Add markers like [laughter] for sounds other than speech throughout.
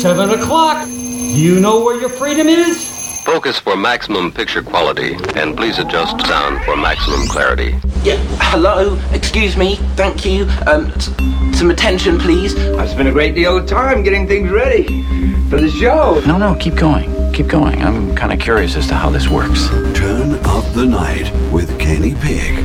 7 o'clock. You know where your freedom is? Focus for maximum picture quality, and please adjust sound for maximum clarity. Yeah, hello, excuse me, thank you. Um, s- some attention, please. I've spent a great deal of time getting things ready for the show. No, no, keep going. Keep going. I'm kind of curious as to how this works. Turn Up the Night with Kenny Pig.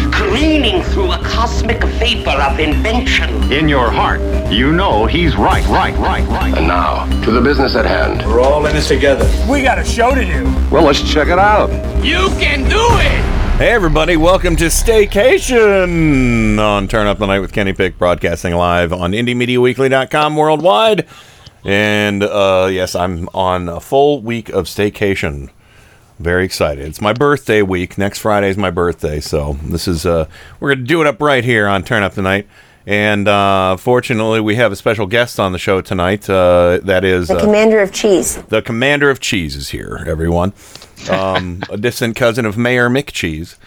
careening through a cosmic vapor of invention. In your heart, you know he's right, right, right, right. And now, to the business at hand. We're all in this together. We got a show to do. Well, let's check it out. You can do it. Hey everybody, welcome to Staycation on Turn Up the Night with Kenny Pick, broadcasting live on IndieMediaWeekly.com worldwide. And uh, yes, I'm on a full week of staycation. Very excited. It's my birthday week. Next Friday is my birthday, so this is uh, we're gonna do it up right here on Turn Up the Night. And uh, fortunately, we have a special guest on the show tonight. Uh, that is The uh, commander of cheese. the commander of cheese is here, everyone. Um, a distant cousin of Mayor McCheese.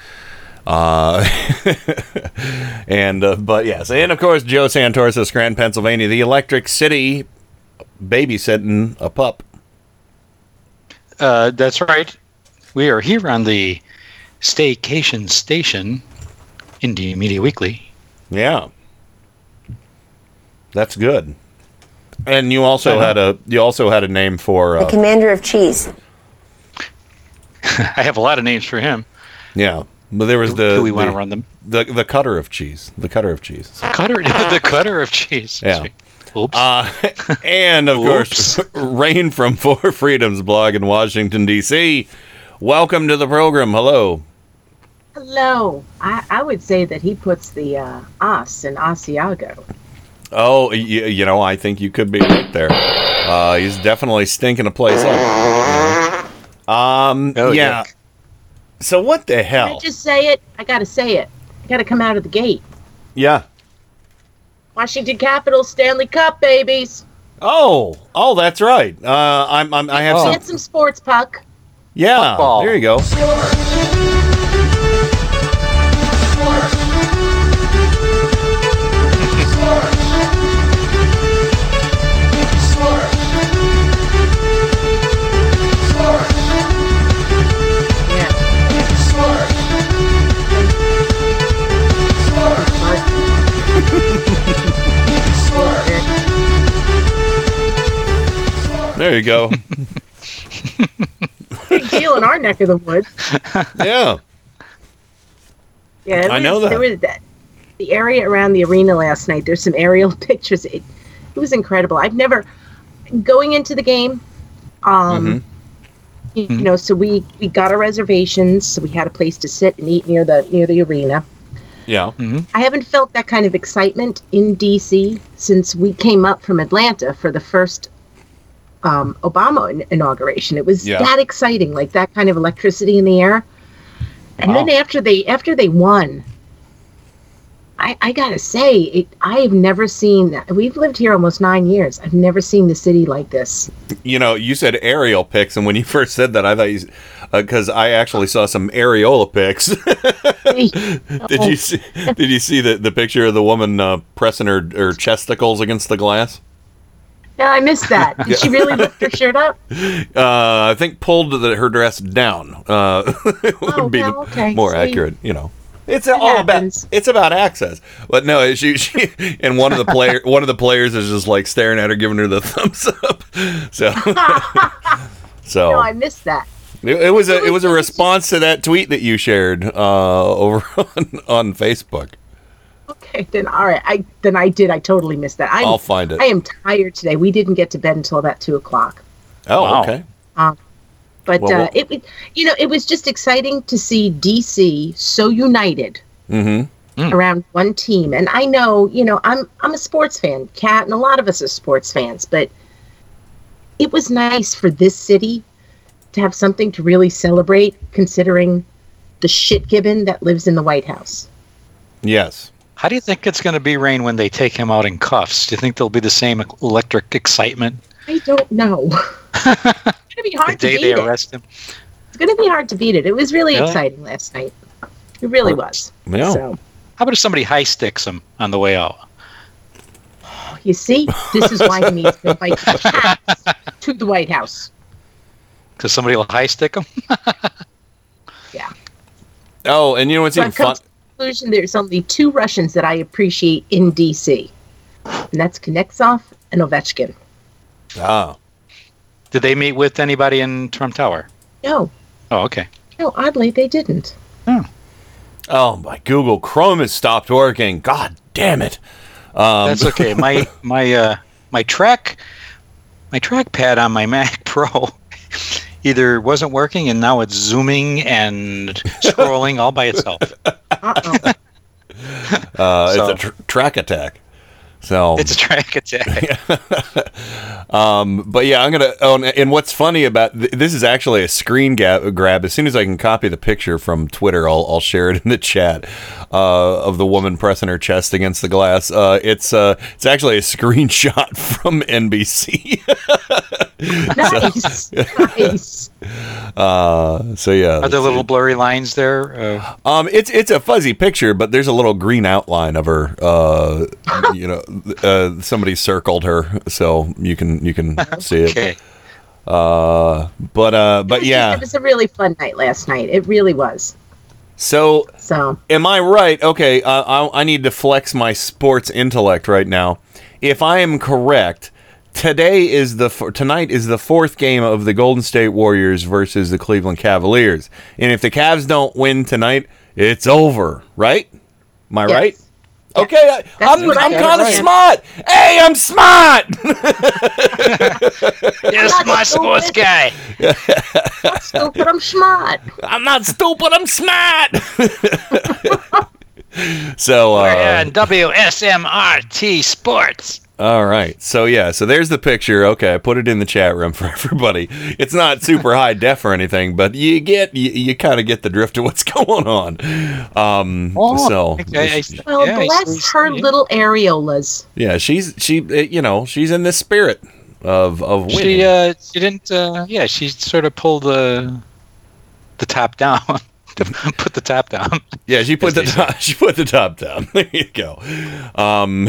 Uh, [laughs] and uh, but yes, and of course Joe Santos of Scranton, Pennsylvania, the Electric City, babysitting a pup. Uh, that's right. We are here on the Staycation Station, Indie Media Weekly. Yeah, that's good. And you also Uh-huh. had a you also had a name for The uh, commander of cheese. [laughs] I have a lot of names for him. yeah, but there was Do- the do we wanna run them? The the cutter of cheese, the cutter of cheese. [laughs] Cutter, [laughs] the cutter of cheese. Yeah. Oops. Uh, and of course, Rain from Four Freedoms blog in Washington, D.C. Welcome to the program. Hello. Hello. I, I would say that he puts the uh, os in Asiago. Oh, y- you know, I think you could be right there. Uh, he's definitely stinking a place up. Um, Oh, yeah. yuck. So what the Can I hell? just say it? I got to say it. I got to come out of the gate. Yeah. Washington Capitals Stanley Cup, babies. Oh, oh, that's right. Uh, I'm, I'm I have Get some. some sports puck. Yeah. Football. There you go. Yeah. There you go. [laughs] Big deal in our neck of the woods. yeah. Yeah, it I know was- that. There was that. The area around the arena last night. There's some aerial [laughs] pictures. It, it was incredible. I've never going into the game. Um, you, you know, so we we got our reservations, so we had a place to sit and eat near the near the arena. Yeah. Mm-hmm. I haven't felt that kind of excitement in DC since we came up from Atlanta for the first um, Obama in- inauguration. It was Yeah. that exciting, like that kind of electricity in the air. And then after they after they won, I, I gotta say, it, I have never seen that. We've lived here almost nine years. I've never seen the city like this. You know, you said aerial pics, and when you [laughs] first said that, I thought you, because I actually saw some areola pics. [laughs] did you see? Did you see the, the picture of the woman uh, pressing her her chesticles against the glass? Yeah, I missed that. Did she really lift her shirt up? Uh, I think pulled the, her dress down. Uh, [laughs] would be well, okay, more see. accurate. You know, it's It all happens. about it's about access. But no, she, she and one of the player [laughs] one of the players is just like staring at her, giving her the thumbs up. So, [laughs] so No, I missed that. It, it was a it was a response to that tweet that you shared uh, over on, on Facebook. Okay, [laughs] then all right. I then I did. I totally missed that. I'm, I'll find it. I am tired today. We didn't get to bed until about two o'clock. Oh, Wow. okay. Um, but Well, uh, well- it, it, you know, it was just exciting to see DC so united Mm-hmm. around one team. And I know, you know, I'm I'm a sports fan, Kat, and a lot of us are sports fans. But it was nice for this city to have something to really celebrate, considering the shit gibbon that lives in the White House. Yes. How do you think it's going to be, Rain, when they take him out in cuffs? Do you think there'll be the same electric excitement I don't know. [laughs] it's gonna be the hard to day beat they it. arrest him? It's gonna be hard to beat it. It was really Really? exciting last night. It really was. Yeah. So How about if somebody high sticks him on the way out? you see, this is why he needs to invite cats to the White House. Because somebody will high stick him? [laughs] Yeah. Oh, and you know what's So even I've fun? To the conclusion there's only two Russians that I appreciate in DC. And that's Konechov and Ovechkin. Ah. Did they meet with anybody in Trump Tower? No, Oh, okay. no, oddly they didn't. Oh, my Google Chrome has stopped working. God damn it. Um, That's okay. [laughs] My my uh my track my trackpad on my [laughs] Mac Pro either wasn't working and now it's zooming and scrolling all by itself. [laughs] Uh-oh. [laughs] Uh, So- it's a tr- track attack. So It's a track attack. [laughs] Um, but yeah, I'm gonna. Oh, and- and what's funny about th- this is actually a screen gab- grab. As soon as I can copy the picture from Twitter, I'll, I'll share it in the chat uh, of the woman pressing her chest against the glass. Uh, it's uh, it's actually a screenshot [laughs] from NBC. [laughs] Nice. nice. uh, so yeah, Are there little blurry lines there? Uh, Um, it's it's a fuzzy picture, but there's a little green outline of her. Uh, you know, uh, somebody circled her, so you can you can [laughs] see it. okay. Uh, but uh, but yeah. It was a really fun night last night. It really was. So So Am I right? Okay, uh, I, I need to flex my sports intellect right now. If I am correct, today is the f- tonight is the fourth game of the Golden State Warriors versus the Cleveland Cavaliers, and if the Cavs don't win tonight, it's over. Right? Am I Yes. right? Okay, I, That's I'm, I I'm kind of understand. smart. Hey, I'm smart. [laughs] Yes, not my sports stupid. guy. not stupid, I'm smart. I'm not stupid. I'm smart. [laughs] [laughs] so We're uh, WSMRT Sports. All right. So yeah, so there's the picture. Okay, I put it in the chat room for [laughs] everybody. It's not super [laughs] high def or anything, but you get you, you kind of get the drift of what's [laughs] going on. Um Oh, so I- I- Well, yeah, bless her yeah. little areolas. yeah, she's she uh, you know, she's in this spirit of of winning. She uh she didn't uh yeah, she sort of pulled the the top down. Put the top down. yeah, she put the top, she put the top down. There you go. Um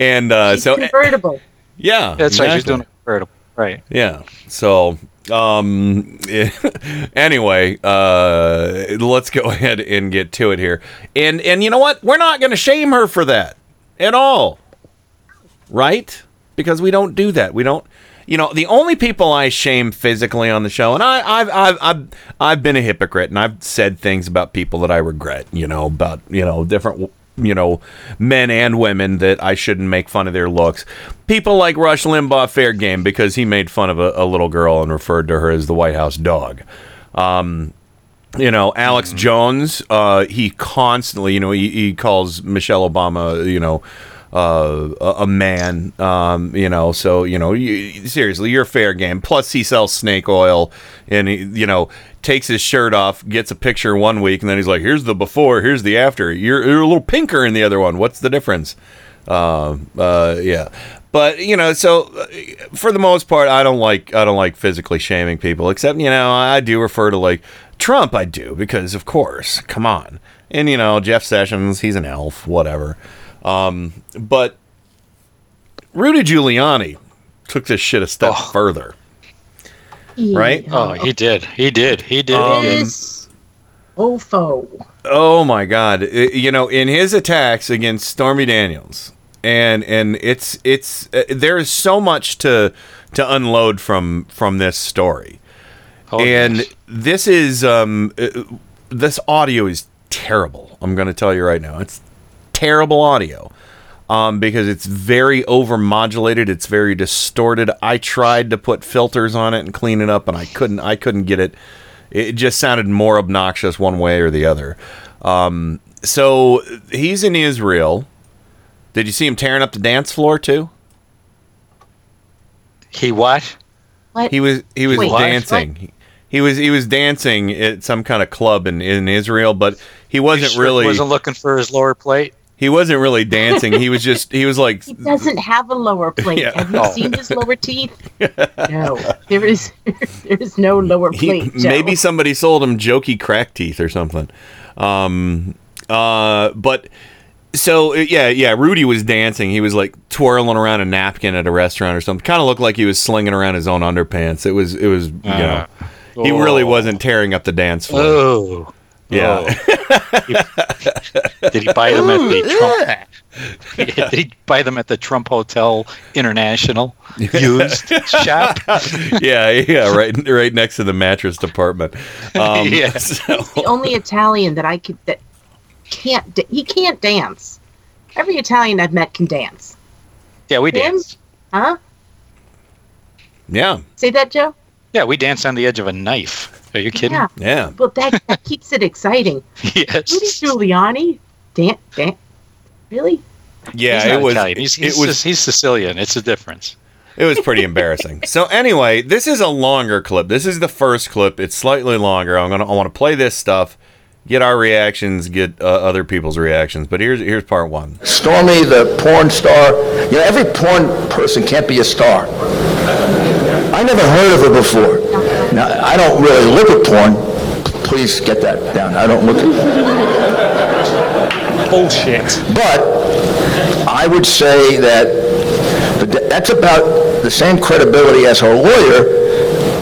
and uh She's so convertible. yeah, That's right, she's doing a convertible. Right. Yeah. So, um, [laughs] anyway, uh, let's go [laughs] ahead and get to it here. And and you know what? We're not going to shame her for that at all, right? Because we don't do that. We don't. You know, the only people I shame physically on the show, and I, I've, I've, I've, I've been a hypocrite, and I've said things about people that I regret. You know, about you know different you know, men and women that I shouldn't make fun of their looks. People like Rush Limbaugh, fair game, because he made fun of a, a little girl and referred to her as the White House dog. Um, you know, Alex Jones, uh, he constantly, you know, he, he calls Michelle Obama, you know, uh, a, a man, um, you know, so, you know, you, seriously, you're fair game. Plus, he sells snake oil and, he, you know, takes his shirt off, gets a picture one week, and then he's like, here's the before, here's the after. You're, you're a little pinker in the other one. What's the difference? Uh, uh, yeah. But you know, so uh, for the most part, I don't like I don't like physically shaming people. Except you know, I do refer to like Trump. I do because of course, come on. And you know, Jeff Sessions, he's an elf, whatever. Um, but Rudy Giuliani took this shit a step further, right? Oh, he did. He did. He did. Um, he did. This ofo. Oh my God! I- you know, in his attacks against Stormy Daniels, and and it's it's uh, there is so much to to unload from from this story, Oh, and yes. this is um uh, this audio is terrible. I'm going to tell you right now, it's terrible audio. Um, because it's very overmodulated, it's very distorted. I tried to put filters on it and clean it up, and I couldn't. I couldn't get it. It just sounded more obnoxious one way or the other. Um, so he's in Israel. Did you see him tearing up the dance floor too? He what? What? He was he was Wait, dancing. He, He was he was dancing at some kind of club in, in Israel, but he wasn't Sure really wasn't looking for his lower plate. He wasn't really dancing. He was just he was like He doesn't have a lower [laughs] plate. Yeah. Have you Oh. seen his lower teeth? [laughs] No, there is there is no lower plate. Joe. maybe somebody sold him jokey crack teeth or something. Um, uh, but so uh, yeah, yeah. Rudy was dancing. He was like twirling around a napkin at a restaurant or something. Kind of looked like he was slinging around his own underpants. It was it was you know he really Oh. wasn't tearing up the dance floor. Oh. Yeah. Did he buy them at the Trump? [laughs] Did he buy them at the Trump Hotel International [laughs] used shop? yeah, yeah, right, right next to the mattress department. Um, [laughs] Yeah. so- He's the only Italian that I could that can't. da- He can't dance. Every Italian I've met can dance. Yeah, we Him? danced. Huh? yeah, Say that, Joe. Yeah, we danced on the edge of a knife. Are you kidding? Yeah. yeah. Well, that, that [laughs] keeps it exciting. Yes. Rudy Giuliani, dance, dance. Really? Yeah, He's it was. He's, he's, it was. just- he's Sicilian. It's a difference. It was pretty embarrassing. [laughs] So anyway, this is a longer clip. This is the first clip. It's slightly longer. I'm gonna. I want to play this stuff, get our reactions, get uh, other people's reactions. But here's here's part one. Stormy, the porn star. You know, every porn person can't be a star. I never heard of her before. Now, I don't really look at porn. Please get that down. I don't look at Bullshit. But I would say that that's about the same credibility as her lawyer,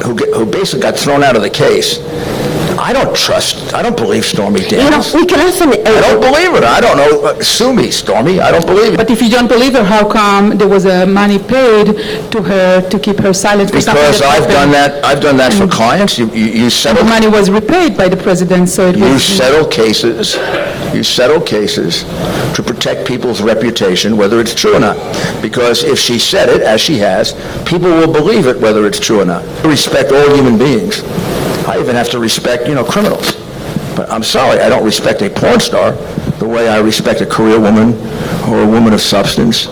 who, who basically got thrown out of the case. I don't trust, I don't believe Stormy Daniels. we can often... I don't believe it. I don't know. Uh, Sue me, Stormy. I don't believe it. But if you don't believe her, how come there was uh, money paid to her to keep her silent for something Because that I've done happened? that, I've done that for clients. You, you you The settle, money was repaid by the president, so it you was... settle cases, you settle cases to protect people's reputation, whether it's true or not. Because if she said it, as she has, people will believe it, whether it's true or not. I respect all human beings. I even have to respect, you know, criminals. But I'm sorry, I don't respect a porn star the way I respect a career woman or a woman of substance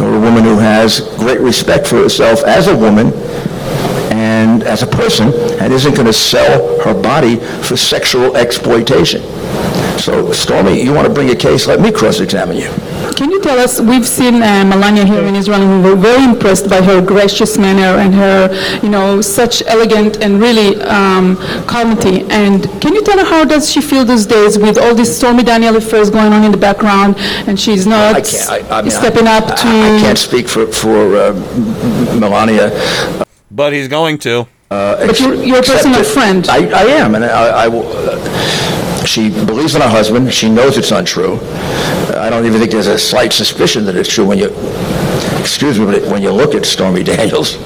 or a woman who has great respect for herself as a woman and as a person and isn't going to sell her body for sexual exploitation. So, Stormy, you want to bring a case, let me cross-examine you. Can you tell us, we've seen uh, Melania here in Israel, and we were very impressed by her gracious manner and her, you know, such elegant and really um, calmity. And can you tell her how does she feel these days with all this Stormy Daniel affairs going on in the background, and she's not I can't, I, I mean, stepping I, up to... I, I can't speak for, for uh, Melania. But he's going to. Uh, But you're- you're a personal friend. I, I am, and I, I will, uh, she believes in her husband. She knows it's untrue. I don't even think there's a slight suspicion that it's true when you, excuse me, but when you look at Stormy [laughs] Daniels.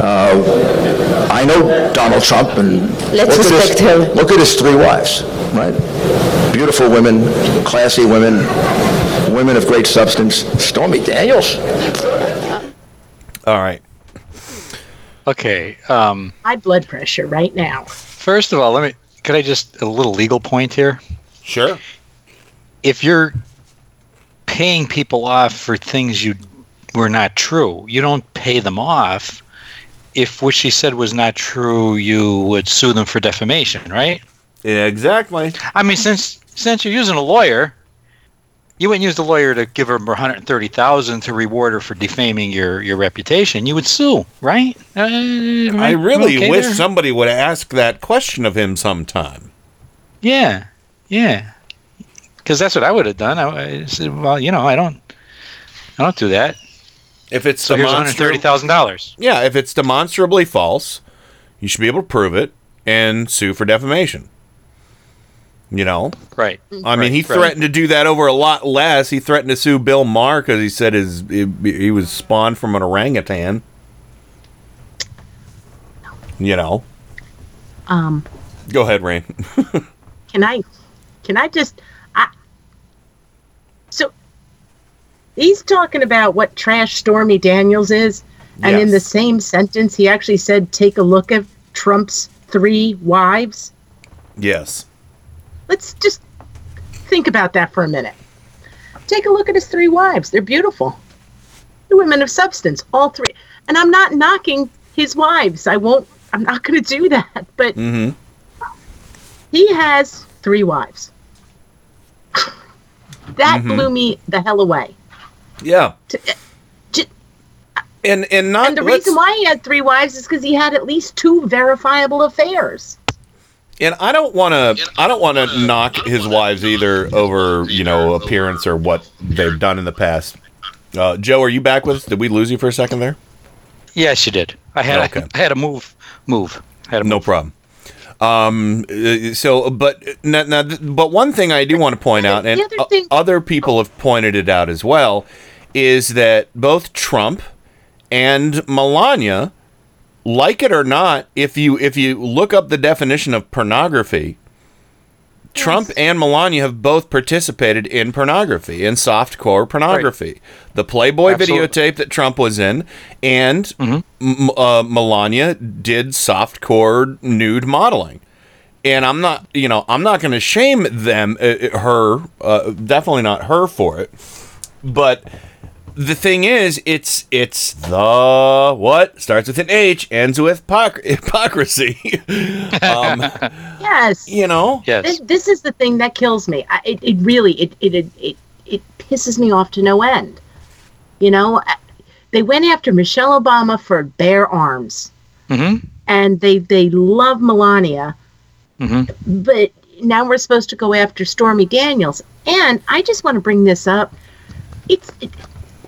Uh, I know Donald Trump, and Let's look at his- respect her. Look at his three wives, right? Beautiful women, classy women, women of great substance. Stormy Daniels. All right. Okay. Um, High blood pressure right now. first of all, let me. Could I just a little legal point here? Sure. If you're paying people off for things you were not true, you don't pay them off. If what she said was not true, you would sue them for defamation, right? Yeah, exactly. I mean, since since you're using a lawyer, you wouldn't use the lawyer to give her 130,000 to reward her for defaming your your reputation. You would sue, right? Uh, I really okay wish there? somebody would ask that question of him sometime. Yeah, yeah. Because that's what I would have done. I, I said, well, you know, I don't, I don't do that. If it's So here's one hundred demonstrably, thirty thousand dollars. yeah, if it's demonstrably false, you should be able to prove it and sue for defamation. You know, Right. I mean, he Right, right. threatened to do that over a lot less. He threatened to sue Bill Maher because he said his he, he was spawned from an orangutan. You know, Um, go ahead, Rain. [laughs] can I, can I just, I, so he's talking about what trash Stormy Daniels is, and in the same sentence, he actually said, "Take a look at Trump's three wives." yes. Let's just think about that for a minute. Take a look at his three wives. They're beautiful. They're women of substance, all three. And I'm not knocking his wives. I won't I'm not going to do that. [laughs] But Mm-hmm. he has three wives. that Mhm. blew me the hell away. Yeah. and and not And the reason why he had three wives is because he had at least two verifiable affairs. And I don't want to. I don't want to knock his wives either over you know appearance or what they've done in the past. Uh, Joe, are you back with us? Did we lose you for a second there? Yes, you did. I had Okay. I had to move move. I had to No problem. Um. uh, So, but now, now, but one thing I do want to point out, and other thing- other people have pointed it out as well, is that both Trump and Melania, like it or not, if you if you look up the definition of pornography, Trump and Melania have both participated in pornography, in softcore pornography. The Playboy Absolutely. videotape that Trump was in, and M- uh, Melania did softcore nude modeling. And I'm not, you know, I'm not going to shame them, uh, her, uh, definitely not her for it. But the thing is, it's it's the what starts with an H, ends with hypoc- [laughs] hypocrisy. [laughs] um, Yes. you know, This, this is the thing that kills me. I, it, it really it, it it it it pisses me off to no end. You know, they went after Michelle Obama for bare arms, Mm-hmm. and they they love Melania, Mm-hmm. but now we're supposed to go after Stormy Daniels. And I just want to bring this up. It's it,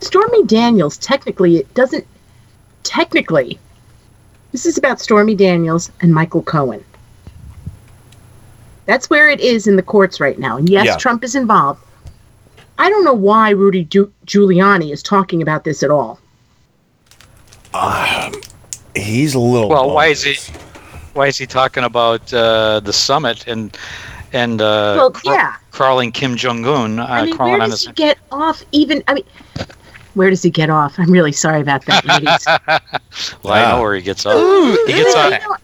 Stormy Daniels. Technically, it doesn't. Technically, this is about Stormy Daniels and Michael Cohen. That's where it is in the courts right now. And yes, Yeah. Trump is involved. I don't know why Rudy Giu- Giuliani is talking about this at all. he's a little. Well, why is he? Why is he talking about uh, the summit and and uh, Well, cra- yeah. crawling Kim Jong Un, uh, I mean, where crawling on does his? he get off? Even I mean, where does he get off? I'm really sorry about that, [laughs] ladies. Well, I know where he gets off. he gets off. know-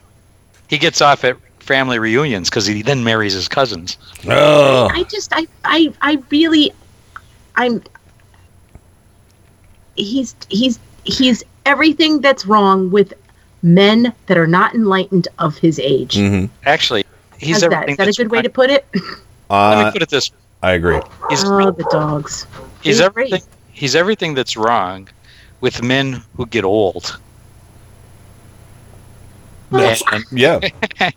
He gets off at family reunions because he then marries his cousins. I just, I, I, I really, I'm. He's he's he's everything that's wrong with men that are not enlightened of his age. Mm-hmm. Actually, he's How's everything. Is that a good way to put it? Let Uh, me put it this: I agree. he's oh, the dogs. he's They're everything. great. He's everything that's wrong with men who get old. That's- and, yeah. [laughs]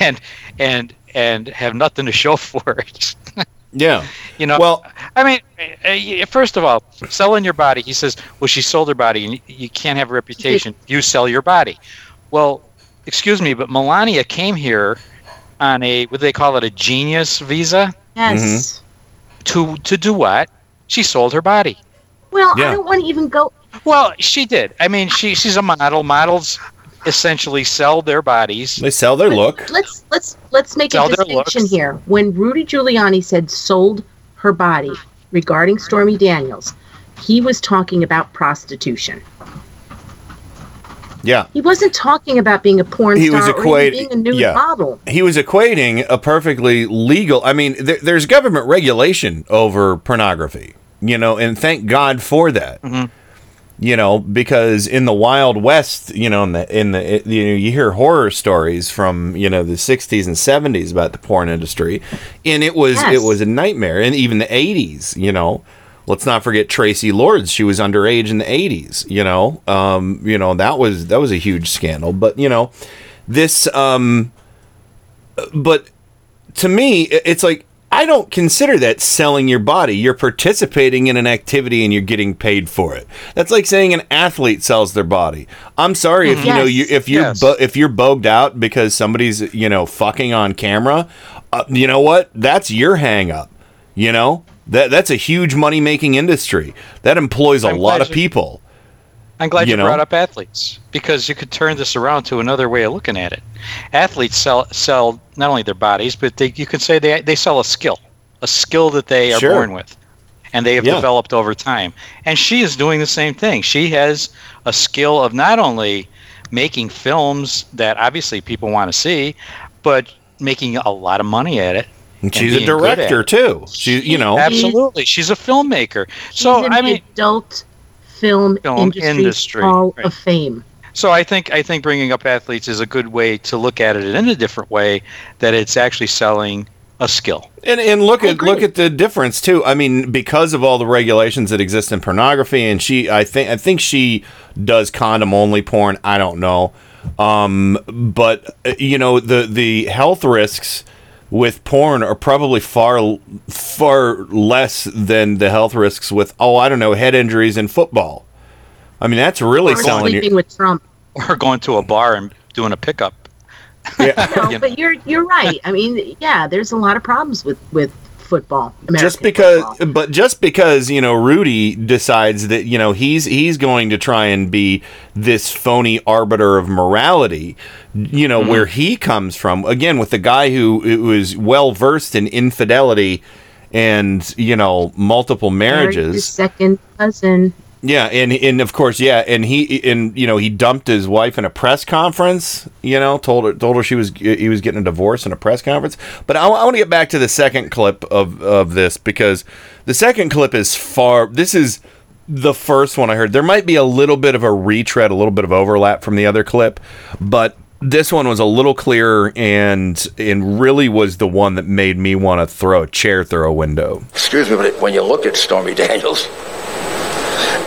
and and and have nothing to show for it. [laughs] Yeah. You know, Well- I mean, uh, first of all, selling your body. He says, well, she sold her body, and you- you can't have a reputation. [laughs] You sell your body. Well, excuse me, but Melania came here on a what do they call it, a genius visa Yes. to to do what? She sold her body. Well, Yeah. I don't want to even go. Well, she did. I mean, she she's a model. Models essentially sell their bodies. They sell their look. Let's let's let's make Sell a distinction here. When Rudy Giuliani said sold her body regarding Stormy Daniels, he was talking about prostitution. Yeah. He wasn't talking about being a porn He star was or even being a nude yeah. model. He was equating a perfectly legal. I mean, there, there's government regulation over pornography, you know, and thank God for that. You know, because in the Wild West, you know, in the in the it- you know, you hear horror stories from you know the '60s and '70s about the porn industry, and it was Yes. it was a nightmare, and even the '80s. You know, let's not forget Traci Lords. She was underage in the '80s. You know, um, you know that was that was a huge scandal. But you know, this um, but to me, it's like I don't consider that selling your body. You're participating in an activity and you're getting paid for it. That's like saying an athlete sells their body. I'm sorry if you know you if you're Yes. bo- if you're bogged out because somebody's you know fucking on camera. Uh, you know what? That's your hang up. You know that that's a huge money making industry that employs a I'm lot glad of you- people. I'm glad You you, know? brought up athletes because you could turn this around to another way of looking at it. Athletes sell sell not only their bodies, but they, you can say they they sell a skill, a skill that they are Sure. born with, and they have Yeah. developed over time. And she is doing the same thing. She has a skill of not only making films that obviously people want to see, but making a lot of money at it. And and she's a being good at director too. She, you know, Absolutely, she's a filmmaker. So He's I mean, adult film, Film industry, industry, Hall right. of Fame. So I think I think bringing up athletes is a good way to look at it in a different way. That it's actually selling a skill. And and look at look at the difference too. I mean, because of all the regulations that exist in pornography, and she, I think, I think she does condom only porn. I don't know, um, but uh, you know the the health risks with porn are probably far far less than the health risks with oh I don't know head injuries in football. I mean, that's really Or selling sleeping you. with Trump. Or going to a bar and doing a pickup. [laughs] No, but you're you're right. I mean, yeah, there's a lot of problems with with football. American just because but just because you know Rudy decides that you know he's he's going to try and be this phony arbiter of morality you know mm-hmm. where he comes from again with the guy who, who is well versed in infidelity and you know multiple Married marriages second cousin. Yeah and and of course yeah and he and you know he dumped his wife in a press conference you know told her told her she was he was getting a divorce in a press conference. But i, I want to get back to the second clip of of this because the second clip is far this is the first one i heard. There might be a little bit of a retread a little bit of overlap from the other clip but this one was a little clearer and and really was the one that made me want to throw a chair through a window. Excuse me, but when you look at Stormy Daniels,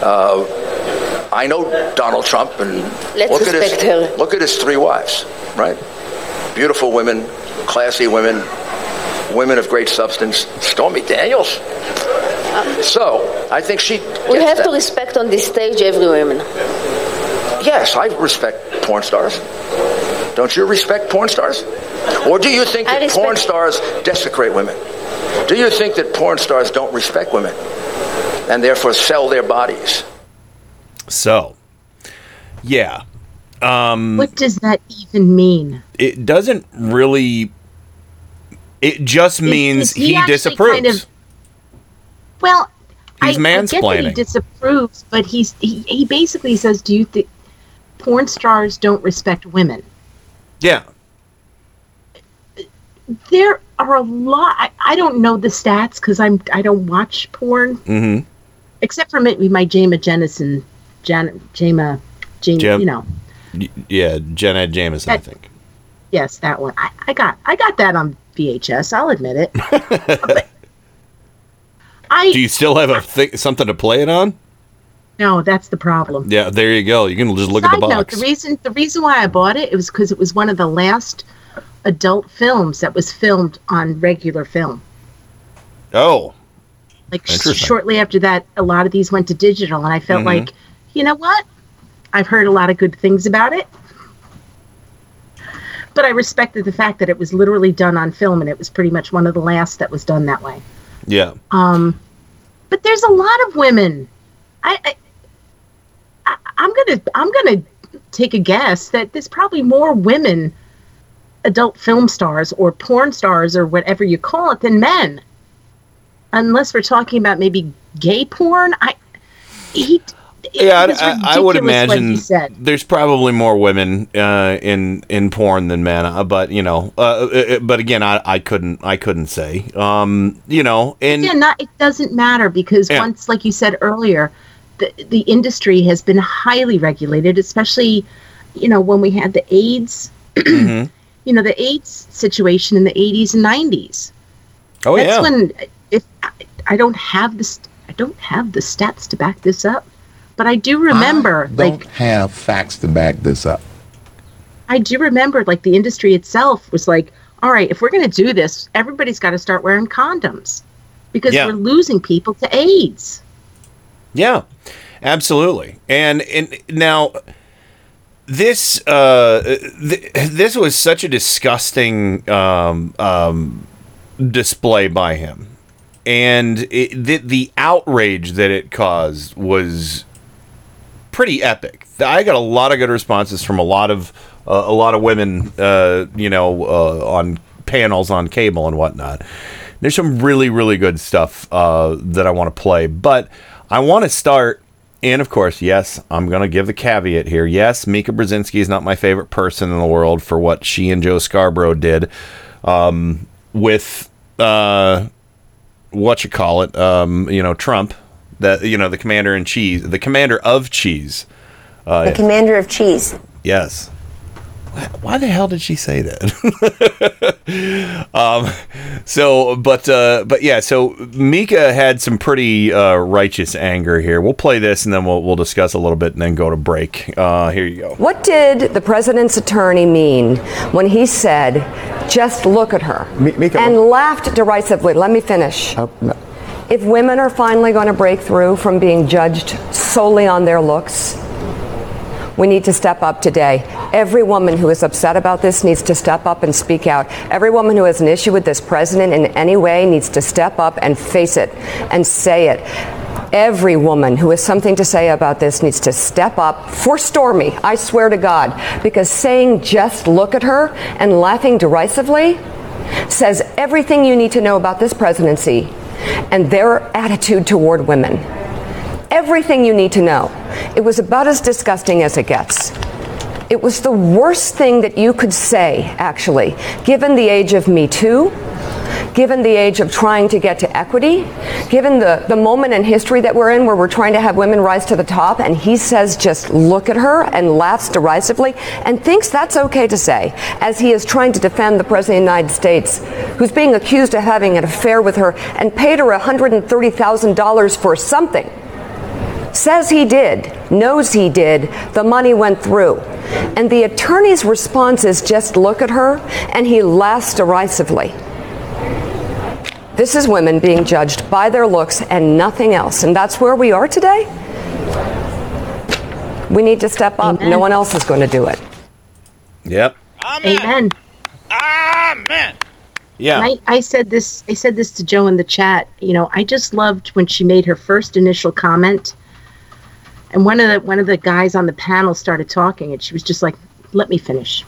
uh, I know Donald Trump, and Let's look at his her. look at his three wives, right? Beautiful women, classy women, women of great substance. Stormy Daniels. So I think she. We have that. to respect on this stage every woman. Yes, I respect porn stars. Don't you respect porn stars? Or do you think I that porn stars desecrate women? Do you think that porn stars don't respect women and therefore sell their bodies? so yeah um What does that even mean? it doesn't really it just means is he he, disapproves kind of- Well, He's I, I get that he mansplaining. disapproves, but he's he, he basically says, "Do you think porn stars don't respect women?" yeah There are a lot. I, I don't know the stats because I'm I don't watch porn mm-hmm except for maybe my Jama Jennison, Jan, Jama, Jane, Jem- you know, yeah Jenna Jameson i think yes, that one. I, I got I got that on VHS. I'll admit it. [laughs] I do you still have a th- something to play it on no, that's the problem. yeah there you go you can just look at Side the note: box the reason the reason why I bought it, it was because it was one of the last adult films that was filmed on regular film. oh Like shortly after that, a lot of these went to digital, and I felt Mhm. like, you know what? I've heard a lot of good things about it, but I respected the fact that it was literally done on film, and it was pretty much one of the last that was done that way. yeah Um, but there's a lot of women. I, I I'm gonna I'm gonna take a guess that there's probably more women, adult film stars or porn stars or whatever you call it, than men. Unless we're talking about maybe gay porn. I he. yeah I, I, would imagine there's probably more women uh, in in porn than men uh, but you know uh, uh, but again I, I couldn't i couldn't say um you know and yeah, not it doesn't matter because Yeah. once, like you said earlier, the the industry has been highly regulated, especially, you know, when we had the AIDS, [clears throat] Mhm. you know, the AIDS situation in the eighties and nineties. oh That's yeah when I, I don't have this, I don't have the stats to back this up, but I do remember, I don't like, have facts to back this up. I do remember, like the industry itself was like, all right, if we're going to do this, everybody's got to start wearing condoms because Yeah. we're losing people to AIDS. Yeah, absolutely. And and now this uh th- this was such a disgusting um um display by him. And it, the the outrage that it caused was pretty epic. I got a lot of good responses from a lot of uh, a lot of women, uh, you know, uh, on panels on cable and whatnot. There's some really really good stuff uh, that I want to play, but I want to start. And of course, yes, I'm going to give the caveat here. Yes, Mika Brzezinski is not my favorite person in the world for what she and Joe Scarborough did um, with uh, what you call it, um, you know, Trump, that you know, the commander in cheese, the commander of cheese. Uh, the commander of cheese. Yes. Why, why the hell did she say that? [laughs] um, so, but uh, but yeah, so Mika had some pretty uh, righteous anger here. We'll play this and then we'll we'll discuss a little bit and then go to break. Uh, here you go. What did the president's attorney mean when he said, "Just look at her," and laughed derisively? Let me finish. If women are finally going to break through from being judged solely on their looks, we need to step up today. Every woman who is upset about this needs to step up and speak out. Every woman who has an issue with this president in any way needs to step up and face it and say it. Every woman who has something to say about this needs to step up for Stormy, I swear to God, because saying just look at her and laughing derisively says everything you need to know about this presidency and their attitude toward women everything you need to know. It was about as disgusting as it gets. It was the worst thing that you could say, actually, given the age of Me Too, given the age of trying to get to equity, given the, the moment in history that we're in where we're trying to have women rise to the top, and he says, just look at her and laughs derisively and thinks that's okay to say, as he is trying to defend the President of the United States, who's being accused of having an affair with her and paid her $130,000 for something says he did, knows he did, the money went through. And the attorney's response is just look at her, and he laughs derisively. This is women being judged by their looks and nothing else. And that's where we are today. We need to step up. No one else is going to do it. Yep. Amen. Amen. Yeah. I, I said this. I said this to Joe in the chat. You know, I just loved when she made her first initial comment, and one of the one of the guys on the panel started talking, and she was just like, "Let me finish."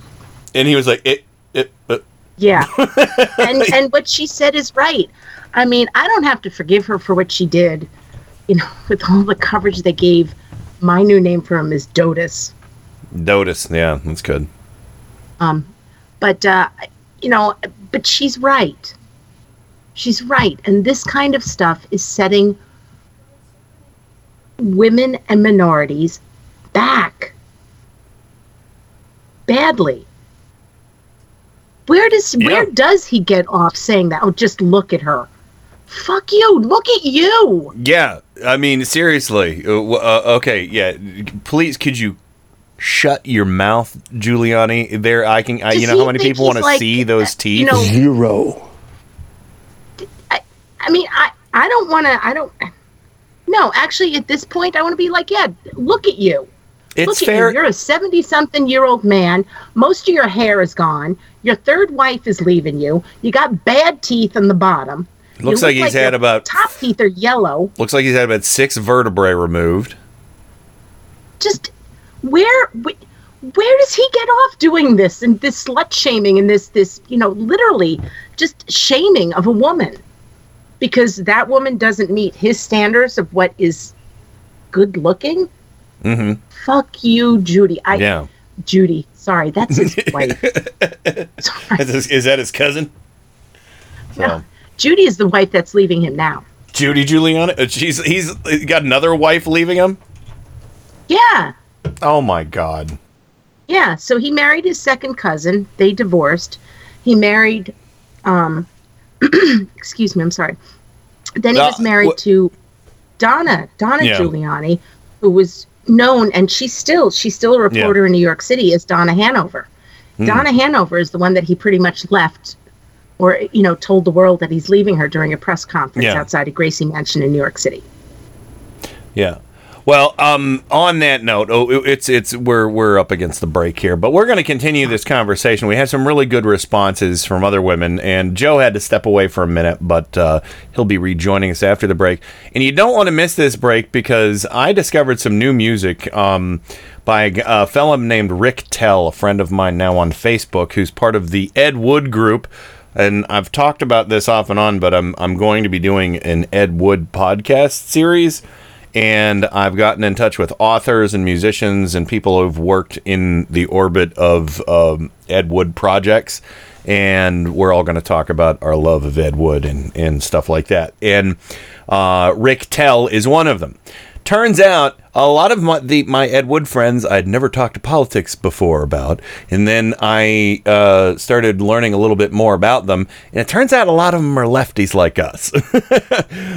And he was like, it, it, uh, Yeah. [laughs] and and what she said is right. I mean, I don't have to forgive her for what she did. You know, with all the coverage they gave, my new name for him is Dotus. Dotus. Yeah, that's good. Um, but uh, you know, but she's right. She's right, and this kind of stuff is setting women and minorities back badly. Where does where does he get off saying that? Oh, just look at her. Fuck you! Look at you. Yeah, I mean, seriously. Uh, uh, okay, yeah. Please, could you shut your mouth, Giuliani? There, I can. I, you know how many people want to like, see those teeth? know- Zero. I mean, I I don't want to. I don't. No, actually, at this point, I want to be like, yeah, look at you. It's look fair- at you. You're a seventy-something-year-old man. Most of your hair is gone. Your third wife is leaving you. You got bad teeth in the bottom. Looks like look he's had your about- top teeth are yellow. Looks like he's had about six vertebrae removed. Just where wh- where does he get off doing this and this slut shaming and this this you know literally just shaming of a woman because that woman doesn't meet his standards of what is good looking? Mm-hmm. Fuck you, Judy. I Yeah. Judy. Sorry, that's his [laughs] wife. Is, is that his cousin? So, Judy is the wife that's leaving him now. Judy Giuliani. uh, She's he's got another wife leaving him. Yeah. Oh my God. Yeah, so he married his second cousin. They divorced. He married, um, [clears throat] excuse me, I'm sorry. Then he Uh, was married wh- to Donna, Donna Yeah. Giuliani, who was known, and she's still she's still a reporter in New York City as Donna Hanover. Hmm. Donna Hanover is the one that he pretty much left, or you know, told the world that he's leaving her during a press conference Yeah. outside of Gracie Mansion in New York City. Yeah. Well, um, on that note, oh, it's it's we're we're up against the break here, but we're going to continue this conversation. We had some really good responses from other women, and Joe had to step away for a minute, but uh, he'll be rejoining us after the break. And you don't want to miss this break because I discovered some new music um, by a fellow named Rick Tell, a friend of mine now on Facebook, who's part of the Ed Wood group. And I've talked about this off and on, but I'm I'm going to be doing an Ed Wood podcast series and I've gotten in touch with authors and musicians and people who've worked in the orbit of um, Ed Wood projects, and we're all going to talk about our love of Ed Wood and, and stuff like that. And uh, Rick Tell is one of them. turns out a lot of my the my Ed Wood friends I'd never talked to politics before about, and then I uh, started learning a little bit more about them, and it turns out a lot of them are lefties like us.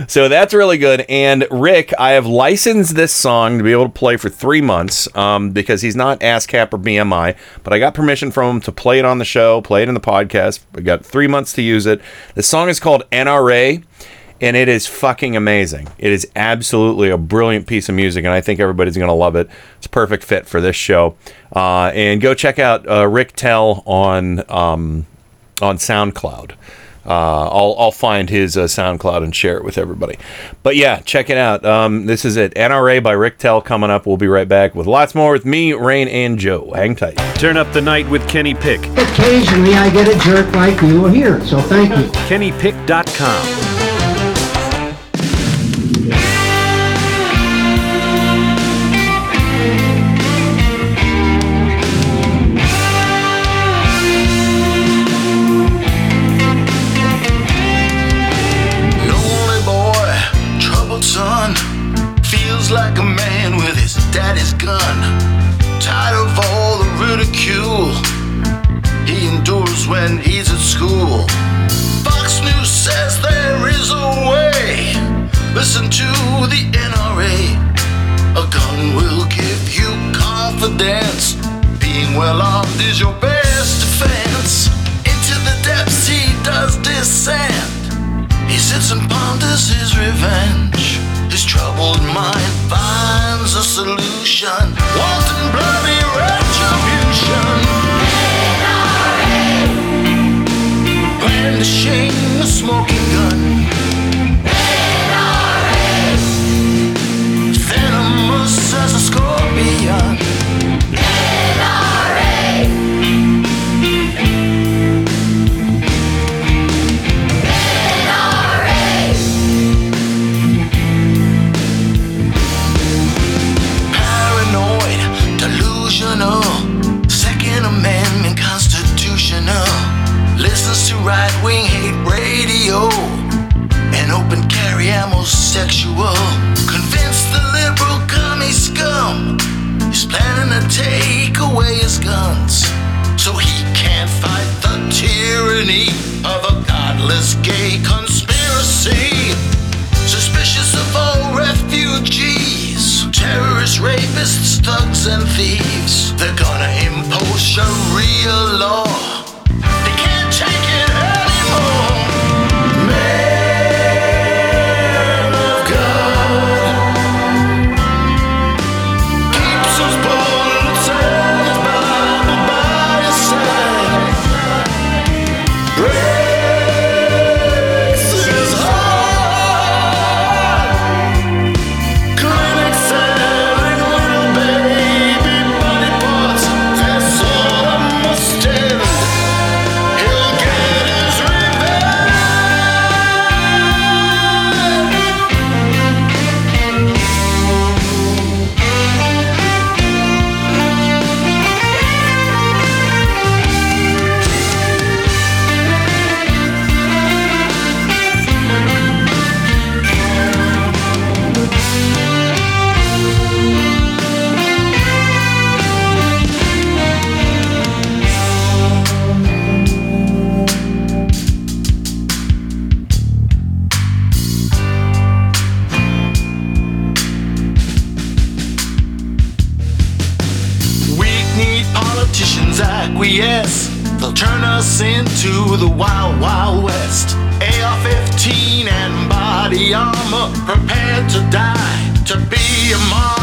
[laughs] so that's really good. And Rick, I have licensed this song to be able to play for three months um, because he's not ASCAP or BMI, but I got permission from him to play it on the show, play it in the podcast. I got three months to use it. The song is called NRA and it is fucking amazing. It is absolutely a brilliant piece of music, and I think everybody's going to love it. It's a perfect fit for this show. Uh, and go check out uh, Rick Tell on um, on SoundCloud. Uh, I'll, I'll find his uh, SoundCloud and share it with everybody. But yeah, check it out. Um, this is it. NRA by Rick Tell coming up. We'll be right back with lots more with me, Rain, and Joe. Hang tight. Turn up the night with Kenny Pick. Occasionally I get a jerk like you here, so thank you. KennyPick.com. is your best defense. Into the depths he does descend. He sits and ponders his revenge. His troubled mind finds a solution. Homosexual. Convinced the liberal commie scum is planning to take away his guns so he can't fight the tyranny of a godless gay conspiracy. Suspicious of all refugees, terrorists, rapists, thugs, and thieves. They're gonna impose Sharia law. Prepared to die, to be a martyr.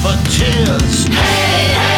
Profiteers. Hey, hey!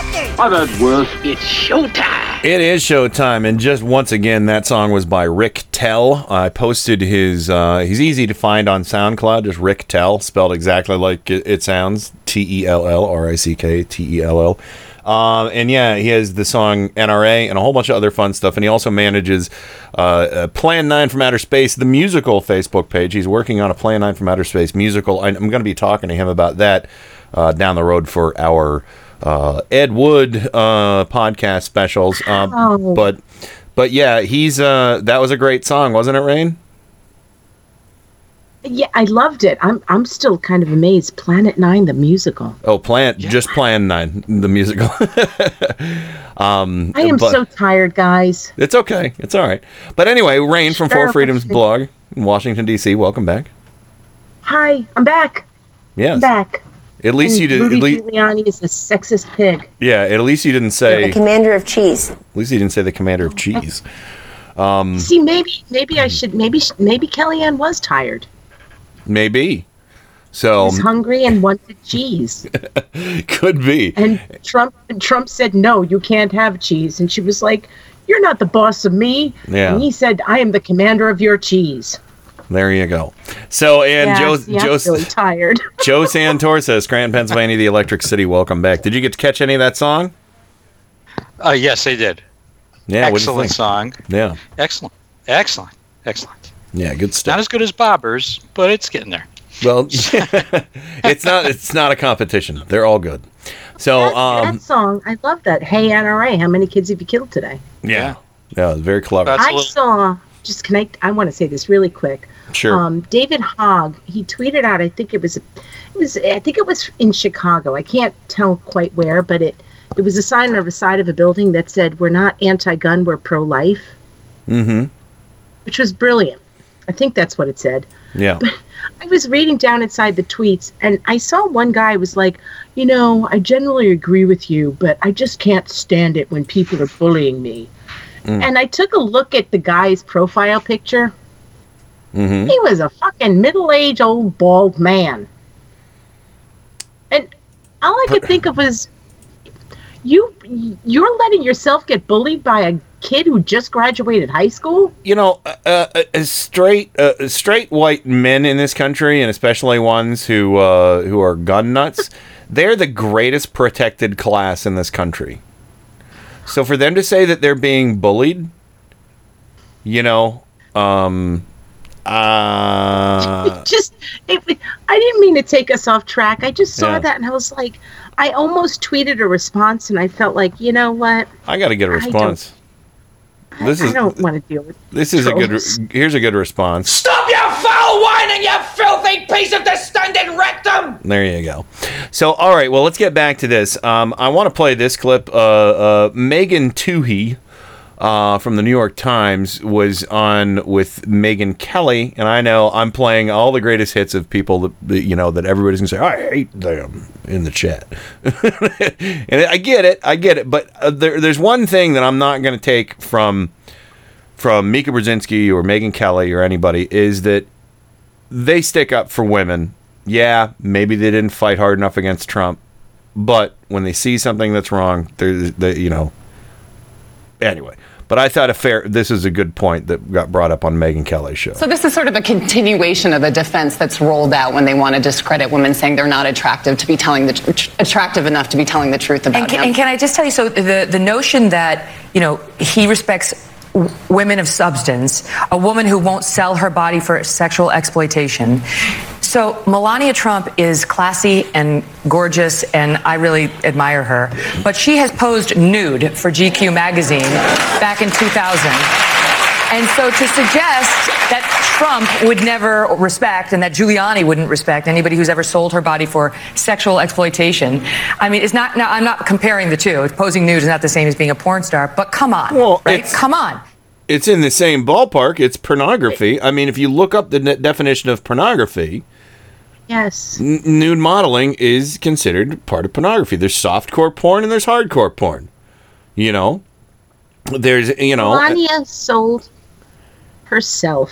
I've had worse. It's showtime! It is showtime, and just once again, that song was by Rick Tell. I posted his. Uh, he's easy to find on SoundCloud. Just Rick Tell, spelled exactly like it, sounds. T E L L R I C K T E L L. Um, and yeah, he has the song NRA and a whole bunch of other fun stuff. And he also manages uh, uh, Plan 9 from Outer Space, the musical Facebook page. He's working on a Plan 9 from Outer Space musical. I, I'm going to be talking to him about that uh, down the road for our uh, Ed Wood uh, podcast specials. Um, Oh. But but yeah, he's uh, that was a great song, wasn't it, Rain? Yeah, I loved it. I'm I'm still kind of amazed. Planet Nine, the musical. Oh, Plan just Plan 9, the musical. [laughs] um, I am but- so tired, guys. It's okay. It's all right. But anyway, Rain from Four Freedoms blog in Washington D.C. Welcome back. Hi, I'm back. Yes. I'm back. At least And you did. Rudy At least, Giuliani is a sexist pig. yeah. At least you didn't say. The commander of cheese. At least you didn't say the commander of cheese. Um, See, maybe maybe I should maybe sh- maybe Kellyanne was tired. maybe. So was hungry and wanted cheese. [laughs] could be. And Trump Trump said, "No, you can't have cheese." And she was like, "You're not the boss of me." Yeah. And he said, "I am the commander of your cheese." There you go. So and yeah, Joe see, I'm Joe really tired. [laughs] Joe Santorsa Scranton, Pennsylvania, the Electric City. Welcome back. Did you get to catch any of that song? Uh, yes, they did. Yeah. what'd you Excellent think? song. Yeah. Excellent. Excellent. Excellent. Yeah. Good stuff. Not as good as Bobbers, but it's getting there. Well, [laughs] it's not. It's not a competition. They're all good. So um, that song, I love that. Hey NRA, how many kids have you killed today? yeah, yeah, very clever. I saw. Just connect. I want to say this really quick. Sure. Um, David Hogg, he tweeted out. I think it was, it was. I think it was in Chicago. I can't tell quite where, but it it was a sign on the side of a building that said, "We're not anti-gun, we're pro-life," Mm-hmm. which was brilliant. I think that's what it said. Yeah. I was reading down inside the tweets and I saw one guy was like, you know, I generally agree with you, but I just can't stand it when people are bullying me. Mm. And I took a look at the guy's profile picture. Mm-hmm. He was a fucking middle-aged old bald man. And all I could think of was you you're letting yourself get bullied by a kid who just graduated high school? You know, uh, uh, uh, straight uh, straight white men in this country, and especially ones who uh, who are gun nuts, [laughs] they're the greatest protected class in this country. So for them to say that they're being bullied, you know, um, Uh, [laughs] just it, I didn't mean to take us off track. I just saw Yeah. that and I was like, I almost tweeted a response and I felt like, you know what? I got to get a don't- response. This I is I don't want to deal with this is a good. Here's a good response. Stop your foul whining, you filthy piece of distended rectum! There you go. So, all right. Well, let's get back to this. Um, I want to play this clip. Uh, uh, Megan Twohey uh, from the New York Times was on with Megyn Kelly, and I know I'm playing all the greatest hits of people that, you know that everybody's gonna say I hate them in the chat, [laughs] and I get it, I get it. But uh, there, there's one thing that I'm not gonna take from from Mika Brzezinski or Megyn Kelly or anybody is that they stick up for women. Yeah, maybe they didn't fight hard enough against Trump, but when they see something that's wrong, they're, they, you know. Anyway, but I thought a fair. This is a good point that got brought up on Megyn Kelly's show. So this is sort of a continuation of a defense that's rolled out when they want to discredit women, saying they're not attractive to be telling the tr- attractive enough to be telling the truth about And can, him. and can I just tell you, so the, the notion that, you know, he respects women of substance, a woman who won't sell her body for sexual exploitation. So Melania Trump is classy and gorgeous, and I really admire her. But she has posed nude for GQ magazine back in 2000. And so to suggest that Trump would never respect and that Giuliani wouldn't respect anybody who's ever sold her body for sexual exploitation, I mean, it's not, now I'm not comparing the two. Posing nude is not the same as being a porn star, but come on, right? Come on. It's in the same ballpark. It's pornography. I mean, if you look up the definition of pornography, Yes. n- nude modeling is considered part of pornography. There's softcore porn and there's hardcore porn. You know, there's you know. Uh, Melania sold herself.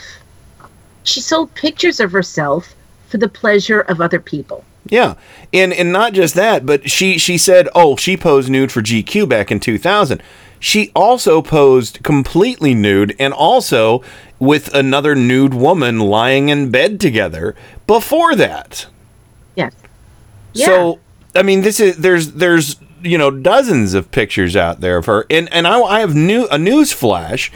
She sold pictures of herself for the pleasure of other people. Yeah, and and not just that, but she she said, oh, she posed nude for GQ back in 2000. She also posed completely nude and also with another nude woman lying in bed together before that. Yes. So I mean, this is there's there's you know dozens of pictures out there of her, and and I, I have new a news flash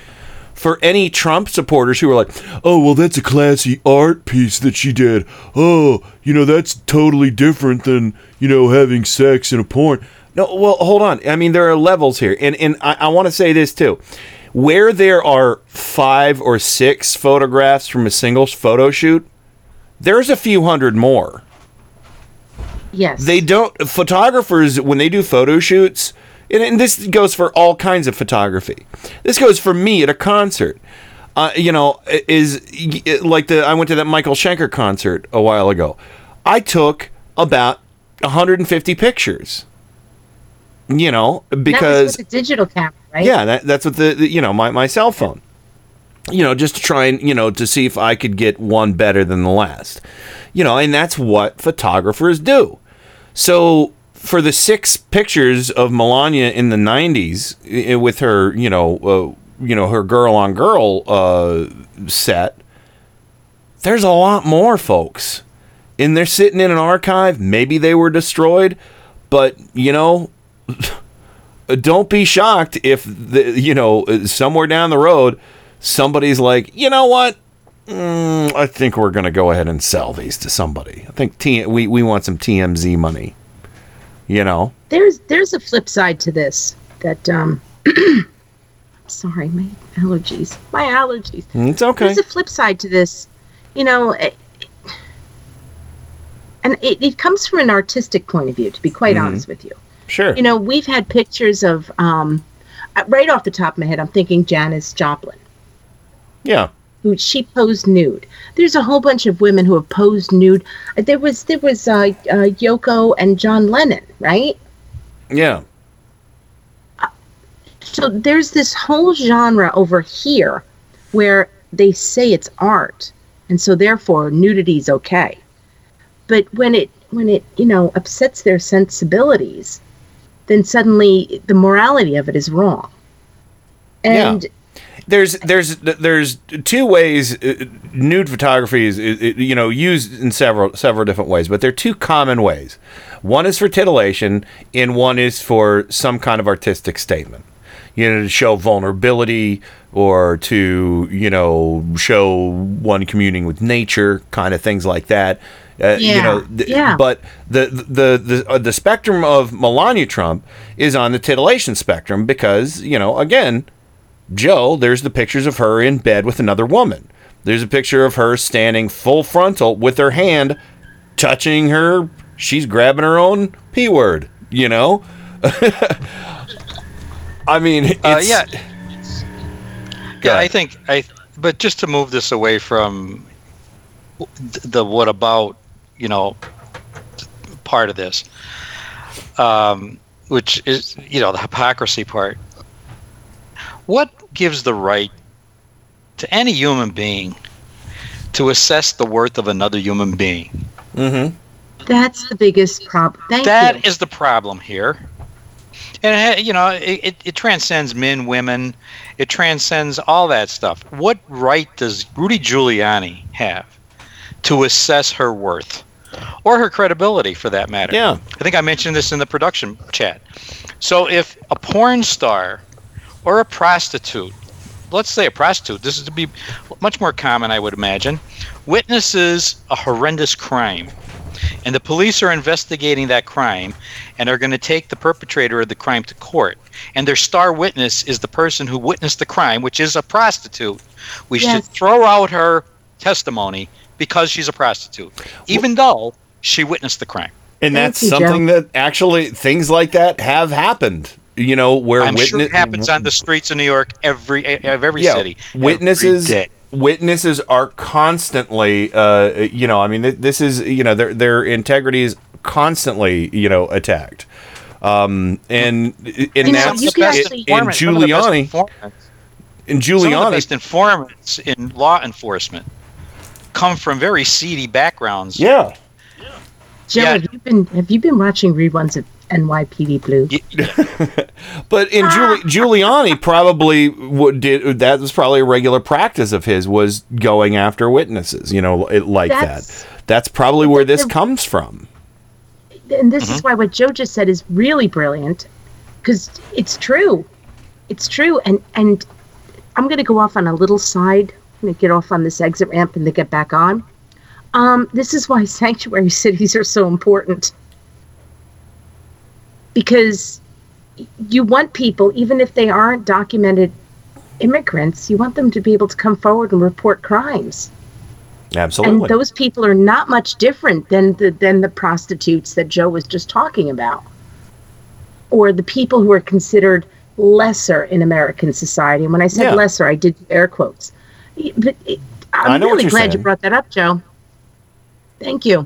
for any Trump supporters who are like, oh well, that's a classy art piece that she did. Oh, you know that's totally different than you know having sex in a porn. No, well, hold on. I mean, there are levels here, and and I, I want to say this too. Where there are five or six photographs from a single photo shoot, there's a few hundred more. Yes. They don't photographers when they do photo shoots, and, and this goes for all kinds of photography. This goes for me at a concert. Uh, you know, is like the I went to that Michael Schenker concert a while ago. I took about 150 pictures. You know, because that was with a digital camera, right? yeah, that, that's what the, the you know my, my cell phone. You know, just to try and you know to see if I could get one better than the last. You know, and that's what photographers do. So for the six pictures of Melania in the '90s with her, you know, uh, you know her girl on girl uh, set, there's a lot more, folks. And they're sitting in an archive. Maybe they were destroyed, but you know, [laughs] don't be shocked if the you know somewhere down the road somebody's like, you know what? Mm, I think we're gonna go ahead and sell these to somebody. I think T- we we want some TMZ money. You know, There's there's a flip side to this that um [clears throat] sorry, my allergies. My allergies. it's okay. There's a flip side to this. You know, it, and it, it comes from an artistic point of view, to be quite Mhm. honest with you. Sure. You know, we've had pictures of, um, uh, right off the top of my head, I'm thinking Janis Joplin, Yeah. who she posed nude. There's a whole bunch of women who have posed nude. Uh, There was there was uh, uh, Yoko and John Lennon, right? Yeah. So there's this whole genre over here where they say it's art, and so therefore nudity is okay. But when it when it you know upsets their sensibilities, then suddenly the morality of it is wrong. And there's there's there's two ways uh, nude photography is, you know used in several several different ways but there are two common ways one is for titillation and one is for some kind of artistic statement you know, to show vulnerability or to, you know, show one communing with nature, kind of things like that. Uh, you know, th- yeah. but the the the uh, the spectrum of Melania Trump is on the titillation spectrum because you know again, Joe, there's the pictures of her in bed with another woman. There's a picture of her standing full frontal with her hand touching her. She's grabbing her own p word. You know. [laughs] I mean, it's, Uh, yeah. Yeah, I think I. But just to move this away from the what about, you know, part of this, um, which is you know the hypocrisy part. What gives the right to any human being to assess the worth of another human being? Mm-hmm. That's the biggest problem. Thank That you. is the problem here. And it, you know, it, it, it transcends men, women. It transcends all that stuff. What right does Rudy Giuliani have to assess her worth or her credibility, for that matter? Yeah. I think I mentioned this in the production chat. So if a porn star or a prostitute, let's say a prostitute, this is to be much more common, I would imagine, witnesses a horrendous crime and the police are investigating that crime and are going to take the perpetrator of the crime to court and their star witness is the person who witnessed the crime which is a prostitute we Yes. should throw out her testimony because she's a prostitute. Even though she witnessed the crime. And that's you, Joe. something that actually things like that have happened. You know, where i'm witness sure it happens on the streets of new york every of every yeah, city. witnesses every day. witnesses are constantly uh, you know i mean this is you know their their integrity is constantly you know attacked. Um and and You know, that's you can in- actually- in Informants, some of the best giuliani. informants- in some of the giuliani. best informants in law enforcement come from very seedy backgrounds yeah Joe, Yeah. have you been have you been watching reruns of NYPD Blue? [laughs] But in Giuli- ah. Giuliani probably would did that was probably a regular practice of his was going after witnesses, you know, it, like That's- that. That's probably where this comes from. and this is mm-hmm. why what Joe just said is really brilliant because it's true. It's true. And and I'm going to go off on a little side. Going to get off on this exit ramp and they get back on. Um, this is why [laughs] sanctuary cities are so important because you want people, even if they aren't documented immigrants, you want them to be able to come forward and report crimes. Absolutely. And those people are not much different than the than the prostitutes that Joe was just talking about, or the people who are considered lesser in American society. And when I said Yeah. lesser, I did air quotes. But it, I'm I know really glad saying. you brought that up, Joe. Thank you.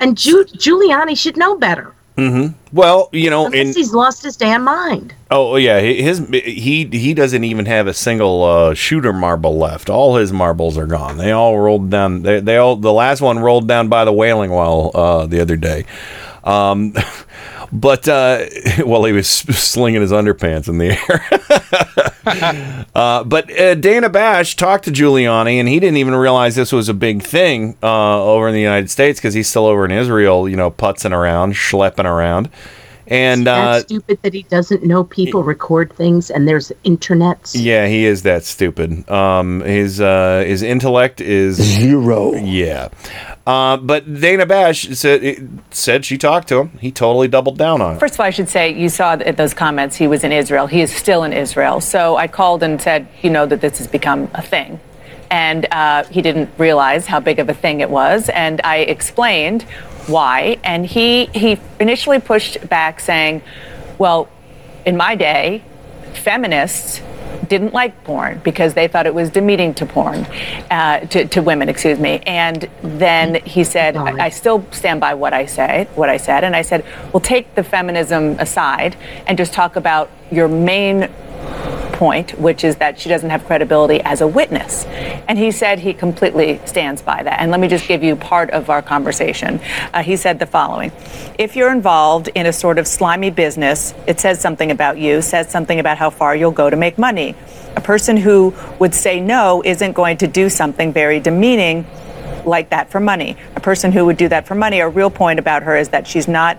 And Ju- Giuliani should know better. hmm Well, you know, Unless in he's lost his damn mind. oh yeah, his he he doesn't even have a single uh, shooter marble left. All his marbles are gone. They all rolled down. They they all the last one rolled down by the wailing wall uh, the other day. Um, [laughs] but uh, [laughs] well, he was [laughs] slinging his underpants in the air. [laughs] uh, but uh, Dana Bash talked to Giuliani, and he didn't even realize this was a big thing uh, over in the United States because he's still over in Israel, you know, putzing around, schlepping around. And uh, That's stupid that he doesn't know people record things and there's internets. yeah, he is that stupid. Um, his uh, his intellect is zero. Yeah, uh, but Dana Bash said said she talked to him. He totally doubled down on it. First of all, I should say you saw th- those comments. He was in Israel. He is still in Israel. So I called and said, you know, that this has become a thing. And uh, he didn't realize how big of a thing it was. And I explained why. And he, he initially pushed back, saying, well, in my day, feminists didn't like porn because they thought it was demeaning to porn, uh, to, to women, excuse me. And then he said, I, I still stand by what I say, what I said. And I said, well, take the feminism aside and just talk about your main point, which is that she doesn't have credibility as a witness. And he said he completely stands by that. And let me just give you part of our conversation. Uh, he said the following If you're involved in a sort of slimy business, it says something about you, says something about how far you'll go to make money. A person who would say no isn't going to do something very demeaning like that for money. A person who would do that for money, a real point about her is that she's not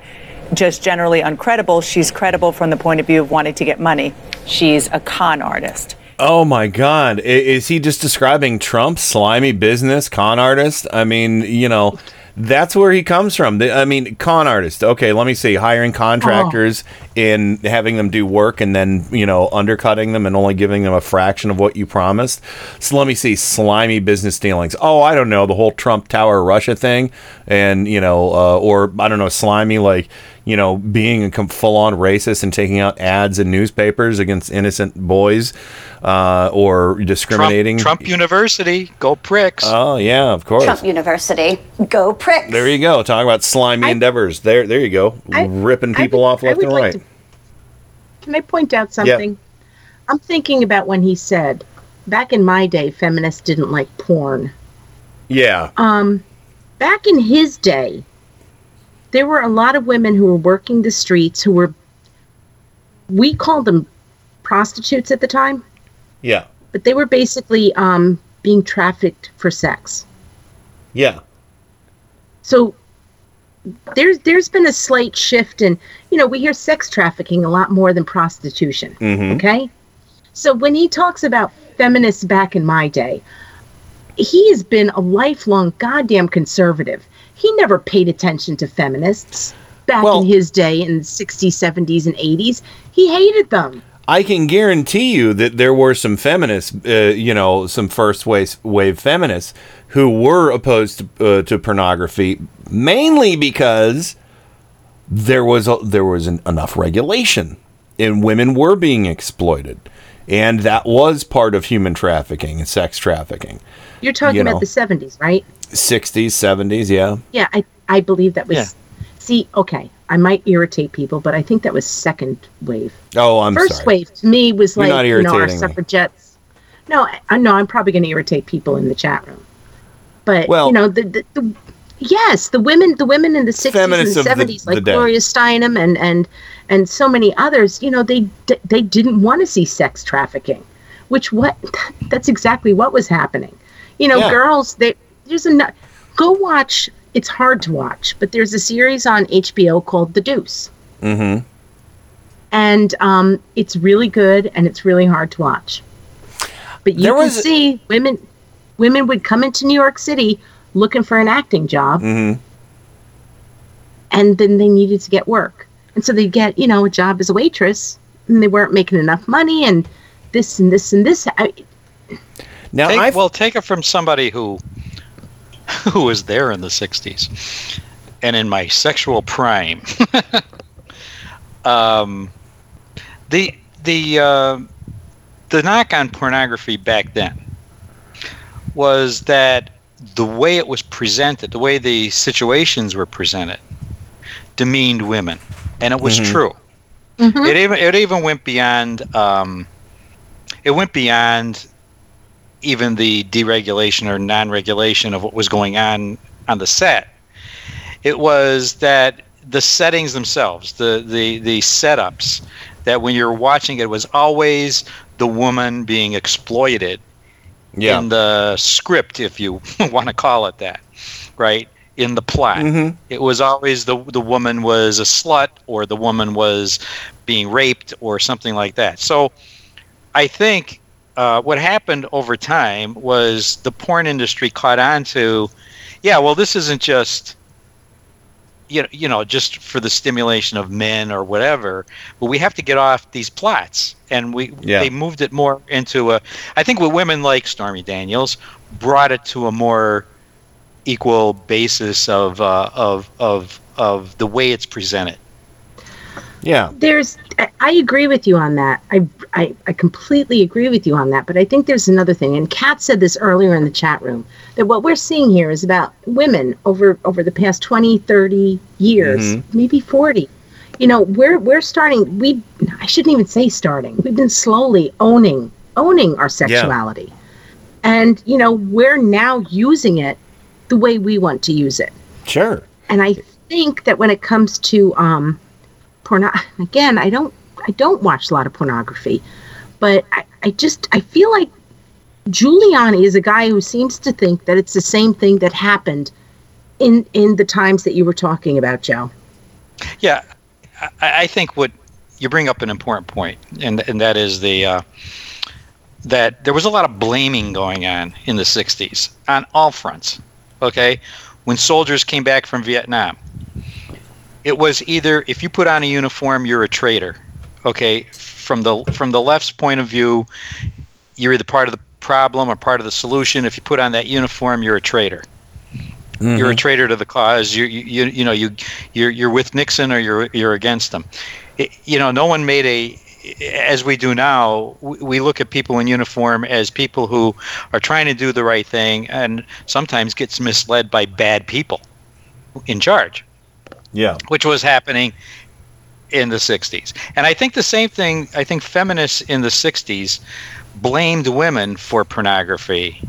just generally uncredible, she's credible from the point of view of wanting to get money. she's a con artist. Oh my God! Is he just describing Trump's slimy business con artist? I mean, you know, that's where he comes from. I mean, con artist. Okay, let me see. Hiring contractors and having them do work, and then you know undercutting them and only giving them a fraction of what you promised. So let me see. Slimy business dealings. Oh, I don't know the whole Trump Tower Russia thing, and you know, uh, or I don't know, slimy like you know, being a full-on racist and taking out ads in newspapers against innocent boys, uh, or discriminating. Trump University, go pricks. Oh yeah, of course. Trump University, go pricks. There you go. Talk about slimy endeavors. There, there you go. I- Ripping people would- off left would and like right. to- Can I point out something? I'm thinking about when he said, back in my day, feminists didn't like porn. Yeah. Um, back in his day, there were a lot of women who were working the streets who were, we called them prostitutes at the time, Yeah. but they were basically um, being trafficked for sex. Yeah. So there's there's been a slight shift in you know we hear sex trafficking a lot more than prostitution. Mhm. Okay, so when he talks about feminists back in my day, he has been a lifelong goddamn conservative. He never paid attention to feminists back in his day in the 60s, 70s, and 80s. He hated them. I can guarantee you that there were some feminists, uh, you know, some first wave, wave feminists who were opposed to, uh, to pornography, mainly because there was a, there was an, enough regulation, and women were being exploited, and that was part of human trafficking and sex trafficking. You're talking You about the 70s, right? 60s, 70s, yeah. Yeah, I, I believe that was. Yeah. See, okay, I might irritate people, but I think that was second wave. Oh, I'm First sorry. wave to me was You're like not you know our irritating me. suffragettes. No, I, know I'm probably going to irritate people in the chat room, but Well- you know the, the, the yes the women the women in the 60s and Feminists of 70s the like day. Gloria Steinem and and and so many others you know they they didn't want to see sex trafficking, which what [laughs] that's exactly what was happening. You know, Yeah. girls they there's a go watch. It's hard to watch, but there's a series on HBO called The Deuce Mm-hmm. and um, it's really good and it's really hard to watch. But you There can was- see women women would come into New York City looking for an acting job, Mm-hmm. and then they needed to get work, and so they get you know a job as a waitress, and they weren't making enough money, and this and this and this. I, Now, take, well, take it from somebody who [laughs] who was there in the '60s and in my sexual prime. [laughs] um, the the uh, the knock on pornography back then was that the way it was presented, the way the situations were presented, demeaned women, and it was Mhm. true. It even it even went beyond. Um, it went beyond even the deregulation or non-regulation of what was going on on the set. It was that the settings themselves, the the the setups, that when you're watching it was always the woman being exploited Yeah. in the script, if you [laughs] want to call it that, right? In the plot, Mhm. it was always the the woman was a slut or the woman was being raped or something like that. So, I think uh, what happened over time was the porn industry caught on to, yeah, well, this isn't just you know, you know, just for the stimulation of men or whatever, but we have to get off these plots, and we Yeah. they moved it more into a. I think with women like Stormy Daniels, brought it to a more equal basis of uh, of of of the way it's presented. Yeah. there's I, I agree with you on that. I, I i completely agree with you on that but i think there's another thing and kat said this earlier in the chat room that what we're seeing here is about women over over the past 20 30 years Mhm. maybe 40 you know we're we're starting we i shouldn't even say starting we've been slowly owning owning our sexuality. And you know we're now using it the way we want to use it. Sure. and I think that when it comes to um, porno, again, I don't, I don't watch a lot of pornography, but I, I just, I feel like Giuliani is a guy who seems to think that it's the same thing that happened in in the times that you were talking about, Joe. Yeah, I, I think what you bring up an important point, and and that is the uh, that there was a lot of blaming going on in the '60s on all fronts. Okay, when soldiers came back from Vietnam, it was either if you put on a uniform, you're a traitor. Okay, from the from the left's point of view, you're either part of the problem or part of the solution. If you put on that uniform, you're a traitor. You're a mm-hmm. traitor to the cause. You, you, you, know, you, you're, you're with Nixon or you're, you're against them. It, you know, no one made a, as we do now, we we look at people in uniform as people who are trying to do the right thing and sometimes gets misled by bad people in charge Yeah. which was happening in the 60s. And I think the same thing, I think feminists in the 60s blamed women for pornography.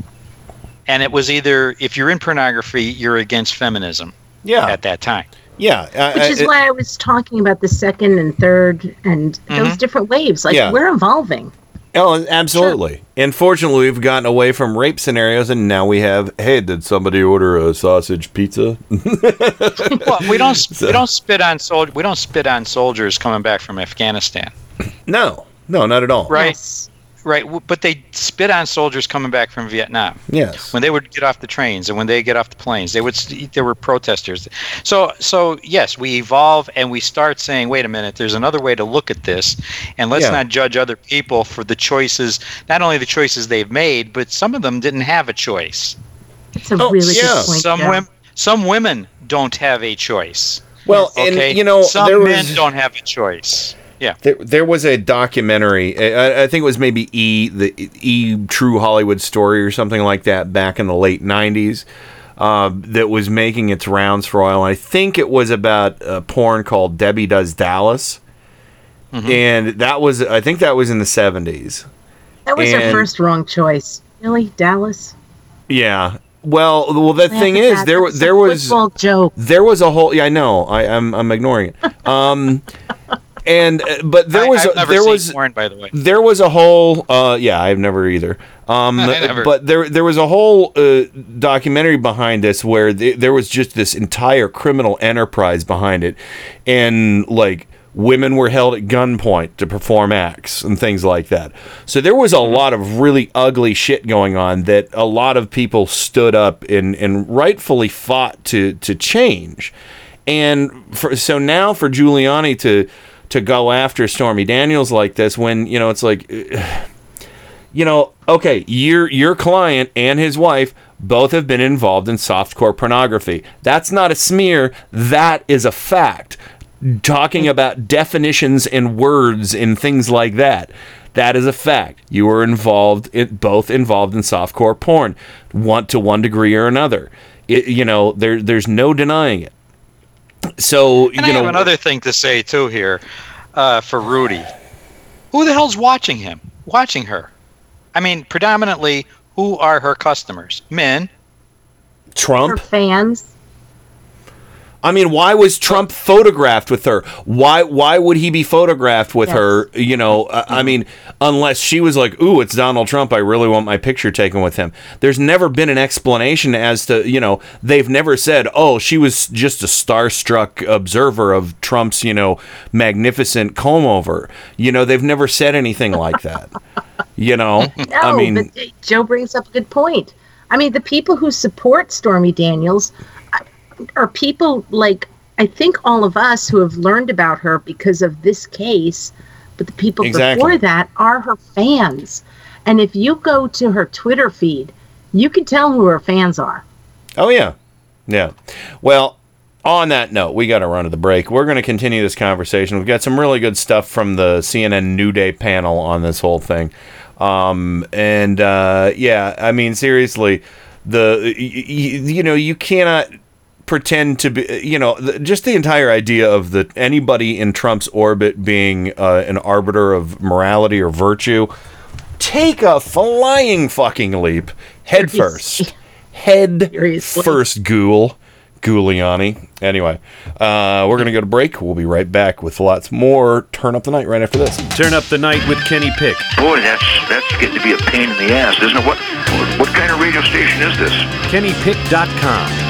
And it was either if you're in pornography, you're against feminism. Yeah. At that time. Yeah. I- Which I- is why I was talking about the second and third and those Mhm. different waves. Like Yeah. we're evolving. Oh, absolutely. Unfortunately, we've gotten away from rape scenarios, and now we have. Hey, did somebody order a sausage pizza? [laughs] well, we don't [laughs] we don't spit on soldiers. We don't spit on soldiers coming back from Afghanistan. No, no, not at all. Right. Right, but they spit on soldiers coming back from Vietnam. Yes. When they would get off the trains and when they get off the planes, they would. st- There were protesters. So, so yes, we evolve and we start saying, "Wait a minute, there's another way to look at this, and let's Yeah. not judge other people for the choices. Not only the choices they've made, but some of them didn't have a choice. It's a oh, really good point. Some Joe. women, some women don't have a choice. Well, and, okay, you know, some there men was- don't have a choice. Yeah. There, there was a documentary. I, I think it was maybe E, the E True Hollywood Story or something like that, back in the late '90s. Uh, that was making its rounds for a while. I think it was about a porn called Debbie Does Dallas, and that was I think that was in the '70s. That was And- our first wrong choice. Really, Dallas? Yeah. Well, well, the Yeah, thing is, that- there that's there was joke. there was a whole. Yeah, I know. I, I'm I'm ignoring it. Um, and uh, but there I- was never there was porn, by the way. there was a whole. Uh, yeah, I've never either. Um, [laughs] never. but there there was a whole uh, documentary behind this where th- there was just this entire criminal enterprise behind it, and like women were held at gunpoint to perform acts and things like that. So there was a lot of really ugly shit going on that a lot of people stood up and and rightfully fought to to change. And for, so now for Giuliani to to go after Stormy Daniels like this when you know it's like [sighs] you know, okay, your your client and his wife both have been involved in softcore pornography. That's not a smear, that is a fact. Talking mm. about definitions and words and things like that. That is a fact. You were involved in, both involved in softcore porn, one to one degree or another. It, you know, there there's no denying it. So, And you I know, have another thing to say too here, uh, for Rudy. Who the hell's watching him? Watching her? I mean, predominantly, who are her customers? Men. Trump fans. I mean, why was Trump photographed with her? Why why would he be photographed with her? You know, uh, I mean, unless she was like, "Ooh, it's Donald Trump. I really want my picture taken with him." There's never been an explanation as to, you know, they've never said, "Oh, she was just a starstruck observer of Trump's, you know, magnificent comb over." You know, they've never said anything like that. [laughs] You know, No, I mean, uh, Joe brings up a good point. I mean, the people who support Stormy Daniels are people like I think all of us who have learned about her because of this case, but the people Exactly. before that are her fans. And if you go to her Twitter feed, you can tell who her fans are. Oh yeah, yeah. Well, on that note, we got to run to the break. We're going to continue this conversation. We've got some really good stuff from the CNN New Day panel on this whole thing, um, and uh, yeah, I mean seriously, the y- y- you know you cannot pretend to be you know the, just the entire idea of the anybody in Trump's orbit being uh, an arbiter of morality or virtue take a flying fucking leap head first head first ghoul Giuliani. Anyway, uh, we're going to go to break. We'll be right back with lots more Turn Up the Night right after this. Turn up the night with Kenny Pick. Boy, that's that's getting to be a pain in the ass, isn't it? What what kind of radio station is this? KennyPick.com.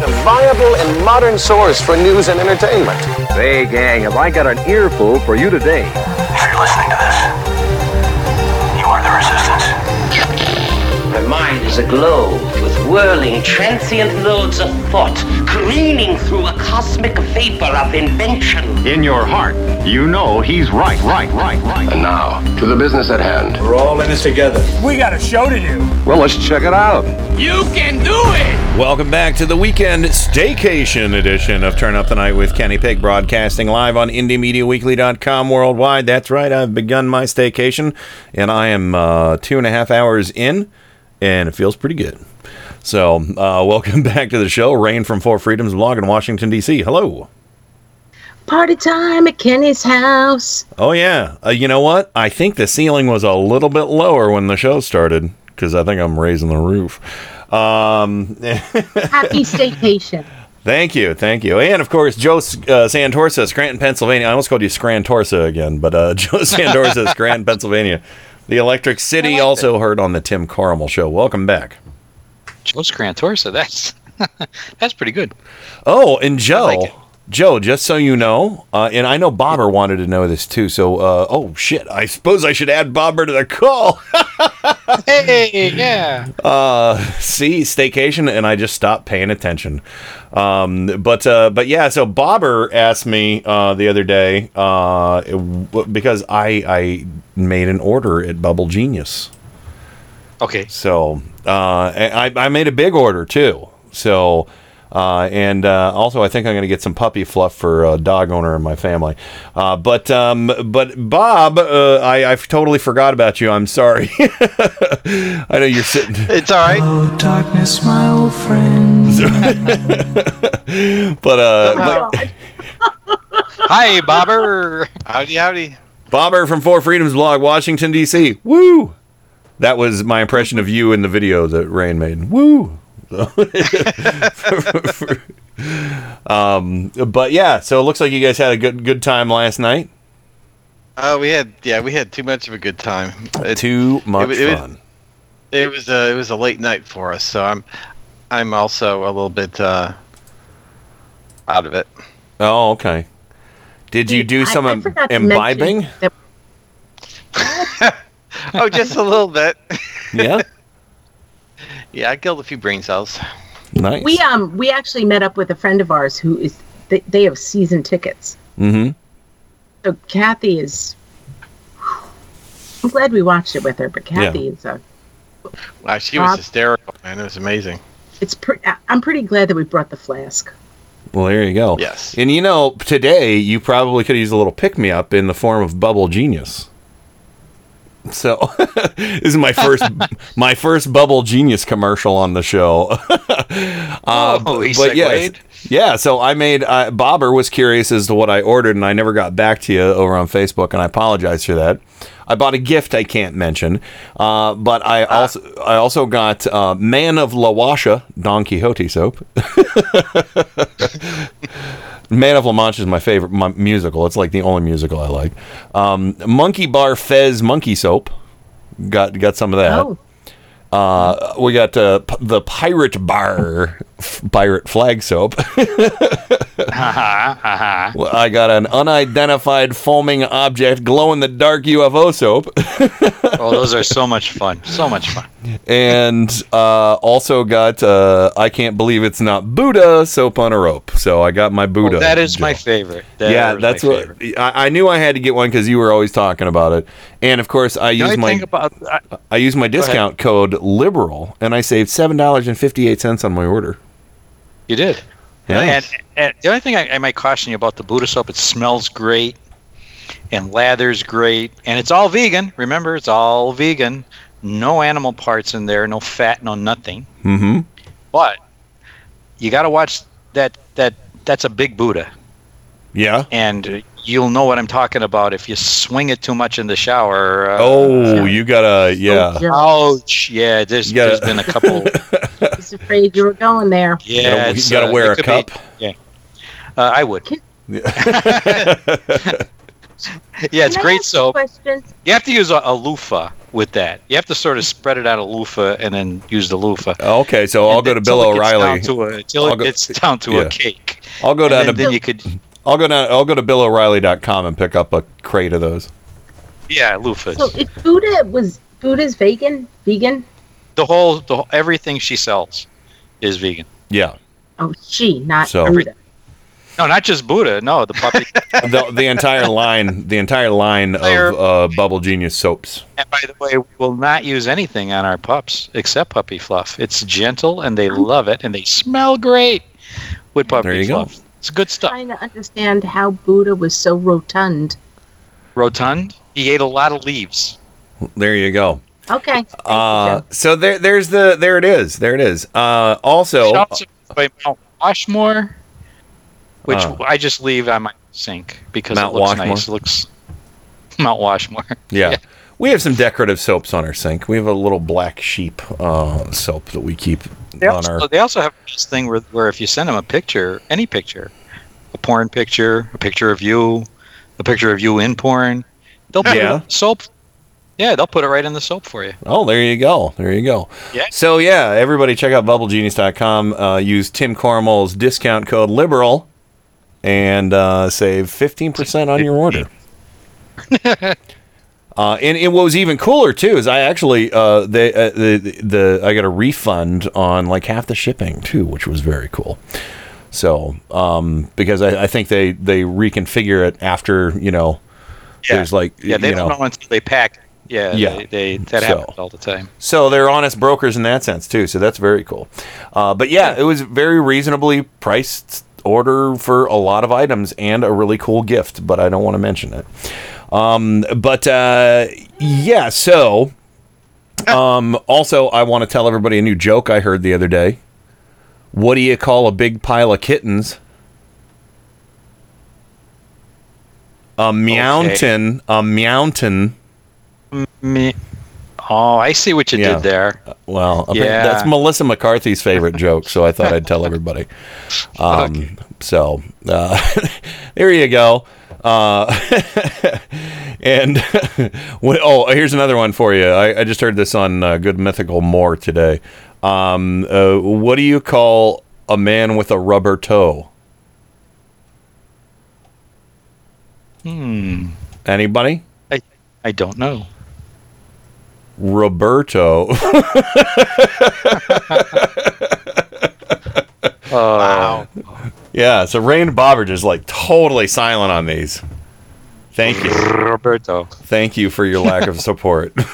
A viable and modern source for news and entertainment. Hey, gang, have I got an earful for you today? If you're listening to this, you are the resistance. My mind is aglow with whirling, transient loads of thought, careening through a cosmic vapor of invention. In your heart, you know he's right, right, right, right. And now, to the business at hand. We're all in this together. We got a show to do. Well, let's check it out. You can do it! Welcome back to the weekend staycation edition of Turn Up the Night with Kenny Pick, broadcasting live on IndieMediaWeekly.com worldwide. That's right, I've begun my staycation, and I am uh, two and a half hours in, and it feels pretty good. So, uh, [laughs] welcome back to the show. Rain from Four Freedoms blog in Washington, D.C. Hello. Party time at Kenny's house. Oh, yeah. Uh, you know what? I think the ceiling was a little bit lower when the show started because I think I'm raising the roof. Um, [laughs] Happy staycation. Thank you, thank you, and of course Joe uh, Santorsa, Scranton, Pennsylvania. I almost called you Scrantorsa again, but uh, [laughs] Joe Santorsa, Scranton, Pennsylvania. The Electric City, also heard on the Tim Carmel show. Welcome back. Joe Scrantorsa, that's [laughs] that's pretty good. Oh, and Joe, Joe, just so you know, uh, and I know Bobber wanted to know this too. So, uh, oh shit, I suppose I should add Bobber to the call. [laughs] hey, yeah. uh see staycation and i just stopped paying attention um but uh but yeah so bobber asked me uh the other day uh because i i made an order at bubble genius Okay. so uh i i made a big order too so uh, and uh, also, I think I'm going to get some puppy fluff for a dog owner in my family. Uh, but um, but Bob, uh, I I totally forgot about you. I'm sorry. [laughs] I know you're sitting. [laughs] It's all right. Oh, darkness, my old friend. [laughs] but uh, but, Hi, Bobber. Howdy, howdy. Bobber from Four Freedoms blog, Washington D.C. Woo! That was my impression of you in the video that Rain made. Woo! [laughs] um, but yeah, so it looks like you guys had a good good time last night. Oh, we had yeah, we had too much of a good time. It- Too much it, was- fun. It was a it was a late night for us, so I'm I'm also a little bit uh, out of it. Oh, okay. Did you do I- some I im- forgot to mention imbibing? [laughs] [laughs] oh, just a little bit. [laughs] Yeah. Yeah, I killed a few brain cells. Nice. We um we actually met up with a friend of ours who is they, they have season tickets. Mm-hmm. So Kathy is. I'm glad we watched it with her, but Yeah. Kathy is a. Wow, she was Rob- hysterical, man. It was amazing. It's pre- I'm pretty glad that we brought the flask. Well, there you go. Yes. And you know, today you probably could use a little pick me up in the form of Bubble Genius. So [laughs] this is my first [laughs] my first Bubble Genius commercial on the show. [laughs] uh, Oh, he but segued? Yeah, so I made uh, Bobber was curious as to what I ordered, and I never got back to you over on Facebook, and I apologize for that. I bought a gift I can't mention, uh, but I also I also got uh, Man of La Washa Don Quixote soap. Man of La Mancha is my favorite mu- musical. It's like the only musical I like. Um, Monkey Bar Fez Monkey Soap. Got got some of that. Oh. Uh, we got uh, p- the Pirate Bar f- Pirate Flag Soap. [laughs] Well, I got an unidentified foaming object glow in the dark UFO soap. [laughs] oh, those are so much fun. So much fun. and uh, also got uh, I can't believe it's not Buddha soap on a rope. So I got my Buddha. Oh, that is my favorite. That yeah, that's what I, I knew. I had to get one because you were always talking about it, and of course I use my about I, I use my discount code liberal, and I saved seven dollars and fifty eight cents on my order. You did. Yeah. And, and the only thing I, I might caution you about the Buddha soap, it smells great, and lathers great, and it's all vegan. Remember, it's all vegan. No animal parts in there, no fat, no nothing. Mm-hmm. But you got to watch that. That that's a big Buddha, Yeah. and you'll know what I'm talking about if you swing it too much in the shower. Uh, Oh, you gotta yeah. Ouch! Yeah, there's, You gotta- there's been a couple. [laughs] I was afraid you were going there. Yeah, You gotta- it's, you gotta uh, wear a could be- cup. yeah, uh, I would. [laughs] [laughs] yeah, it's Can great ask soap. You have to use a, a loofah with that. You have to sort of spread it out a loofah and then use the loofah. Okay, so I'll go to Bill Till it gets O'Reilly. Down to a, till it go- gets down to yeah. a cake. I'll go And down then, to then you could, I'll go down. I'll go to BillO'Reilly.com and pick up a crate of those. yeah, loofahs. So if Buddha was Buddha's vegan, vegan. The whole, the everything she sells is vegan. Yeah. Oh, she, not So- Buddha. No, not just Buddha. No, the puppy. [laughs] the, the entire line, the entire line of uh, Bubble Genius soaps. and by the way, we will not use anything on our pups except puppy fluff. It's gentle and they love it and they smell great with puppy There you go. It's good stuff. Trying to understand how Buddha was so rotund. Rotund. He ate a lot of leaves. There you go. Okay. Uh, so there, there's the, there it is, there it is. Uh, also, Shouts by Mount Washmore, which Oh. I just leave on my sink because Mount it looks Washmore? nice. It looks [laughs] Mount Washmore. [laughs] yeah. We have some decorative soaps on our sink. We have a little black sheep uh, soap that we keep They on also, our. they also have this thing where, where if you send them a picture, any picture, a porn picture, a picture of you, a picture of you in porn, they'll put Yeah. soap. Yeah, they'll put it right in the soap for you. Oh, there you go. There you go. Yeah. So yeah, everybody check out bubblegenius.com. Uh, use Tim Cormel's discount code liberal and uh, save 15% on your order. [laughs] Uh, and, and what was even cooler too is I actually uh, they uh, the, the I got a refund on like half the shipping too, which was very cool. So um, because I, I think they they reconfigure it after you know there's like Yeah, they don't know know until they pack. Yeah, Yeah. They, they that So- happens all the time. so they're honest brokers in that sense too. So that's very cool. Uh, but yeah, it was very reasonably priced order for a lot of items and a really cool gift. But I don't want to mention it. Um, but uh, yeah, so um, also I want to tell everybody a new joke I heard the other day. What do you call a big pile of kittens? A mountain. A mountain. Me. Oh, I see what you Yeah. did there. Well, Yeah. that's Melissa McCarthy's favorite [laughs] joke, so I thought I'd tell everybody. [laughs] Um, So uh, [laughs] there you go. Uh, and what, oh, here's another one for you. I, I just heard this on uh, Good Mythical More today. Um, uh, what do you call a man with a rubber toe? Hmm. Anybody? I I don't know. Roberto. [laughs] wow. Yeah, so Rain and Bob are just like totally silent on these. Thank you. Roberto. Thank you for your lack of [laughs] support. [laughs]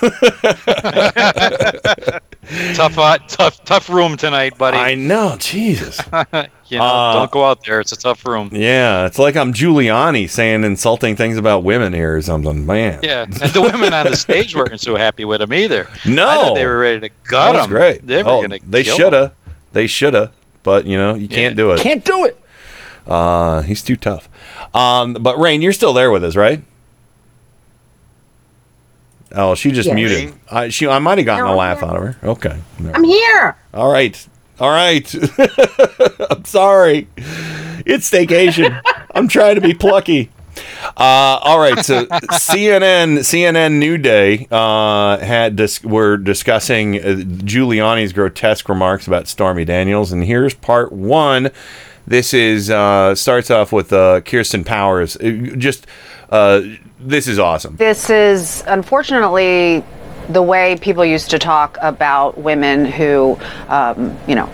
tough, uh, tough, tough room tonight, buddy. I know, Jesus. [laughs] you know, Uh, don't go out there. It's a tough room. yeah, it's like I'm Giuliani saying insulting things about women here or something. Man. Yeah, and the women on the stage weren't so happy with him either. No. I they were ready to gut That him. great. They were Oh, gonna. they shoulda. They shoulda. But, you know, you can't do it. Can't do it. Uh, he's too tough. Um, but Rain, you're still there with us, right? Oh, she just Yes. muted. I, she, I might have gotten No, a I'm laugh here. out of her. Okay. I'm here. All right. All right. [laughs] I'm sorry. It's staycation. [laughs] I'm trying to be plucky. Uh, all right. So CNN, CNN New Day uh, had dis- were discussing uh, Giuliani's grotesque remarks about Stormy Daniels, and here's part one. This is uh, starts off with uh, Kirsten Powers. Uh, Just uh, this is awesome. This is unfortunately the way people used to talk about women who, um, you know,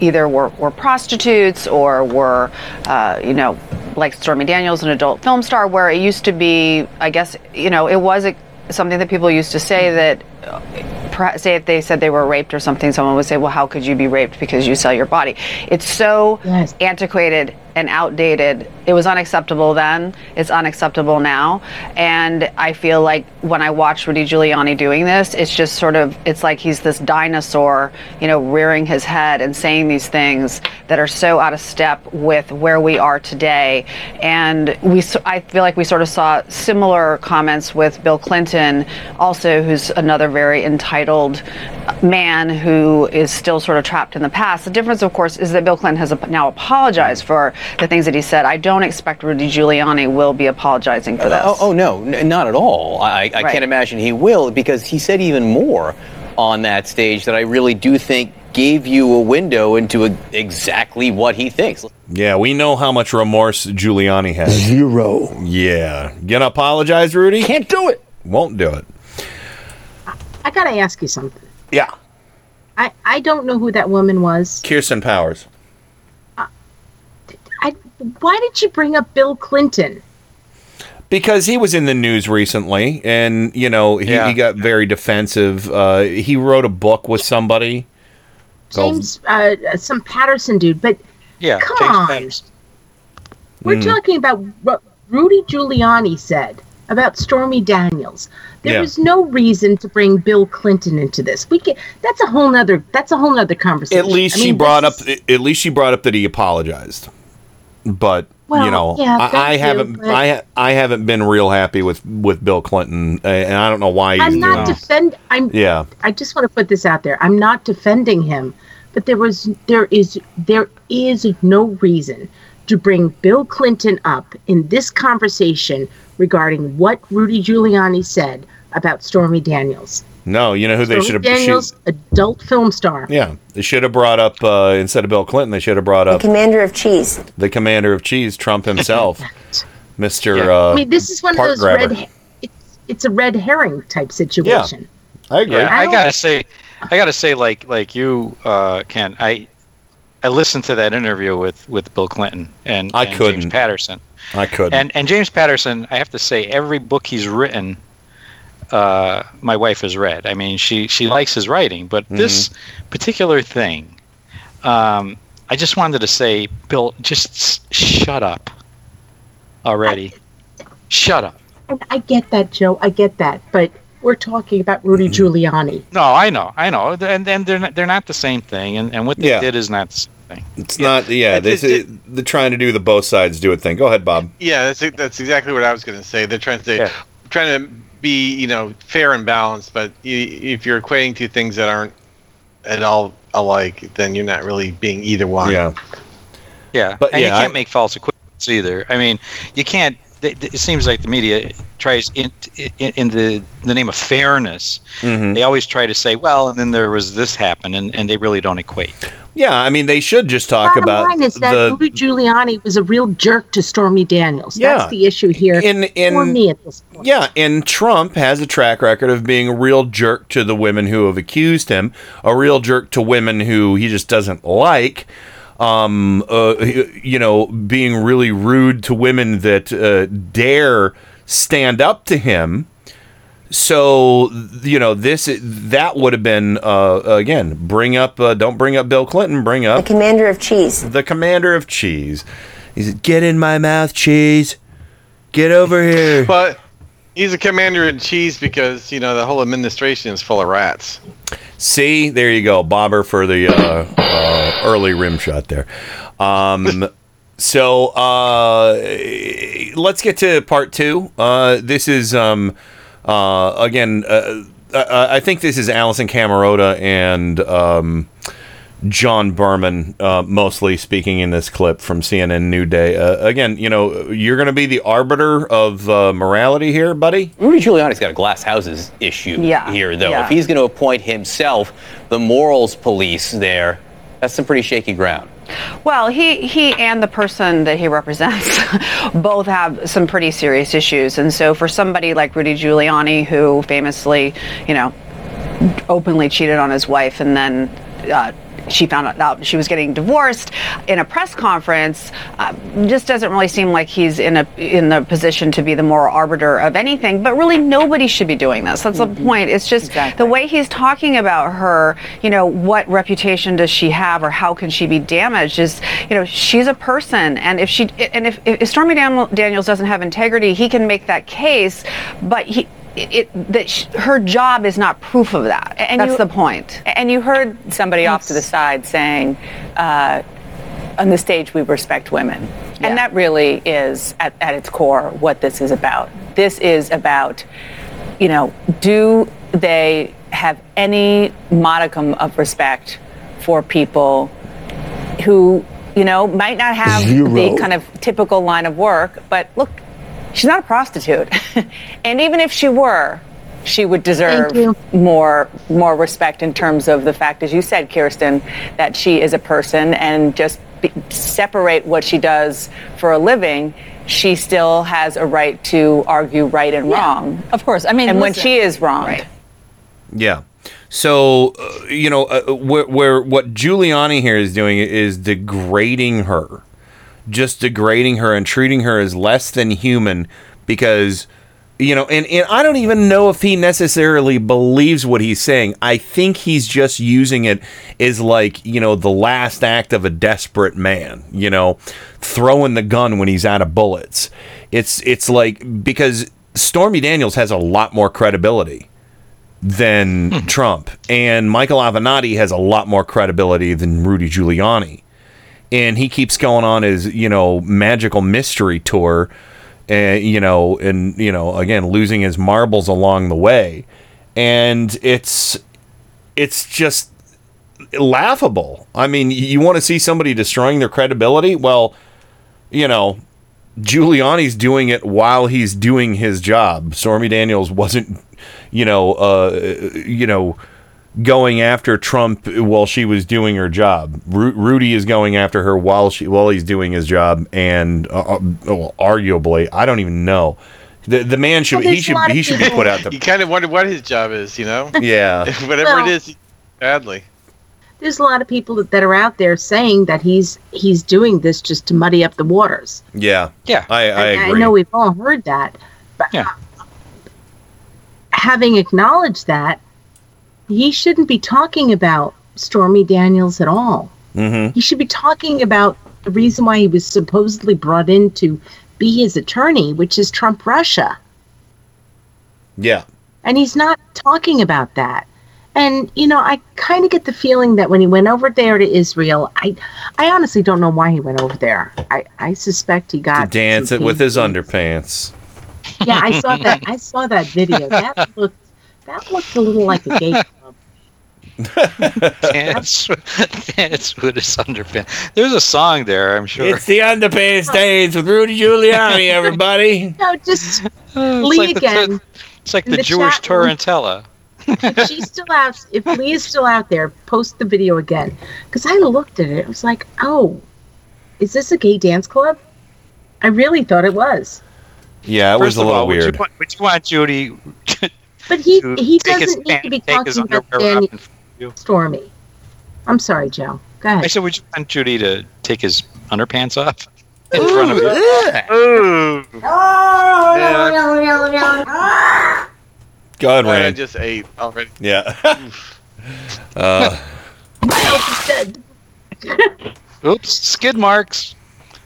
either were, were prostitutes or were, uh, you know, like Stormy Daniels, an adult film star, where it used to be, I guess, you know, it was a, something that people used to say that. Say if they said they were raped or something, someone would say, "Well, how could you be raped because you sell your body?" It's so antiquated and outdated. It was unacceptable then. It's unacceptable now. And I feel like when I watch Rudy Giuliani doing this, it's just sort of, it's like he's this dinosaur, you know, rearing his head and saying these things that are so out of step with where we are today. And we, I feel like we sort of saw similar comments with Bill Clinton, also, who's another very entitled man who is still sort of trapped in the past. The difference, of course, is that Bill Clinton has now apologized for the things that he said. I don't expect Rudy Giuliani will be apologizing for uh, this. Oh, oh no, n- not at all. I, I Right. can't imagine he will because he said even more on that stage that I really do think gave you a window into a, exactly what he thinks. Yeah, we know how much remorse Giuliani has. Zero. Yeah. Gonna apologize, Rudy? Can't do it. Won't do it. I gotta ask you something. Yeah. I I don't know who that woman was. Kirsten Powers. I why did you bring up Bill Clinton? Because he was in the news recently, and you know he, Yeah. he got very defensive. Uh, he wrote a book with somebody. called- James, uh, some Patterson dude, but Yeah, come James on. Patterson. We're Mm. talking about what Rudy Giuliani said about Stormy Daniels. There Yeah. was no reason to bring Bill Clinton into this. We can, that's a whole nother that's a whole nother conversation. At least I she brought up. At least she brought up that he apologized. But Well, you know, yeah, I, I haven't. but- I I haven't been real happy with with Bill Clinton, and I don't know why he's I'm not defend. I'm. Yeah. I just want to put this out there. I'm not defending him, but there was there is there is no reason to bring Bill Clinton up in this conversation regarding what Rudy Giuliani said about Stormy Daniels. No, you know who they should have. Daniels, adult film star. Yeah, they should have brought up uh, instead of Bill Clinton. They should have brought up the Commander of Cheese. the commander of cheese, Trump [laughs] himself, Mister. Uh, I mean, this is one of those grabber. red. It's it's a red herring type situation. Yeah, I agree. Yeah, I, don't- gotta say, I gotta say, like like you, uh, Ken, I I listened to that interview with with Bill Clinton and, I and couldn't. James Patterson. I could. And and James Patterson, I have to say, every book he's written, uh, my wife has read. I mean, she she likes his writing, but this particular thing, um, I just wanted to say, Bill, just s- shut up already. shut up. I get that, Joe. I get that, but we're talking about Rudy Mm-hmm. Giuliani. No, I know, I know, and and they're not, they're not the same thing, and, and what they Yeah. did is not the same thing. It's not. Yeah, they, they're trying to do the both sides do it thing. Go ahead, Bob. Yeah, that's that's exactly what I was going to say. They're trying to say, trying to be you know fair and balanced, but if you're equating two things that aren't at all alike, then you're not really being either one. Yeah. Yeah, But and yeah, you can't make false equivalents either. I mean, you can't. Th- th- It seems like the media tries in in, in the the name of fairness. Mm-hmm. They always try to say, well, and then there was this happen, and, and they really don't equate. Yeah, I mean they should just talk Bottom about line is that the Rudy Giuliani was a real jerk to Stormy Daniels. Yeah. That's the issue here in in for me at this point. Yeah, and Trump has a track record of being a real jerk to the women who have accused him, a real jerk to women who he just doesn't like. Um, uh, you know, being really rude to women that uh, dare stand up to him. So you know this that would have been uh, again bring up uh, don't bring up Bill Clinton bring up the commander of cheese. the commander of cheese. He said get in my mouth cheese. Get over here. But he's a commander in cheese because you know the whole administration is full of rats. See, there you go, bobber for the uh, uh, early rim shot there. Um, [laughs] So uh, let's get to part two. Uh, this is um, uh, again. Uh, I, I think this is Alisyn Camerota and um, John Berman uh, mostly speaking in this clip from CNN New Day. Uh, again, you know, you're going to be the arbiter of uh, morality here, buddy. Rudy Giuliani's got a glass houses issue Yeah, here, though. yeah. If he's going to appoint himself the morals police there, that's some pretty shaky ground. Well, he, he and the person that he represents [laughs] both have some pretty serious issues. And so for somebody like Rudy Giuliani, who famously, you know, openly cheated on his wife and then uh, she found out she was getting divorced in a press conference uh, just doesn't really seem like he's in a in the position to be the moral arbiter of anything but really nobody should be doing this. That's the point. It's just the way he's talking about her you know what reputation does she have or how can she be damaged is you know she's a person. And if she and if, if Stormy Daniels doesn't have integrity he can make that case but he it, that sh- her job is not proof of that. And That's you- the point. And you heard somebody off to the side saying, uh, on the stage, we respect women. And that really is, at, at its core, what this is about. This is about, you know, do they have any modicum of respect for people who, you know, might not have Zero. the kind of typical line of work, but look, she's not a prostitute. [laughs] and even if she were, she would deserve more more respect in terms of the fact, as you said, Kirsten, that she is a person and just be, separate what she does for a living. She still has a right to argue right and wrong. Of course. I mean, and when she is wrong, Yeah. So uh, you know uh, where, where what Giuliani here is doing is degrading her, just degrading her and treating her as less than human because you know and, and I don't even know if he necessarily believes what he's saying. I think he's just using it as like you know the last act of a desperate man. You know, throwing the gun when he's out of bullets. It's it's like because Stormy Daniels has a lot more credibility than hmm. Trump. And Michael Avenatti has a lot more credibility than Rudy Giuliani. And he keeps going on his, you know, magical mystery tour, and you know, and you know, again, losing his marbles along the way. And it's it's just laughable. I mean, you want to see somebody destroying their credibility? Well, you know, Giuliani's doing it while he's doing his job. Stormy Daniels wasn't, you know, uh, you know, going after Trump while she was doing her job. Ru- Rudy is going after her while she while he's doing his job, and uh, uh, well, arguably, I don't even know. The the man should Well, he should he should be put out the You kind of wonder what his job is, you know? [laughs] yeah [laughs] Whatever Well- it is, badly. There's a lot of people that, that are out there saying that he's he's doing this just to muddy up the waters. yeah yeah I I And agree I know we've all heard that, but having acknowledged that, he shouldn't be talking about Stormy Daniels at all. mm-hmm. He should be talking about the reason why he was supposedly brought in to be his attorney, which is Trump Russia. yeah And he's not talking about that. And you know, I kind of get the feeling that when he went over there to Israel, I, I honestly don't know why he went over there. I, I suspect he to got dance it with his underpants. Yeah, I saw that. I saw that video. That [laughs] looked that looked a little like a gay. [laughs] dance, dance with his underpants. There's a song there, I'm sure. It's the underpants dance with Rudy Giuliani, [laughs] everybody. No, just Uh, it's Lee like the- again. It's like the, the Jewish chat. Tarantella. if she's still out, if Lee is still out there, post the video again. Because I looked at it, I was like, oh, is this a gay dance club? I really thought it was. Yeah, it was First a of little all, would weird. you, want, would you want Judy [laughs] But he to he his doesn't need to be pants- take his talking about underwear off Danny in front of you? Stormy. I'm sorry, Joe. Go ahead. I ahead. said, would you want Judy to take his underpants off in front of you? Ooh. Go ahead, I just ate already. Yeah. [laughs] uh, [laughs] Oops, skid marks.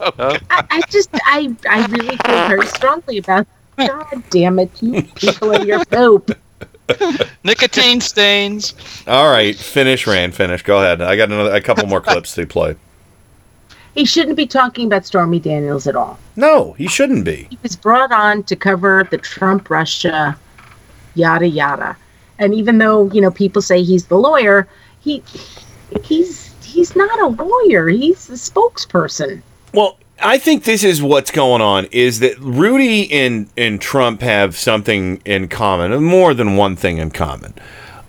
Oh. I, I just I I really feel very strongly about. God damn it, you people and your poop. [laughs] Nicotine stains. all right, finish, Rand. Finish. Go ahead. I got another, a couple more clips to play. he shouldn't be talking about Stormy Daniels at all. No, he shouldn't be. He was brought on to cover the Trump Russia, yada yada. And even though you know people say he's the lawyer, he he's he's not a lawyer. He's the spokesperson. Well, I think this is what's going on is that Rudy and and Trump have something in common, more than one thing in common.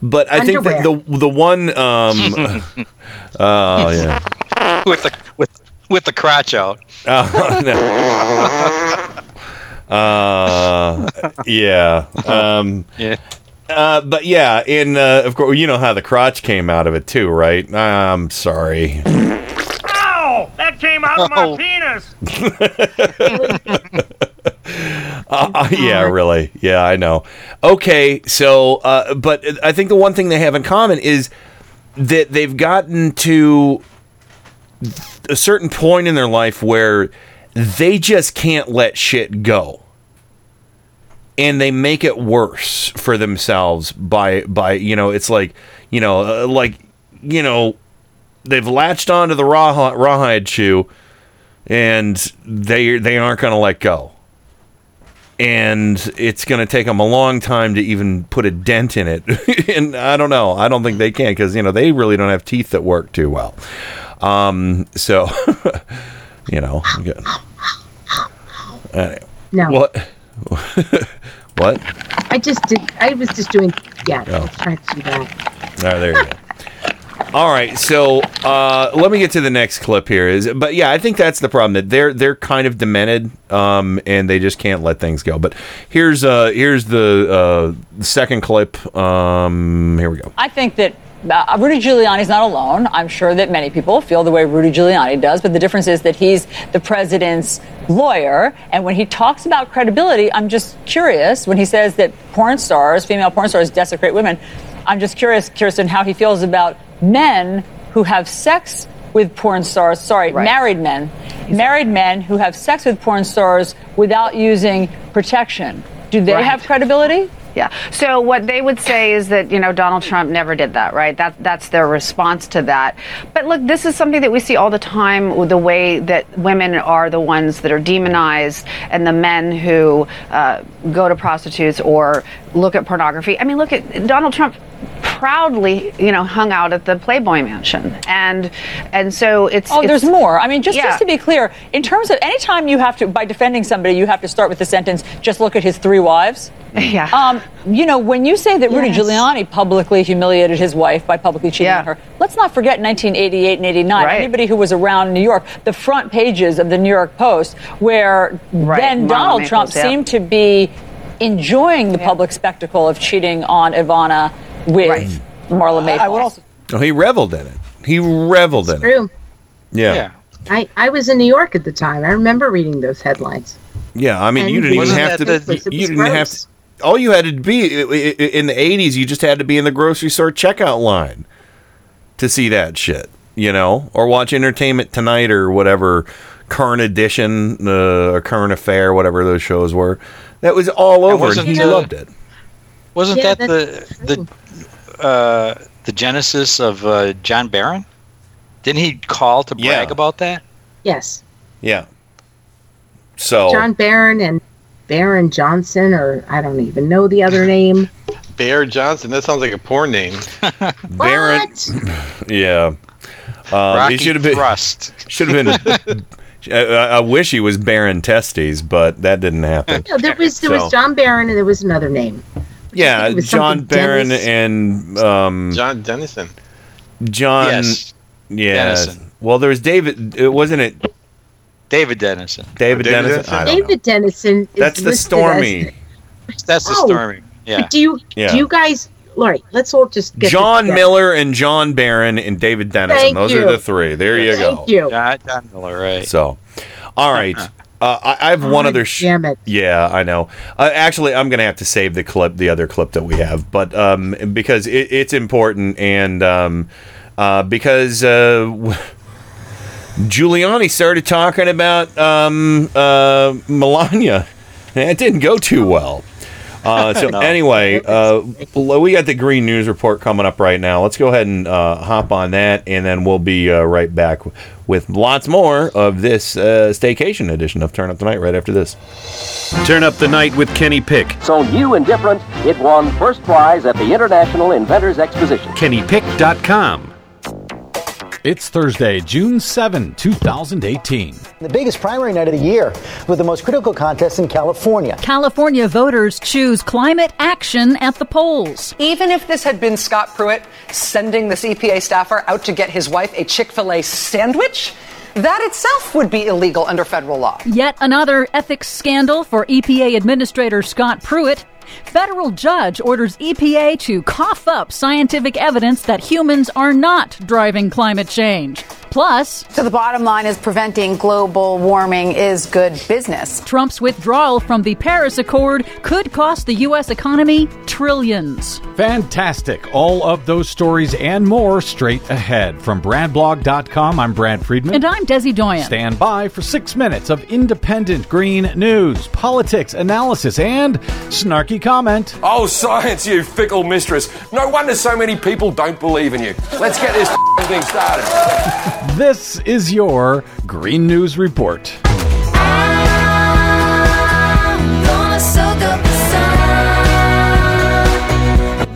But I think that the the one um [laughs] oh yeah. with the with with the crotch out. Uh, [laughs] no. [laughs] uh yeah. Um yeah. Uh, but yeah, in uh, of course, you know how the crotch came out of it too, right? I'm sorry. Ow! That came out of my Oh. penis. [laughs] Uh, uh, yeah, really. Yeah, I know. Okay, so, uh, but I think the one thing they have in common is that they've gotten to a certain point in their life where they just can't let shit go. And they make it worse for themselves by, by you know, it's like, you know, uh, like, you know, they've latched onto the raw, rawhide shoe and they, they aren't going to let go and it's going to take them a long time to even put a dent in it. [laughs] and I don't know. I don't think they can because you know they really don't have teeth that work too well. Um, so [laughs] you know, good. Anyway. No. What? [laughs] what? I just did. I was just doing. Yeah, Oh. Trying to do that. Oh, there you go. All right, so uh, let me get to the next clip here. Is but yeah, I think that's the problem that they're they're kind of demented, um, and they just can't let things go. But here's uh here's the uh, second clip. Um, here we go. I think that uh, Rudy Giuliani's not alone. I'm sure that many people feel the way Rudy Giuliani does, but the difference is that he's the president's lawyer. And when he talks about credibility, I'm just curious when he says that porn stars, female porn stars, desecrate women. I'm just curious, Kirsten, how he feels about men who have sex with porn stars. Sorry, married men. Married men who have sex with porn stars without using protection. Do they Right. have credibility? Yeah. So what they would say is that you know Donald Trump never did that, right? That that's their response to that. But look, this is something that we see all the time with the way that women are the ones that are demonized, and the men who uh, go to prostitutes or look at pornography. I mean, look at Donald Trump proudly, you know, hung out at the Playboy Mansion, and and so it's Oh, it's- there's more. I mean, just, Yeah. just to be clear, in terms of any time you have to, by defending somebody, you have to start with the sentence, just look at his three wives. Yeah. Um, you know, when you say that Rudy Yes. Giuliani publicly humiliated his wife by publicly cheating on her, let's not forget 1988 and 89. Right. Anybody who was around New York, the front pages of the New York Post, where then Marla Donald Trump yeah. seemed to be enjoying the public spectacle of cheating on Ivana with Marla Maples. I would also. Oh, he reveled in it. He reveled in it. True. Yeah. yeah. I, I was in New York at the time. I remember reading those headlines. Yeah, I mean, And you didn't even have to. the- you it was didn't have to. All you had to be i- i- in the '80s, you just had to be in the grocery store checkout line to see that shit, you know, or watch Entertainment Tonight or whatever current edition, uh, or current affair, whatever those shows were. That was all over, and wasn't, he loved it. Wasn't Yeah, that the the uh, the genesis of uh, John Barron? Didn't he call to brag Yeah. about that? Yes. Yeah. So John Barron and Barron Johnson, or I don't even know the other name. [laughs] Bear Johnson. That sounds like a porn name. [laughs] Baron, [laughs] yeah, um, Rocky he should have been. Thrust. Should have been. I, I wish he was Baron Testes, but that didn't happen. No, there was there So- was John Barron and there was another name. Yeah, John something Barron Dennis. and um, John Dennison. John. Yes. Yeah. Dennison. Well, there was David. It wasn't it David Dennison. David, David Dennison. Dennison? I know. David Dennison. That's the Stormy. as- That's the Oh, stormy. Yeah. Do you Yeah. do you guys? All right, let's all just get John. Miller and John Barron and David Dennison. Thank Those you. are the three. There you go. Thank you. John, John Miller, right. So, all right. Uh, I, I have one God other. Sh- damn it. Yeah, I know. Uh, actually, I'm gonna have to save the clip, the other clip that we have, but um, because it, it's important and um, uh, because uh, w- Giuliani started talking about um, uh, Melania, and it didn't go too well. Uh, so [laughs] No. anyway, uh, we got the Green News Report coming up right now. Let's go ahead and uh, hop on that, and then we'll be uh, right back with lots more of this uh, staycation edition of Turn Up the Night right after this. Turn up the night with Kenny Pick. So new and different, it won first prize at the International Inventors Exposition. KennyPick.com. It's Thursday, June 7, 2018. The biggest primary night of the year with the most critical contest in California. California voters choose climate action at the polls. Even if this had been Scott Pruitt sending this EPA staffer out to get his wife a Chick fil A sandwich, that itself would be illegal under federal law. Yet another ethics scandal for EPA Administrator Scott Pruitt. Federal judge orders EPA to cough up scientific evidence that humans are not driving climate change. Plus, So the bottom line is preventing global warming is good business. Trump's withdrawal from the Paris Accord could cost the U.S. economy trillions. Fantastic. All of those stories and more straight ahead. From BradBlog.com, I'm Brad Friedman. And I'm Desi Doyen. Stand by for six minutes of independent green news, politics, analysis, and snarky comment. Oh, science, you fickle mistress. No wonder so many people don't believe in you. Let's get this [laughs] thing started. This is your Green News Report.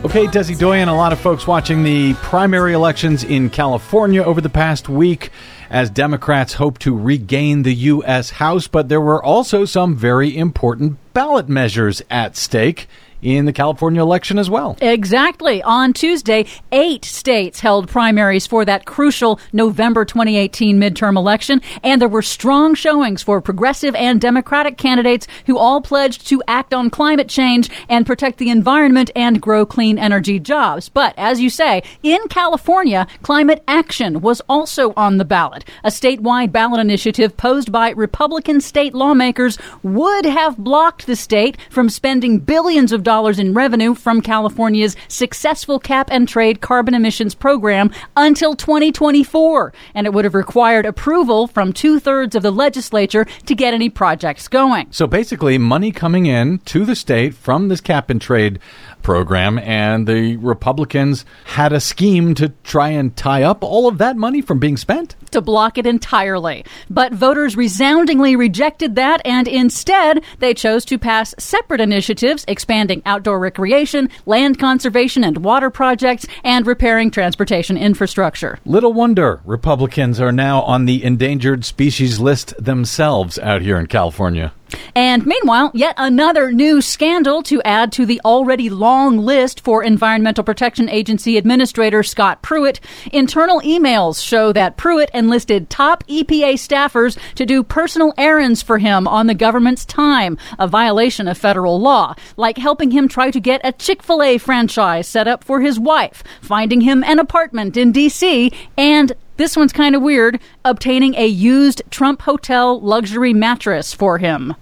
Okay, Desi Doyen, a lot of folks watching the primary elections in California over the past week as Democrats hope to regain the U.S. House, but there were also some very important ballot measures at stake in the California election as well. Exactly. On Tuesday, eight states held primaries for that crucial November 2018 midterm election, and there were strong showings for progressive and Democratic candidates who all pledged to act on climate change and protect the environment and grow clean energy jobs. But as you say, in California, climate action was also on the ballot. A statewide ballot initiative posed by Republican state lawmakers would have blocked the state from spending billions of dollars in revenue from California's successful cap and trade carbon emissions program until 2024. And it would have required approval from two thirds of the legislature to get any projects going. So basically, money coming in to the state from this cap and trade program, and the Republicans had a scheme to try and tie up all of that money from being spent. to block it entirely. But voters resoundingly rejected that, and instead, they chose to pass separate initiatives expanding outdoor recreation, land conservation and water projects, and repairing transportation infrastructure. Little wonder Republicans are now on the endangered species list themselves out here in California. And meanwhile, yet another new scandal to add to the already long list for Environmental Protection Agency Administrator Scott Pruitt. Internal emails show that Pruitt enlisted top EPA staffers to do personal errands for him on the government's time, a violation of federal law, like helping him try to get a Chick fil A franchise set up for his wife, finding him an apartment in D.C., and this one's kind of weird obtaining a used Trump Hotel luxury mattress for him.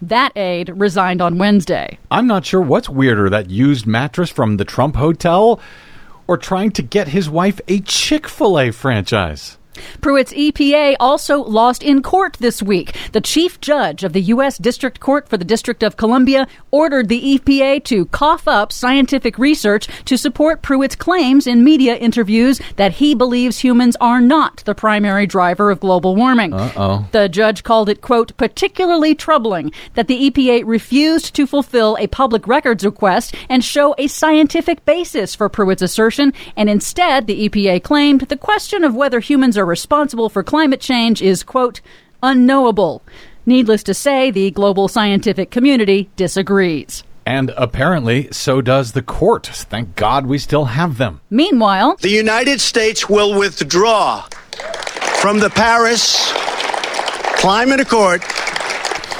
That aide resigned on Wednesday. I'm not sure what's weirder that used mattress from the Trump Hotel or trying to get his wife a Chick fil A franchise. Pruitt's EPA also lost in court this week. The chief judge of the U.S. District Court for the District of Columbia ordered the EPA to cough up scientific research to support Pruitt's claims in media interviews that he believes humans are not the primary driver of global warming. Uh oh. The judge called it, quote, particularly troubling that the EPA refused to fulfill a public records request and show a scientific basis for Pruitt's assertion, and instead, the EPA claimed the question of whether humans are responsible for climate change is, quote, unknowable. Needless to say, the global scientific community disagrees. And apparently, so does the court. Thank God we still have them. Meanwhile, The United States will withdraw from the Paris Climate Accord.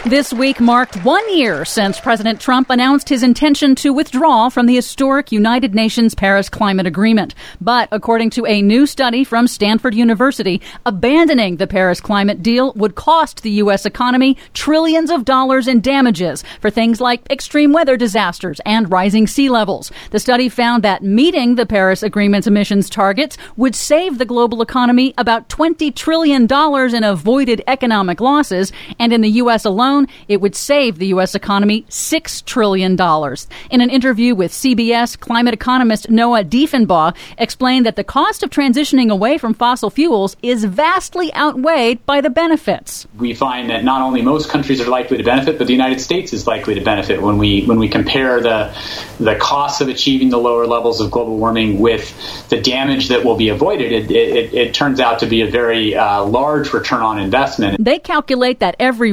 This week marked one year since President Trump announced his intention to withdraw from the historic United Nations Paris Climate Agreement. But according to a new study from Stanford University, abandoning the Paris climate deal would cost the U.S. economy trillions of dollars in damages for things like extreme weather disasters and rising sea levels. The study found that meeting the Paris Agreement's emissions targets would save the global economy about $20 trillion in avoided economic losses, and in the U.S. alone, alone, it would save the U.S. economy $6 trillion. In an interview with CBS, climate economist Noah Diffenbaugh explained that the cost of transitioning away from fossil fuels is vastly outweighed by the benefits. We find that not only most countries are likely to benefit, but the United States is likely to benefit when we when we compare the the costs of achieving the lower levels of global warming with the damage that will be avoided. It, it, it turns out to be a very uh, large return on investment. They calculate that every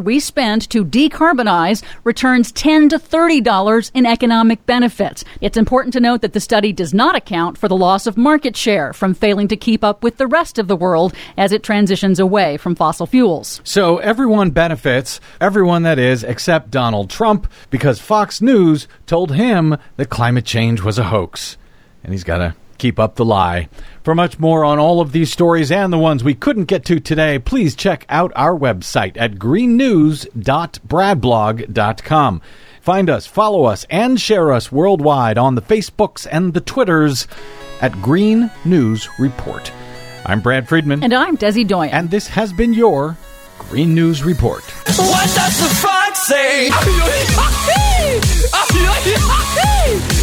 $1 we spend to decarbonize returns $10 to $30 in economic benefits. It's important to note that the study does not account for the loss of market share from failing to keep up with the rest of the world as it transitions away from fossil fuels. So everyone benefits, everyone that is, except Donald Trump, because Fox News told him that climate change was a hoax. And he's got to keep up the lie. For much more on all of these stories and the ones we couldn't get to today, please check out our website at greennews.bradblog.com. Find us, follow us, and share us worldwide on the Facebooks and the Twitters at Green News Report. I'm Brad Friedman. And I'm Desi Doyen. And this has been your Green News Report. What does the fox say? [laughs]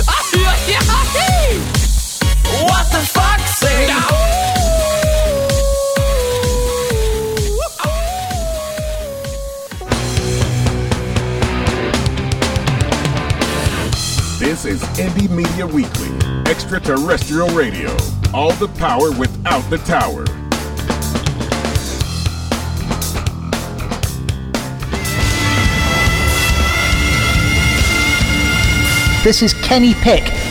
This is Indie Media Weekly, extraterrestrial radio. All the power without the tower. This is Kenny Pick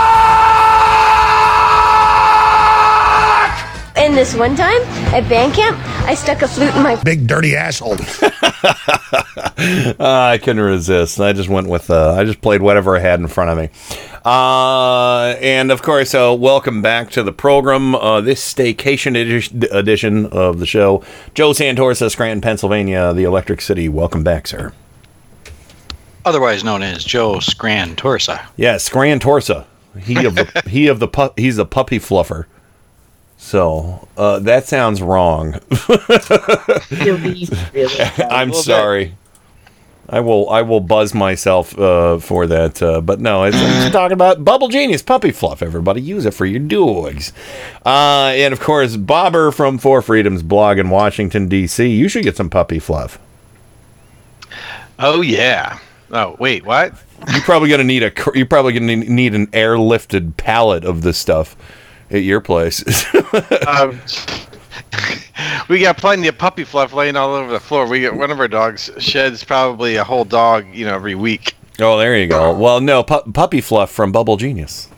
And this one time at band camp, I stuck a flute in my Big dirty asshole. Uh, [laughs] [laughs] I couldn't resist. I just went with. Uh, I just played whatever I had in front of me. Uh, and of course, uh, welcome back to the program. Uh, this staycation edi- edition of the show. Joe Santorsa, Scranton, Pennsylvania, the Electric City. Welcome back, sir. Otherwise known as Joe Scran Torsa. Yeah, Scran Torsa. He of the [laughs] he of the pu- he's a puppy fluffer. So uh, that sounds wrong. [laughs] [laughs] I'm sorry. I will I will buzz myself uh, for that, uh, but no, it's, it's talking about Bubble Genius puppy fluff. Everybody use it for your dogs, uh, and of course Bobber from Four Freedoms blog in Washington D.C. You should get some puppy fluff. Oh yeah. Oh wait, what? You're probably gonna need a you're probably gonna need an airlifted pallet of this stuff at your place. [laughs] um, we got plenty of puppy fluff laying all over the floor. We get one of our dogs sheds probably a whole dog, you know, every week. Oh, there you go. Well, no, pu- puppy fluff from Bubble Genius.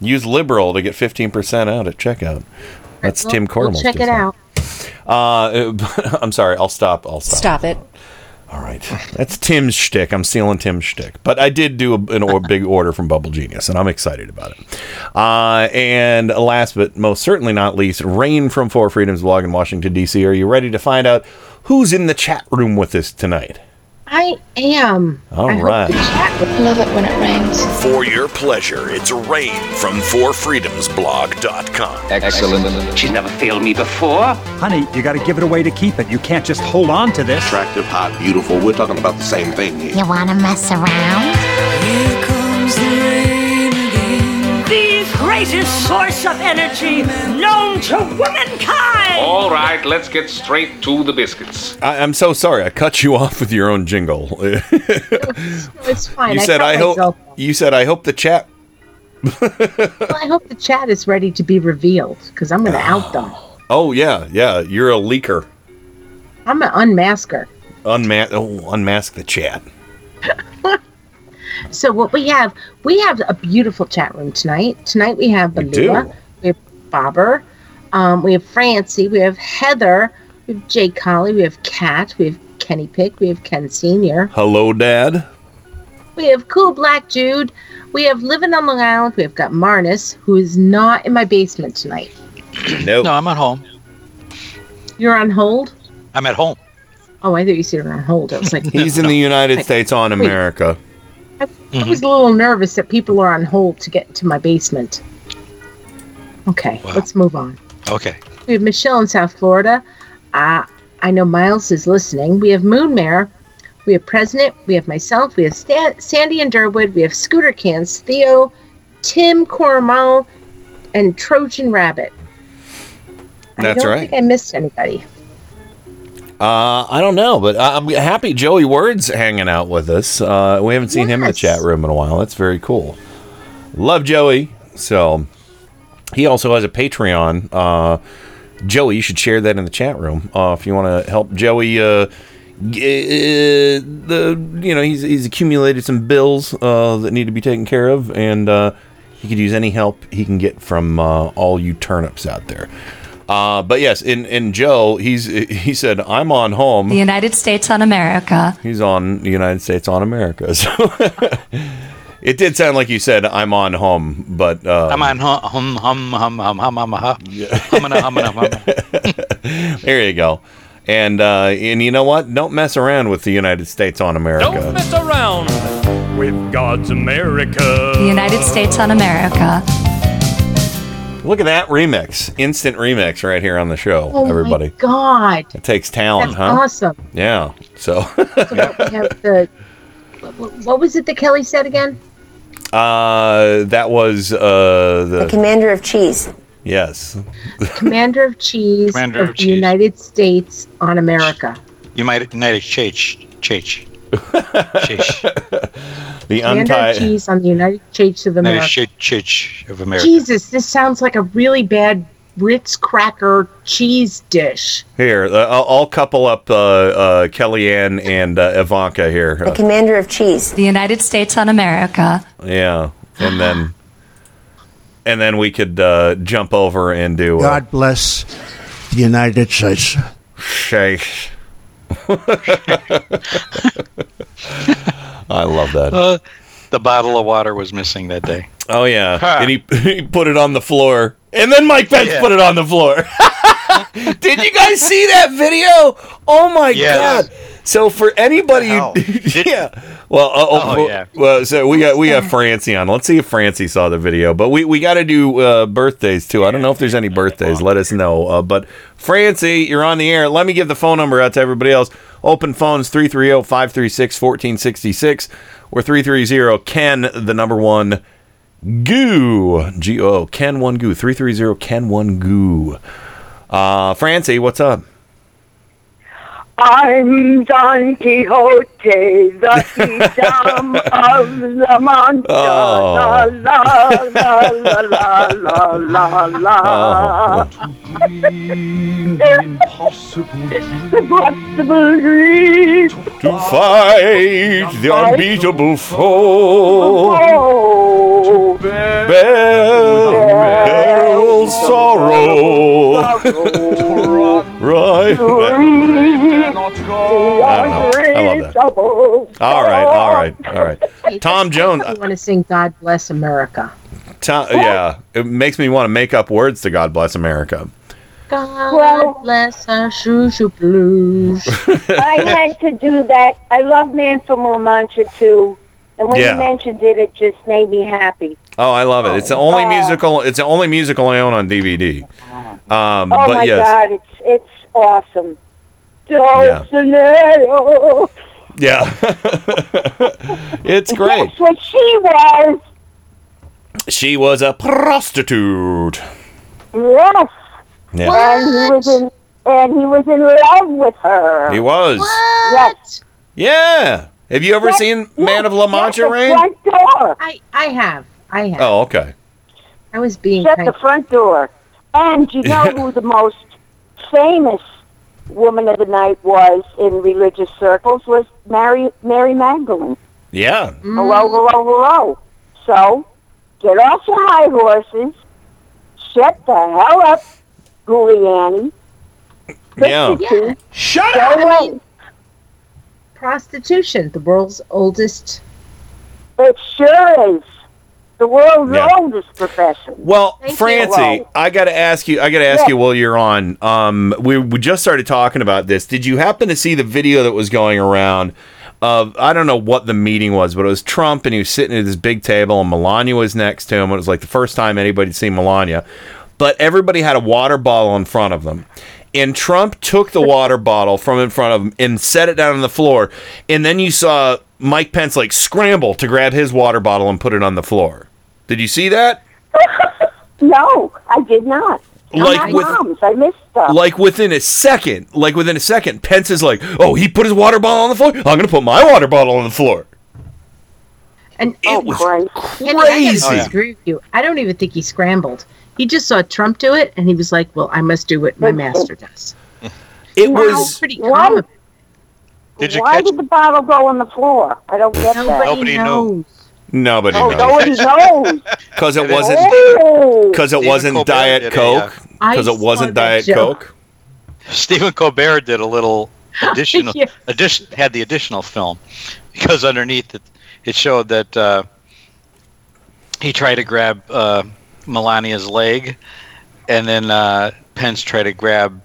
Use liberal to get 15% out at checkout. That's We'll- Tim we'll Cormel's check it out. Uh, [laughs] I'm sorry. I'll stop. I'll stop. Stop it. All right. That's Tim's shtick. I'm stealing Tim's shtick. But I did do a, an or, big [laughs] order from Bubble Genius, and I'm excited about it. Uh, and last but most certainly not least, Rain from Four Freedoms blog in Washington, D.C. Are you ready to find out who's in the chat room with us tonight? I am. All I right. the Love it when it rains. For your pleasure, it's Rain from FourFreedomsBlog.com. Excellent. She's never failed me before. Honey, you gotta give it away to keep it. You can't just hold on to this. Attractive, hot, beautiful. We're talking about the same thing here. You wanna mess around? Here comes the rain again. The greatest source of energy known to womankind. All right, let's get straight to the biscuits. I, I'm so sorry. I cut you [laughs] off with your own jingle. [laughs] It's fine. you said cut I hope. You said I hope the chat. [laughs] Well, I hope the chat is ready to be revealed because I'm going to out them. [sighs] Oh yeah, yeah. You're a leaker. I'm an unmasker. Unma- oh, unmask the chat. So what we have, we have a beautiful chat room tonight. Tonight we have We. Balua, we have Bobber, um, we have Francie, we have Heather, we have Jake Colley, we have Kat, we have Kenny Pick, we have Ken Senior, Hello, Dad. we have Cool Black Jude, We have living on Long Island. We have got Marnus, who is not in my basement tonight. [clears throat] Nope. No, I'm at home. You're on hold. I'm at home. Oh, I thought you said you're on hold. I was like, He's in the [laughs] United States on Wait. America. I was a little nervous that people are on hold to get to my basement. Okay, let's move on. Okay. We have Michelle in South Florida. Uh, I know Miles is listening. We have Moonmare. We have President. We have myself. We have Stan- Sandy and Durwood. We have Scooter Cans, Theo, Tim Cormall, and Trojan Rabbit. I That's don't right. think I missed anybody. Uh, I don't know, but I- I'm happy Joey Word's hanging out with us. Uh, we haven't seen him in the chat room in a while. That's very cool. Love Joey. So he also has a Patreon. Uh, Joey, you should share that in the chat room uh, if you want to help Joey. Uh, g- uh, the you know he's he's accumulated some bills uh, that need to be taken care of, and uh, he could use any help he can get from uh, all you turnips out there. Uh, but yes, in in Joe, he's he said, "I'm on home." The United States on America. He's on the United States on America. [laughs] So it did sound like you said, "I'm on home," but um, I'm on home, hum, hum, hum, hum, hum, hum, hum, hum, hum, hum. [laughs] There you go. And uh, and you know what? Don't mess around with the United States on America. Don't mess around with God's America. The United States on America. Look at that remix, instant remix right here on the show, Oh everybody. my God, It takes talent, that's huh? awesome. Yeah. So We have [laughs] the. what- What was it that Kelly said again? uh, that was uh, the, commander of cheese. yes. Commander of [laughs] cheese Commander of, of the cheese. United States on America. You might United Church [laughs] Church. The Commander of untied. cheese on the United States of United America. Church Church of America. Jesus, this sounds like a really bad Ritz cracker cheese dish. Here, uh, I'll, I'll couple up uh, uh, Kellyanne and uh, Ivanka here. Uh, commander of cheese. The United States on America. yeah, and then and then we could uh, jump over and do uh, God bless the United States. Sheesh. I love that. Uh, the bottle of water was missing that day. Oh yeah, Ha. and he [laughs] he put it on the floor, and then Mike Pence Yeah. put it on the floor. [laughs] Did you guys see that video? Oh my Yes. god! So for anybody, who, [laughs] yeah, well, uh, oh, Oh, well, yeah. well, so we got we got Francie on. Let's see if Francie saw the video. But we we got to do uh, birthdays too. I don't know if there's any birthdays. Let us know. Uh, but Francie, you're on the air. Let me give the phone number out to everybody else. Open phones 330-536-1466 or 330 Ken the number one Goo. G O. Ken one Goo. 330 Ken one Goo. Uh, Francie, what's up? I'm Don Quixote, the Quixam of La Mancha. Oh. La la la la la la la la. Impossible dream. To fight the unbeatable foe. Oh, Bear, bear all sorrow. right. I don't know. I love that. All right, all right, all right. Tom Jones. I uh, want to sing God Bless America. Tom, yeah, it makes me want to make up words to God Bless America. God bless our shoo shoo blues. [laughs] I had to do that. I love Man from La Mancha too. And when Yeah. you mentioned it, it just made me happy. Oh, I love it. It's the only Oh. musical. It's the only musical I own on DVD. Um, oh but my yes, God, it's it's awesome. Yeah. Dulcinea. yeah, [laughs] it's great. That's what she was. She was a prostitute. Yes. Yeah. And he was in and he was in love with her. He was. Yes. Yeah. Have you ever Yes, seen Man of La Mancha, at the Rain? Front door. I I have. I have. Oh, okay. I was being Shut kind the front door. And you know [laughs] who the most famous woman of the night was in religious circles was Mary Mary Magdalene. Yeah. Mm-hmm. Hello, hello, hello. So, get off your high horses. Shut the hell up, Giuliani. Yeah. Fifty-two. Shut up. I away. mean, prostitution, the world's oldest. It sure is. The world's Yeah. oldest profession. Well, Thank. Francie, Well, I got to ask you. I got to ask Yeah. you while you're on. Um, we we just started talking about this. Did you happen to see the video that was going around? Of I don't know what the meeting was, but it was Trump and he was sitting at this big table and Melania was next to him. It was like the first time anybody'd seen Melania, but everybody had a water bottle in front of them. And Trump took the water bottle from in front of him and set it down on the floor. And then you saw Mike Pence like scramble to grab his water bottle and put it on the floor. Did you see that? [laughs] no, I did not. Like with- moms, I missed stuff. Like within a second, like within a second, Pence is like, "Oh, he put his water bottle on the floor. I'm going to put my water bottle on the floor." And it was And I crazy. gotta disagree with you. I don't even think he scrambled. He just saw Trump do it, and he was like, "Well, I must do what my master does." [laughs] It was pretty Why, calm. Did you why catch- did the bottle go on the floor? I don't get that. Nobody knew. Nobody Oh, knows nobody [laughs] knows. because it Oh. wasn't because it Stephen wasn't Colbert Diet Coke because it wasn't Diet. Coke. [laughs] Stephen Colbert did a little additional Yeah. addition had the additional film because underneath it it showed that uh, he tried to grab uh, Melania's leg, and then uh, Pence tried to grab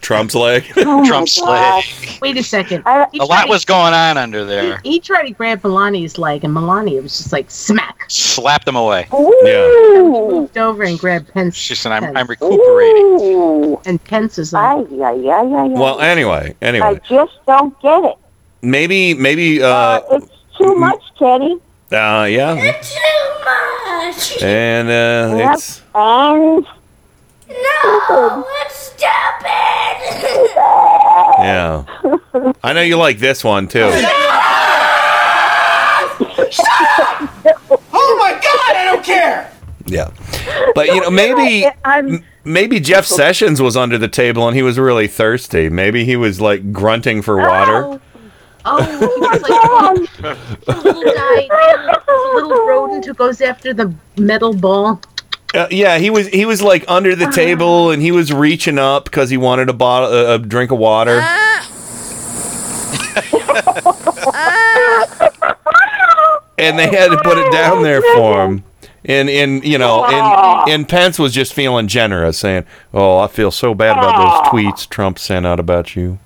Trump's leg. [laughs] Oh Trump's leg. Wait a second. He A lot tried- was going on under there. He, he tried to grab Melania's leg, and Melania was just like smack. Slapped him away. Yeah. Moved over and grabbed Pence. She said, "I'm Pence. I'm recuperating." Ooh. And Pence is like, yeah, yeah, yeah, yeah. Well, anyway, anyway. I just don't get it. maybe maybe uh, It's too much, Kenny. Uh yeah, Too much. and uh, Yep. it's And No, it's stupid. [laughs] yeah. I know you like this one too. Oh my God! I don't care. Yeah, but you know maybe m- maybe Jeff Sessions was under the table and he was really thirsty. Maybe he was like grunting for water. oh, Oh, [laughs] he was like oh a little guy, a little rodent who goes after the metal ball. Uh, yeah, he was he was like under the uh-huh. table and he was reaching up because he wanted a bottle a, a drink of water. Uh. [laughs] and they had to put it down there for him. And and you know, and ah. and Pence was just feeling generous, saying, "Oh, I feel so bad about those ah. tweets Trump sent out about you."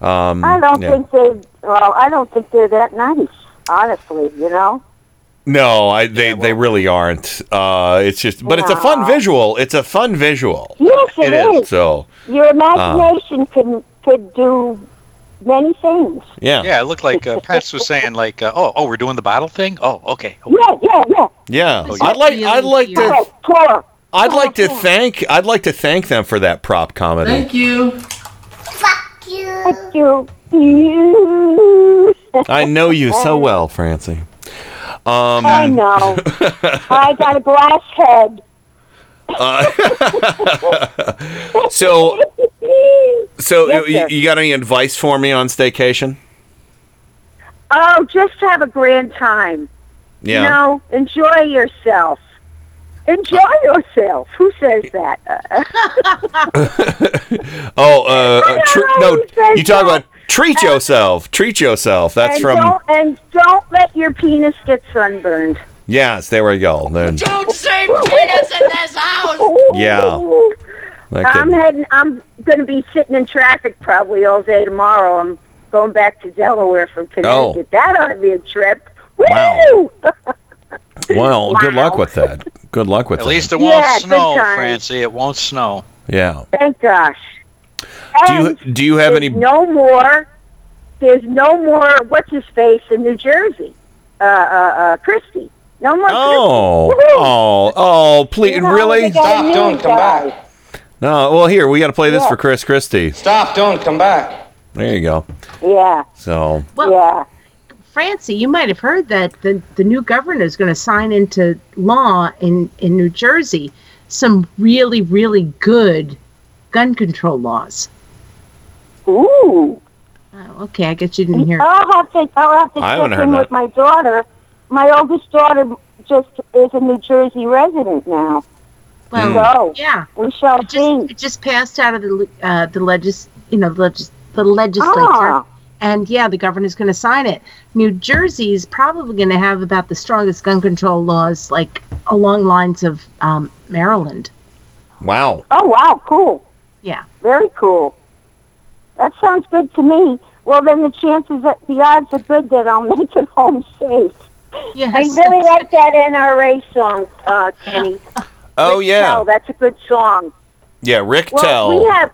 Um, I don't yeah. think they. Well, I don't think they're that nice. Honestly, you know. No, I they they really aren't. Uh, it's just, but it's a fun visual. It's a fun visual. Yes, it is. So Your imagination can could do many things. yeah, Yeah, it looked like uh, Pence was saying, like, uh, "Oh, oh, we're doing the bottle thing. Oh, okay." Yeah, yeah, yeah. yeah. Oh, yeah. I'd like I'd like to Correct, correct. I'd like to thank I'd like to thank them for that prop comedy. Thank you. You. I know you so well, Francie. Um, I know. [laughs] I got a glass head. uh, [laughs] so so Yes, you, you got any advice for me on staycation? Oh, just have a grand time. Yeah. You know, enjoy yourself. Enjoy yourself. Who says that? [laughs] Oh, uh, uh, tr- no, you talk about treat yourself. Treat yourself. That's and from Don't, and don't let your penis get sunburned. yes. There we go. Then Don't say penis in this house. [laughs] yeah. That I'm could- heading. I'm going to be sitting in traffic probably all day tomorrow. I'm going back to Delaware from Connecticut. That ought to be a trip. Woo! Oh. [laughs] Well, good luck with that. Good luck with At that. At least it won't Yeah, snow. Francie. It won't snow. Yeah. Thank gosh. Do you do you have there's any? No more. There's no more. What's his face in New Jersey? Uh, uh, uh, Christie. No more. Oh, Christie. Oh, oh! Please, You know, really? they got a new guy. No. Well, here we got to play this Yeah. for Chris Christie. Stop! Don't come back. There you go. Yeah. So Well, yeah. Francie, you might have heard that the, the new governor is going to sign into law in, in New Jersey some really, really good gun control laws. Ooh. Oh, okay, I guess you didn't hear. I'll have to. I'll have to I check in that. with my daughter. My oldest daughter just is a New Jersey resident now. Well, So yeah, we shall it just, see. it just passed out of the uh, the legis, you know, legis, the legislature, Ah. And yeah, the governor's going to sign it. New Jersey's probably going to have about the strongest gun control laws, like along lines of um, Maryland. Wow. Oh wow, cool. Yeah. Very cool. That sounds good to me. Well, then the chances, that the odds are good that I'll [laughs] make it home safe. Yes. I really like that NRA song, uh, Kenny. Oh yeah, Tell, that's a good song. yeah. Rick Well, Tell. we have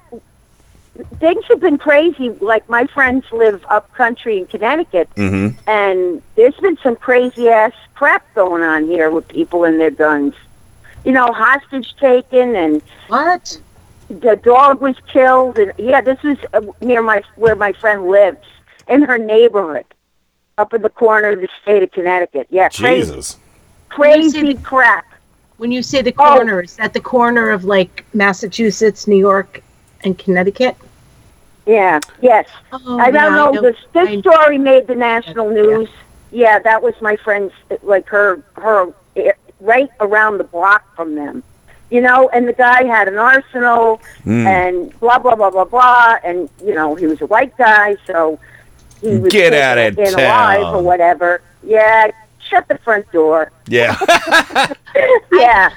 things have been crazy. Like my friends live up country in Connecticut, mm-hmm. and there's been some crazy ass crap going on here with people and their guns. You know, hostage taken, and what? The dog was killed, and yeah, this is uh, near my where my friend lives in her neighborhood, up in the corner of the state of Connecticut. Yeah, crazy, Jesus. crazy crap. When you say the Oh. corner, is that the corner of like Massachusetts, New York, and Connecticut? Yeah. Yes. Oh, I don't know. know. This this story made the national news. Yeah, that was my friend's. Like her, her eh, right around the block from them. You know, and the guy had an arsenal Mm. and blah blah blah blah blah, and you know he was a white guy, so he was Get taken outta in alive or whatever. Yeah, shut the front door. Yeah. [laughs] yeah.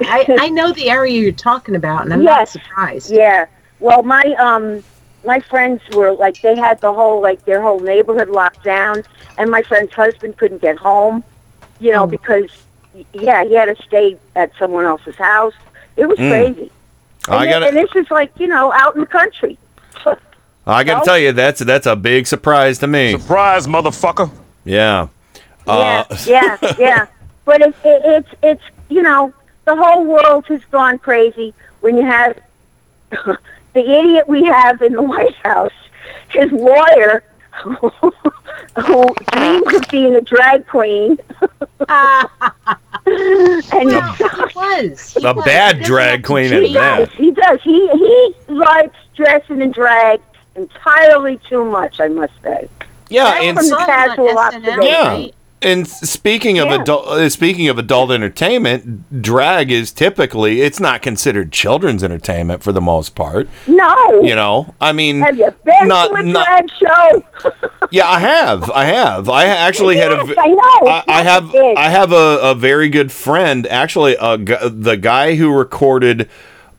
I, [laughs] I know the area you're talking about, and I'm not surprised. Yeah. Well, my um my friends were like they had the whole like their whole neighborhood locked down, and my friend's husband couldn't get home, you know, because yeah, he had to stay at someone else's house. It was Mm. crazy. And, I gotta- and this is like you know out in the country. [laughs] I got to No? tell you, that's that's a big surprise to me. Surprise, motherfucker. Yeah. Uh, yeah, yeah, [laughs] yeah. But it, it, it's it's you know the whole world has gone crazy when you have [laughs] the idiot we have in the White House, his lawyer, [laughs] who dreams of being a drag queen, [laughs] and he was. a bad drag queen he at does. that. He does. He he likes dressing in drag entirely too much. I must say. Yeah, and from the casual observation. Yeah. And speaking of Yeah. adult, uh, speaking of adult entertainment, drag is typically it's not considered children's entertainment for the most part. No. You know, I mean, Have you been not- to a not- drag show? [laughs] yeah, I have, I have, I actually had a, Yes, I know, I, I have, big. I have a, a very good friend, actually, a, the guy who recorded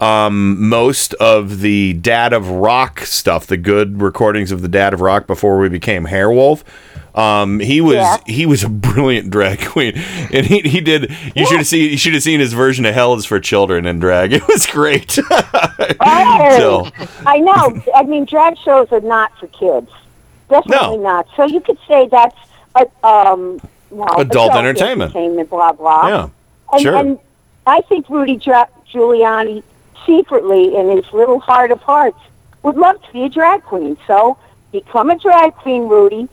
um, most of the Dad of Rock stuff, the good recordings of the Dad of Rock before we became Hairwolf. Um, he was Yeah. he was a [laughs] brilliant drag queen, and he, he did. You should have seen you should have seen his version of Hell is for Children in drag. [laughs] It was great. [laughs] So- I know. I mean, drag shows are not for kids. Definitely not. So you could say that's a, um, well, Adult entertainment. entertainment, blah blah. Yeah, and, sure. And I think Rudy Giuliani secretly, in his little heart of hearts, would love to be a drag queen. So become a drag queen, Rudy.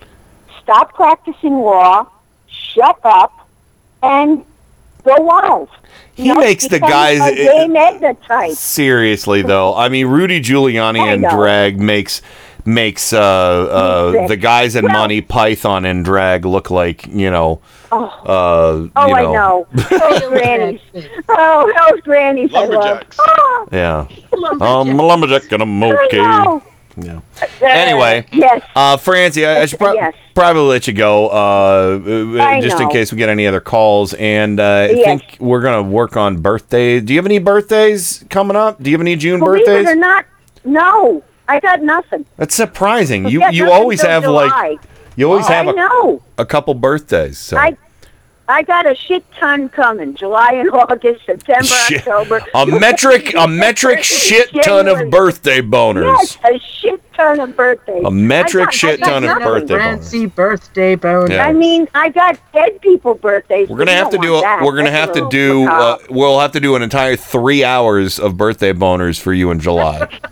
Stop practicing law. Shut up, and go wild. You He know, makes the guys- Edna. Seriously though, I mean Rudy Giuliani and drag makes makes uh, uh, the guys in Well- Monty Python and drag look like you know. Oh. Uh, Oh, you I know, know. [laughs] Those grannies. Oh, those grannies I love. Oh, Yeah. Um, a lumberjack and a I monkey. know. Yeah. Uh, Anyway, yes. uh, Francie, I, I should prob- Yes. probably let you go, uh, uh, I just in case we get any other calls. And uh, I Yes. think we're gonna work on birthdays. Do you have any birthdays coming up? Do you have any June Believe birthdays? it or not, no, I got nothing. That's surprising. You you always have July. like you always have I a, know. a couple birthdays. So I I got a shit ton coming. July and [laughs] August, September, Shit. October. a metric a [laughs] metric shit ton of birthday boners. Yes, a shit ton of birthdays. A metric got- shit ton of birthday boners. Fancy birthday bonus. Yeah. I mean, I got dead people birthdays. We're gonna have to don't do. want A, that. we're gonna That's have a to do. Uh, we'll have to do an entire three hours of birthday boners for you in July. [laughs]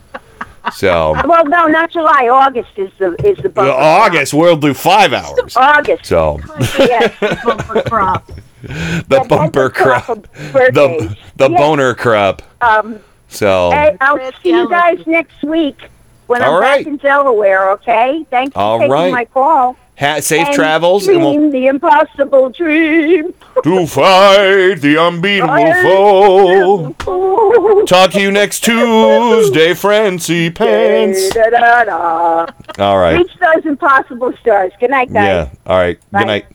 So Well, no, not July. August is the is the uh, bumper. August we'll do five hours. August. So Yes. [laughs] Bumper crop. the bumper crop, the the Yeah. boner crop. Um, So Hey, I'll see you guys next week when I'm All right. back in Delaware. Okay. Thanks for All taking right. my call. Ha- safe And travels, Dream and we'll the impossible dream. to fight the unbeatable foe. Talk to you next Tuesday, Francie Pants. All right. Reach those impossible stars. Good night, guys. Yeah. All right. Bye. Good night.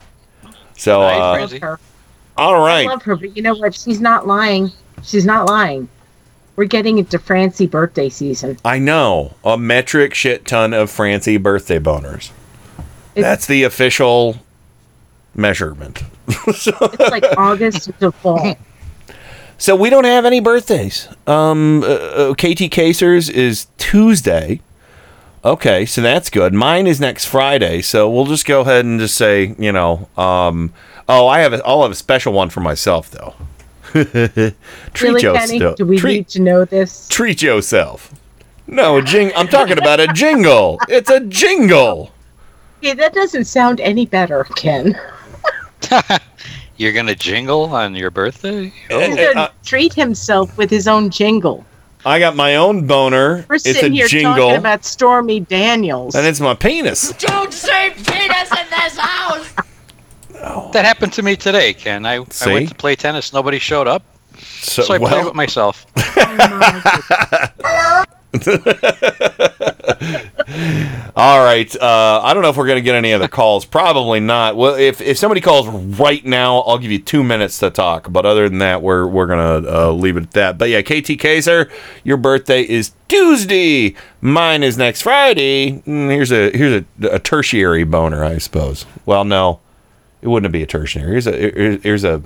So, I uh, love her. all I love her, but you know what? She's not lying. She's not lying. We're getting into Francie birthday season. I know a metric shit ton of Francie birthday boners. That's the official measurement. [laughs] It's like August to fall. So we don't have any birthdays. Um, uh, uh, KT Kaiser's is Tuesday. Okay, so that's good. Mine is next Friday, so we'll just go ahead and just say, you know, um, oh, I have, a, I'll have a special one for myself though. [laughs] treat really, yourself. Kenny? Do we treat, need to know this? treat yourself. No, a jing. I'm talking about a jingle. It's a jingle. Okay, that doesn't sound any better, Ken. [laughs] You're gonna jingle on your birthday? He's gonna uh, treat himself with his own jingle. I got my own boner. We're it's a sitting here jingle, talking about Stormy Daniels. and it's my penis. [laughs] Don't say penis in this house! That happened to me today, Ken. I, I went to play tennis. Nobody showed up. So, So I played with myself. [laughs] Oh, All right. Uh, I don't know if we're going to get any other calls. Probably not. Well, if, if somebody calls right now, I'll give you two minutes to talk. But other than that, we're we're going to uh, leave it at that. But yeah, KT Kaiser, your birthday is Tuesday. Mine is next Friday. Mm, here's a here's a, a tertiary boner, I suppose. Well, no, it wouldn't be a tertiary. Here's a here's a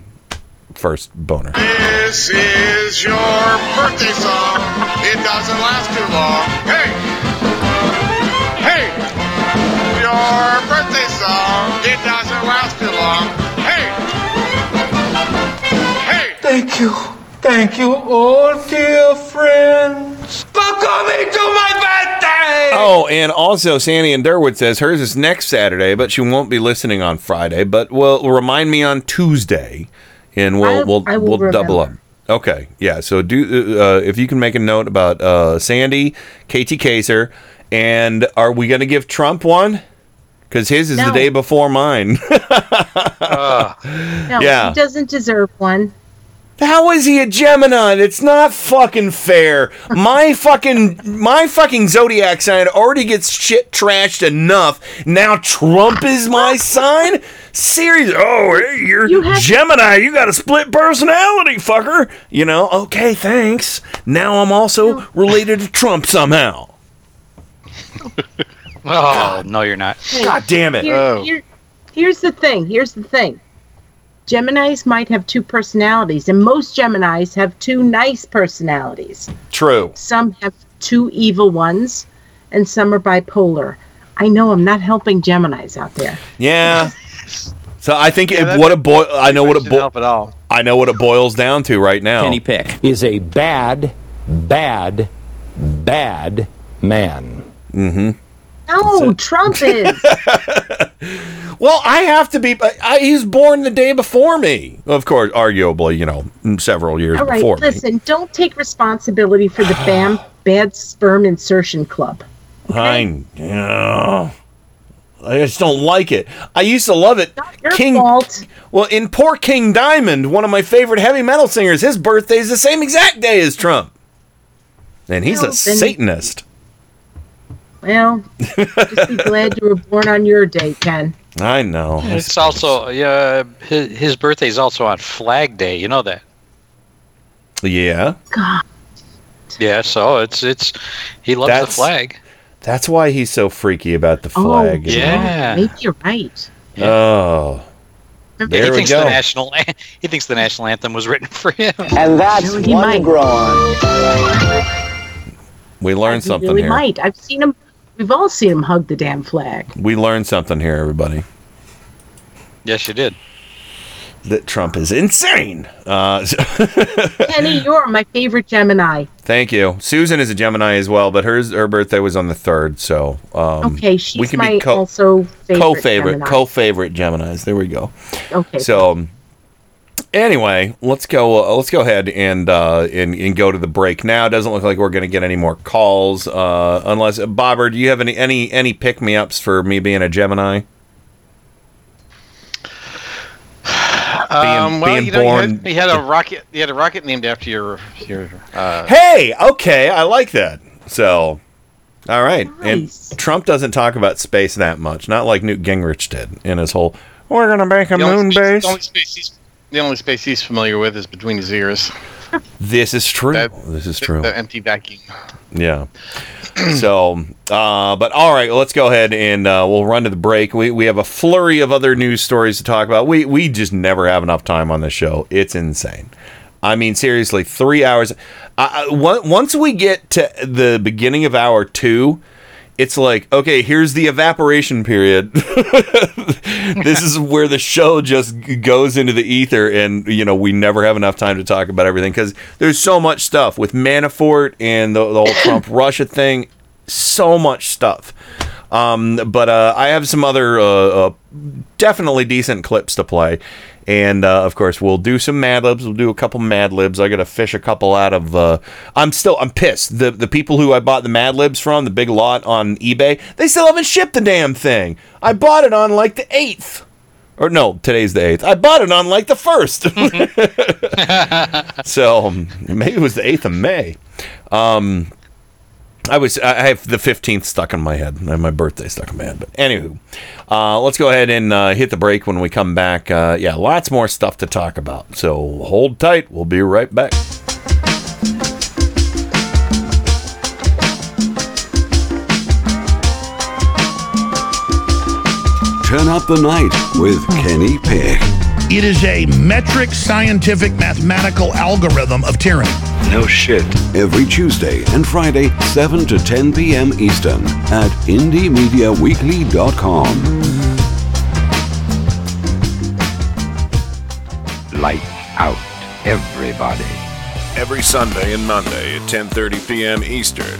first boner. This is your birthday song. It doesn't last too long. Hey! Hey! Your birthday song. It doesn't last too long. Hey! Hey! Thank you. Thank you, all dear friends, for coming to my birthday! Oh, and also Sandy and Durwood says hers is next Saturday, but she won't be listening on Friday. But will remind me on Tuesday, and we'll I- we'll I we'll double up. remember. Okay, yeah. So do uh, if you can make a note about uh, Sandy, KT Kaiser, and are we going to give Trump one? Because his is the day before mine. [laughs] Uh, No, Yeah. he doesn't deserve one. How is he a Gemini? It's not fucking fair. My [laughs] fucking my fucking zodiac sign already gets shit trashed enough. Now Trump is my sign? Serious? Oh, hey, you're Gemini. You got a split personality, fucker. You know? Okay, thanks. Now I'm also related to Trump somehow. [laughs] oh, no, you're not. God damn it. here- Oh. here- here's the thing. Here's the thing. Geminis might have two personalities, and most Geminis have two nice personalities. True. Some have two evil ones, and some are bipolar. I know I'm not helping Geminis out there. Yeah. [laughs] So I think Yeah, it, what a boy. I know what it shouldn't help at all. I know what it boils down to right now. Kenny Pick is a bad, bad, bad man. Mm-hmm. No, Trump is. [laughs] Well, I have to be. Uh, I, he's born the day before me. Of course, arguably, you know, several years All right, before me. listen, don't take responsibility for the BAM [sighs] Bad Sperm Insertion Club. I know. I just don't like it. I used to love it. your King. fault. Well, in poor King Diamond, one of my favorite heavy metal singers, his birthday is the same exact day as Trump, and he's Well, a Satanist. Well, just be glad you were born on your day, Ken. I know. It's also yeah. His, his birthday is also on Flag Day. You know that? Yeah. God. Yeah. So it's it's he loves That's- the flag. That's why he's so freaky about the Oh, flag. and- yeah. Maybe you're right. Oh. he There we thinks go. the national [laughs] he thinks the national anthem was written for him. [laughs] And that's He might. Grow on. We learned He something really here. might. I've seen him. We've all seen him hug the damn flag. We learned something here, everybody. Yes, you did. That Trump is insane. Uh, [laughs] Kenny, you're my favorite Gemini. thank you. Susan is a Gemini as well, but hers her birthday was on the third, so um, Okay, she's we can my be co- also favorite co-favorite, Gemini. co-favorite Geminis. There we go. Okay. So um, anyway, let's go. Uh, let's go ahead and uh, and and go to the break now. It doesn't look like we're going to get any more calls, uh, unless Bobber. Do you have any any any pick me ups for me being a Gemini? [sighs] Um, well, being you know, born- you had, you had a rocket. You had a rocket named after your your. Uh, Hey, okay, I like that. So, all right, and Trump doesn't talk about space that much, not like Newt Gingrich did in his whole. We're gonna make a the only moon space- base. The only, space he's, the only space he's familiar with is between his ears. This is true. That- this is true. The empty vacuum. Yeah. [clears throat] so, uh, but all right, let's go ahead and uh, we'll run to the break. We, we have a flurry of other news stories to talk about. We we just never have enough time on this show. It's insane. I mean, seriously, three hours. I, I, once we get to the beginning of hour two, it's like, okay, here's the evaporation period. [laughs] this is where the show just goes into the ether, and you know we never have enough time to talk about everything because there's so much stuff with Manafort and the, the whole Trump [coughs] Russia thing. So much stuff. Um, but uh, I have some other uh, uh, definitely decent clips to play. And uh, of course, we'll do some Mad Libs. We'll do a couple Mad Libs. I got to fish a couple out of. Uh, I'm still. I'm pissed. The the people who I bought the Mad Libs from, the big lot on eBay, they still haven't shipped the damn thing. I bought it on like the eighth, or no, today's the eighth. I bought it on like the first. [laughs] so um, maybe it was the eighth of May. Um, I was I have the fifteenth stuck in my head. I have my birthday stuck in my head. But anywho, uh, let's go ahead and uh, hit the break when we come back. Uh, yeah, lots more stuff to talk about. So hold tight. We'll be right back. Turn up the night with Kenny Pick. It is a metric, scientific, mathematical algorithm of tyranny. No shit. Every Tuesday and Friday, 7 to 10 p.m. Eastern at IndieMediaWeekly.com. Light out, everybody. Every Sunday and Monday at 10:30 p.m. Eastern,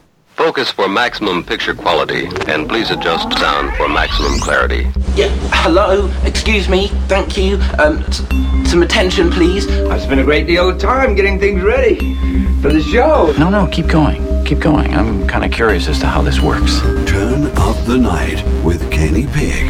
Focus for maximum picture quality, and please adjust sound for maximum clarity. Yeah, hello, excuse me, thank you. Um, s- some attention, please. I've spent a great deal of time getting things ready for the show. No, no, keep going. Keep going. I'm kind of curious as to how this works. Turn up the night with Kenny Pick.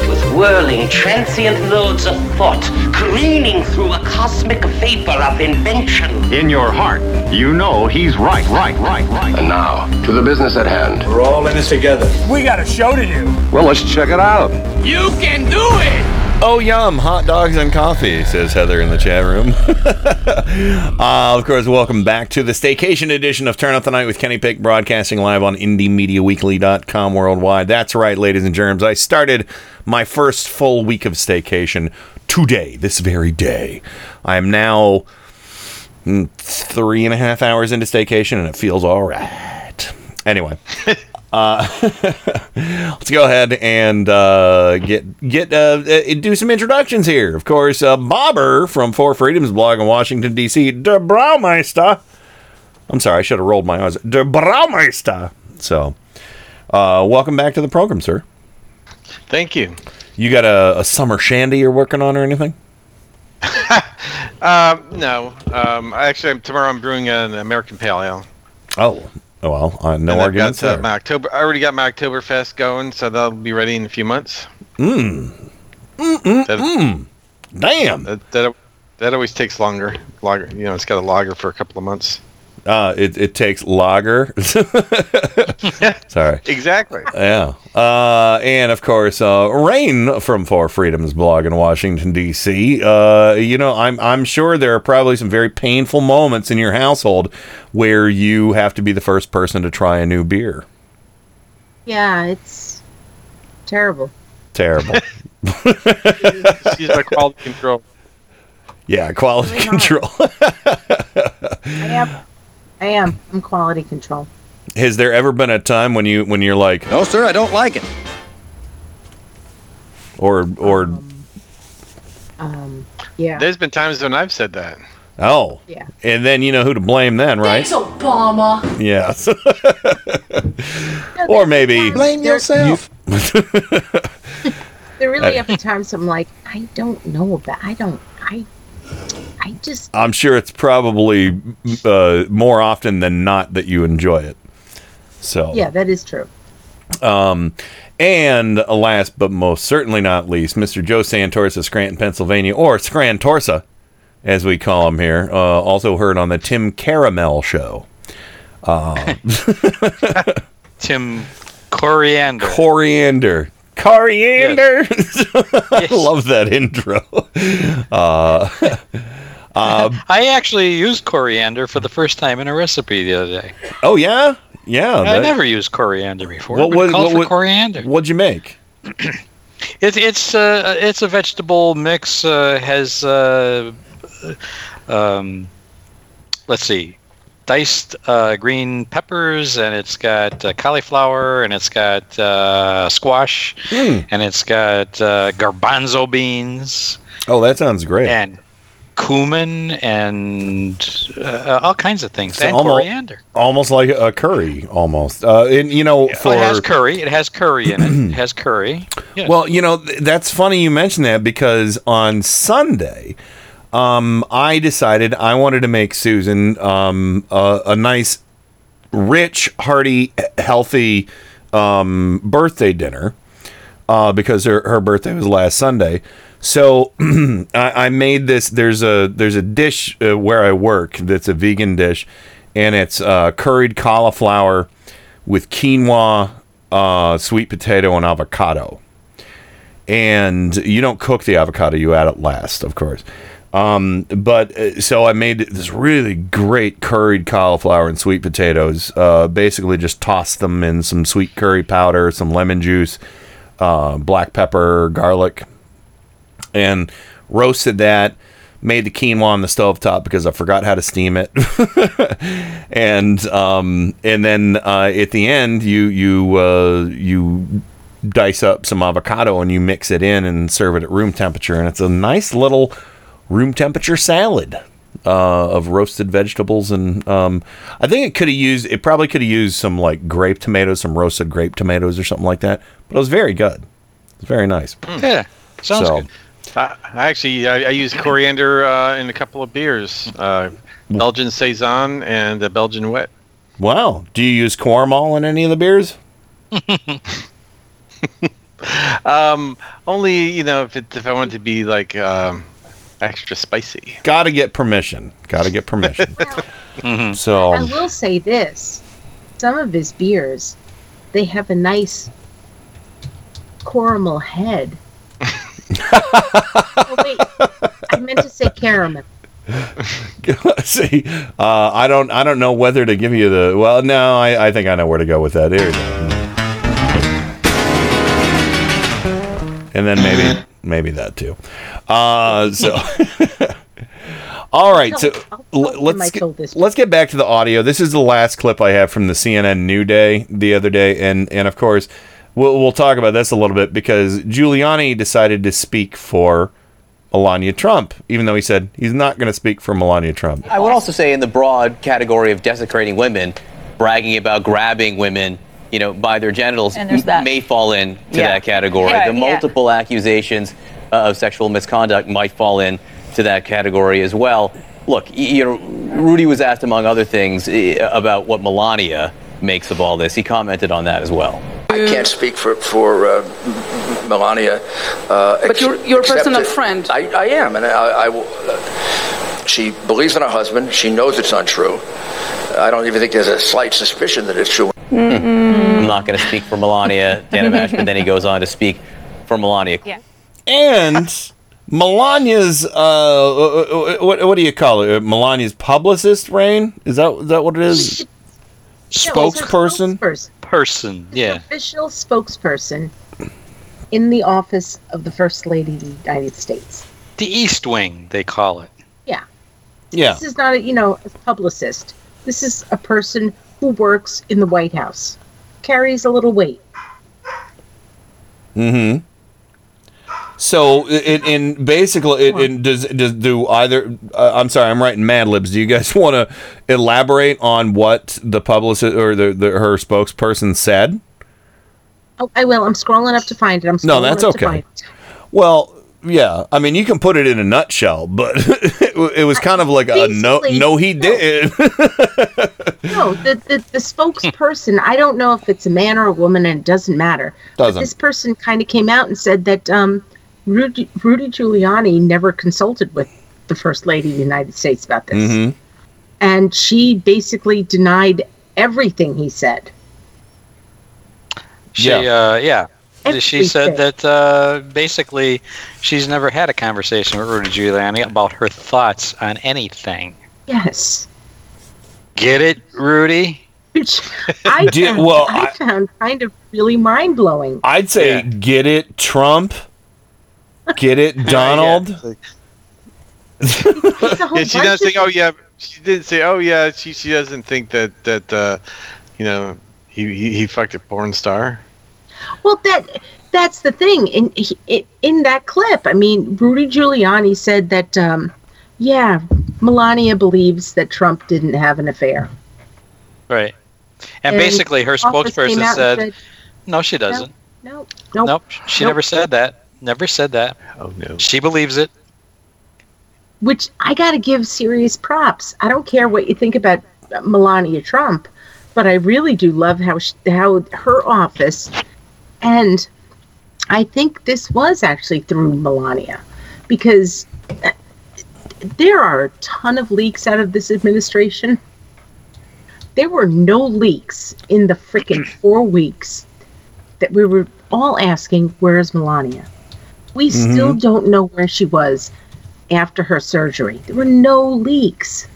whirling, transient loads of thought, careening through a cosmic vapor of invention. In your heart, you know he's right, right, right, right. And now, to the business at hand. We're all in this together. We got a show to do. Well, let's check it out. You can do it! Oh, yum, hot dogs and coffee, says Heather in the chat room. [laughs] uh, of course, welcome back to the staycation edition of Turn Up the Night with Kenny Pick, broadcasting live on IndieMediaWeekly.com worldwide. That's right, ladies and germs. I started my first full week of staycation today, this very day. I am now mm, three and a half hours into staycation, and it feels all right. Anyway. [laughs] Uh, [laughs] let's go ahead and uh, get get uh, uh, do some introductions here. Of course, uh, Bobber from Four Freedoms blog in Washington D.C. Der Braumeister. I'm sorry, I should have rolled my eyes. Der Braumeister. So, uh, welcome back to the program, sir. Thank you. You got a, a summer shandy you're working on or anything? Um, [laughs] no. Um, actually, tomorrow I'm brewing an American Pale Ale. Oh, well, uh, no And arguments got, uh, there. my October. I already got my Oktoberfest going, so that'll be ready in a few months. Mm. Mm, mm, mm. Damn. That, that that always takes longer. Lager, you know, it's got a lager for a couple of months. Uh, it, it takes lager. [laughs] Sorry. Exactly. Yeah. Uh, and of course, uh, Rain from Four Freedoms blog in Washington D.C. Uh, you know, I'm I'm sure there are probably some very painful moments in your household where you have to be the first person to try a new beer. Yeah, it's terrible. Terrible. [laughs] She's my quality control. Yeah, quality Really control. I am. I am. I'm quality control. Has there ever been a time when you when you're like, No, sir, I don't like it. or or Um, yeah. There's been times when I've said that. oh, Yeah. and then you know who to blame then, right? It's Obama. [laughs] Yeah. or maybe Blame yourself. [laughs] There really have been times I'm like, I don't know about. I don't. I. I just. I'm sure it's probably uh, more often than not that you enjoy it. So Yeah, that is true. Um, and last but most certainly not least, Mr. Joe Santorsa, of Scranton, Pennsylvania, or Scrantorsa, as we call him here, uh, also heard on the Tim Caramel Show. Uh, [laughs] Tim Coriander. coriander. Coriander. [laughs] I love that intro. Uh, [laughs] uh, [laughs] I actually used coriander for the first time in a recipe the other day. oh yeah, yeah. I that- never used coriander before. What was called for coriander? What'd you make? [clears throat] It, it's uh, it's a vegetable mix. Uh, has uh, um, let's see, diced uh, green peppers, and it's got uh, cauliflower, and it's got uh, squash, Hmm. and it's got uh, garbanzo beans, Oh, that sounds great. and cumin, and uh, all kinds of things, So and almo- coriander. Almost like a curry, almost. Uh, and you know, for oh, it has curry. It has curry in it. [clears throat] It has curry. Yes. Well, you know, th- that's funny you mention that because on Sunday, um, I decided I wanted to make Susan um, a, a nice, rich, hearty, healthy um, birthday dinner uh, because her, her birthday was last Sunday. So [clears throat] I, I made this. There's a there's a dish uh, where I work that's a vegan dish, and it's uh, curried cauliflower with quinoa, uh, sweet potato, and avocado and you don't cook the avocado you add it last of course um, but uh, so i made this really great curried cauliflower and sweet potatoes uh, basically just tossed them in some sweet curry powder some lemon juice uh, black pepper garlic and roasted that made the quinoa on the stove top because i forgot how to steam it. [laughs] And um, and then uh, at the end you you uh, you dice up some avocado and you mix it in and serve it at room temperature. And it's a nice little room temperature salad uh, of roasted vegetables. And um, I think it could have used it probably could have used some like grape tomatoes some roasted grape tomatoes or something like that but it was very good. It's very nice. Yeah, sounds So- good. I, I actually I, I use coriander uh, in a couple of beers, uh, Belgian saison and a Belgian wit. wow. Do you use cornmeal in any of the beers? [laughs] Um, only you know if it, if I want it to be like um, extra spicy. gotta get permission. Gotta get permission. [laughs] So I will say this: some of his beers, they have a nice caramel head. Oh wait, I meant to say caramel. [laughs] See, uh, I don't, I don't know whether to give you the. Well, no, I, I think I know where to go with that. Here you go. And then maybe, maybe that too. Uh, so, [laughs] all right. So let's get, let's get back to the audio. This is the last clip I have from the CNN New Day the other day, and and of course, we'll we'll talk about this a little bit because Giuliani decided to speak for. Melania Trump, even though he said he's not going to speak for Melania Trump. I would also say in the broad category of desecrating women, bragging about grabbing women, you know, by their genitals that. may fall in to Yeah. that category. Yeah, the yeah. multiple accusations uh, of sexual misconduct might fall in to that category as well. Look, you know, Rudy was asked among other things about what Melania makes of all this. He commented on that as well. I can't speak for for uh, Melania. Uh, But ex- you're- you're a person except of that- friend. I, I am, and I, I will. Uh, she believes in her husband. She knows it's untrue. I don't even think there's a slight suspicion that it's true. I'm not going to speak for Melania, Dana Bash, but then he goes on to speak for Melania. And Melania's, uh, what, what do you call it? Uh, Melania's publicist, Rain? Is that is that what it is? No, it's Spokesperson? spokesperson. Person, yeah. Official spokesperson. in the office of the First Lady of the United States. The East Wing, they call it. Yeah. Yeah. This is not, a, you know, a publicist. This is a person who works in the White House, carries a little weight. Mm hmm So, in, in basically, in, in does does do either? Uh, I'm sorry, I'm writing Mad Libs. Do you guys [laughs] want to elaborate on what the publicist or the, the her spokesperson said? Oh, I will. I'm scrolling up to find it. I'm No, that's okay. it. Well, yeah. I mean, you can put it in a nutshell, but [laughs] it was kind of like a no. No, he did. [laughs] No, the, the, the spokesperson, I don't know if it's a man or a woman, and it doesn't matter. Doesn't. this person kind of came out and said that um, Rudy, Rudy Giuliani never consulted with the First Lady of the United States about this. Mhm. And she basically denied everything he said. She, yeah. Uh, yeah. She said that uh, basically she's never had a conversation with Rudy Giuliani about her thoughts on anything. Yes. Get it, Rudy? Which [laughs] I, Did- found, well, I, I- found kind of really mind blowing. I'd say get it, Trump. Get it, [laughs] Donald. [laughs] yeah, she doesn't think. Oh yeah, she didn't say. Oh yeah, she she doesn't think that that uh, you know he, he he fucked a porn star. Well, that that's the thing. In in, in that clip, I mean, Rudy Giuliani said that, um, yeah, Melania believes that Trump didn't have an affair. Right. And, And basically, her spokesperson out said, "No, she doesn't. No, nope, Nope, she Nope. never said that. Never said that. Oh no. She believes it. Which I got to give serious props. I don't care what you think about Melania Trump, but I really do love how sh how her office, and I think this was actually through Melania, because uh, there are a ton of leaks out of this administration. There were no leaks in the freaking four weeks that we were all asking, "Where's Melania?" We still Mhm. don't know where she was after her surgery. There were no leaks.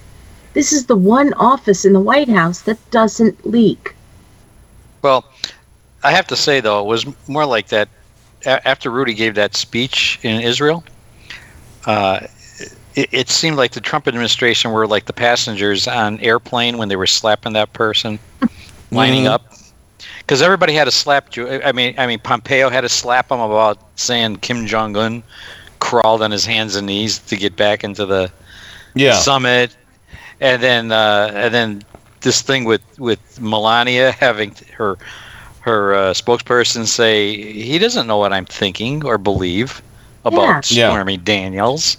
This is the one office in the White House that doesn't leak. Well, I have to say though, it was more like that a- after Rudy gave that speech in Israel. Uh, it, it seemed like the Trump administration were like the passengers on airplane when they were slapping that person, [laughs] lining Mhm. up. Because everybody had to slap. Ju- I mean, I mean, Pompeo had to slap him about saying Kim Jong Un crawled on his hands and knees to get back into the Yeah. summit, and then uh, and then this thing with with Melania having her her uh, spokesperson say he doesn't know what I'm thinking or believe about Yeah. Yeah. Stormy Daniels,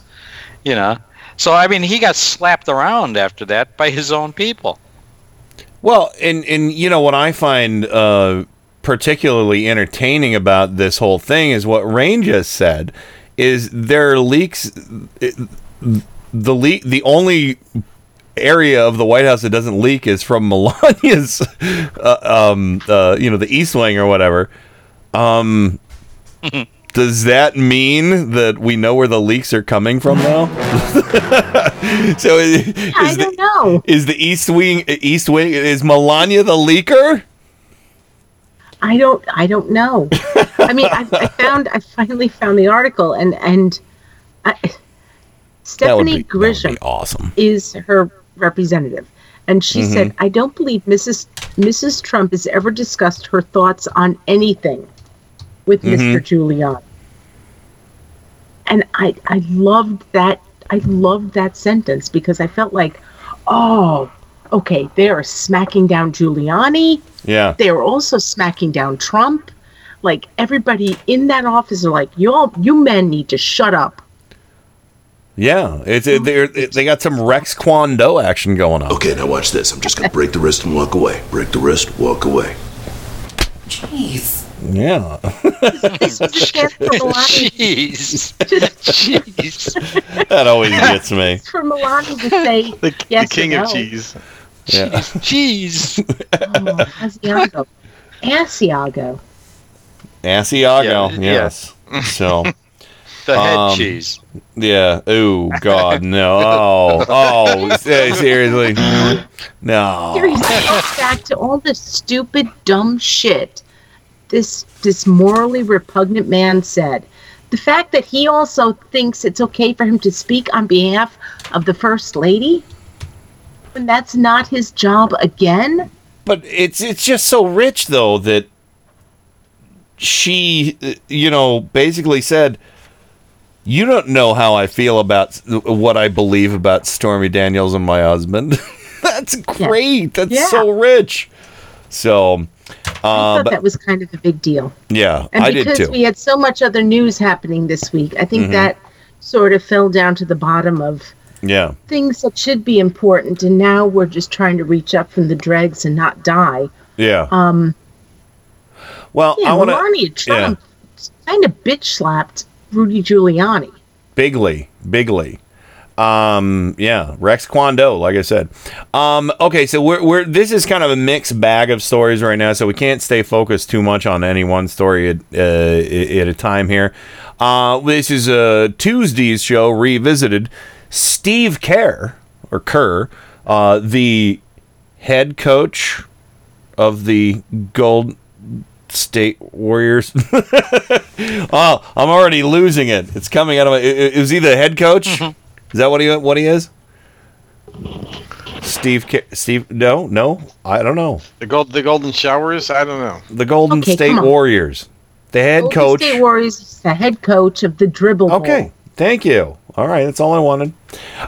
you know. So I mean, he got slapped around after that by his own people. Well, and and you know what I find uh, particularly entertaining about this whole thing is what Rain just said. Is there leaks? The leak, the only area of the White House that doesn't leak is from [laughs] Melania's, uh, um, uh, you know, the East Wing or whatever. Um, [laughs] does that mean that we know where the leaks are coming from now? [laughs] so is, I don't know. is the East Wing East Wing is Melania the leaker? I don't. I don't know. I mean, I, I found. I finally found the article, and and I, Stephanie be- Grisham awesome. is her representative, and she Mhm. said, "I don't believe Mrs. Mrs. Trump has ever discussed her thoughts on anything with Mhm. Mr. Giuliani." And I I loved that. I loved that sentence because I felt like, oh, okay, they are smacking down Giuliani. Yeah. They are also smacking down Trump. Like everybody in that office are like, you all, you men need to shut up. Yeah, it's it, they're, it, they got some Rex Kwon Do action going on. Okay, now watch this. I'm just gonna break the wrist and walk away. Break the wrist, walk away. Jeez. Yeah. This was a chance for Melania. Jeez. Jeez. that always gets me. For Melania to say [laughs] The, yes the king or of no. cheese. Yeah. Cheese. Oh, [laughs] Asiago. Asiago. Asiago, Yeah, yes. So [laughs] The head um, cheese. Yeah. Oh God, no. Oh, oh. Seriously, no. Seriously, back to all the stupid, dumb shit this this morally repugnant man said. The fact that he also thinks it's okay for him to speak on behalf of the first lady when that's not his job again. But it's it's just so rich though that she, you know, basically said, "You don't know how I feel about what I believe about Stormy Daniels and my husband." [laughs] That's great. That's Yeah. so rich. So, I uh, thought but that was kind of a big deal. yeah, And I did too. because we had so much other news happening this week, I think Mhm. that sort of fell down to the bottom of yeah. things that should be important, and now we're just trying to reach up from the dregs and not die. Yeah. Um, well, yeah, I want Melania Trump kind of bitch slapped Rudy Giuliani. Bigly, bigly. Um, yeah, Rex Kwon Do, like I said. Um, okay, so we're, we're this is kind of a mixed bag of stories right now, so we can't stay focused too much on any one story at, uh, at a time here. Uh, this is a Tuesday's show revisited. Steve Kerr or Kerr, uh, the head coach of the Gold State Warriors. [laughs] oh, I'm already losing it. It's coming out of my. i- i- Is he the head coach? Is that what he what he is? Steve Steve no no I don't know The gold, the golden showers. I don't know. the Golden Okay, State. Warriors. The head Golden coach. State Warriors is the head coach of the dribble. Okay, thank you. All right, that's all I wanted.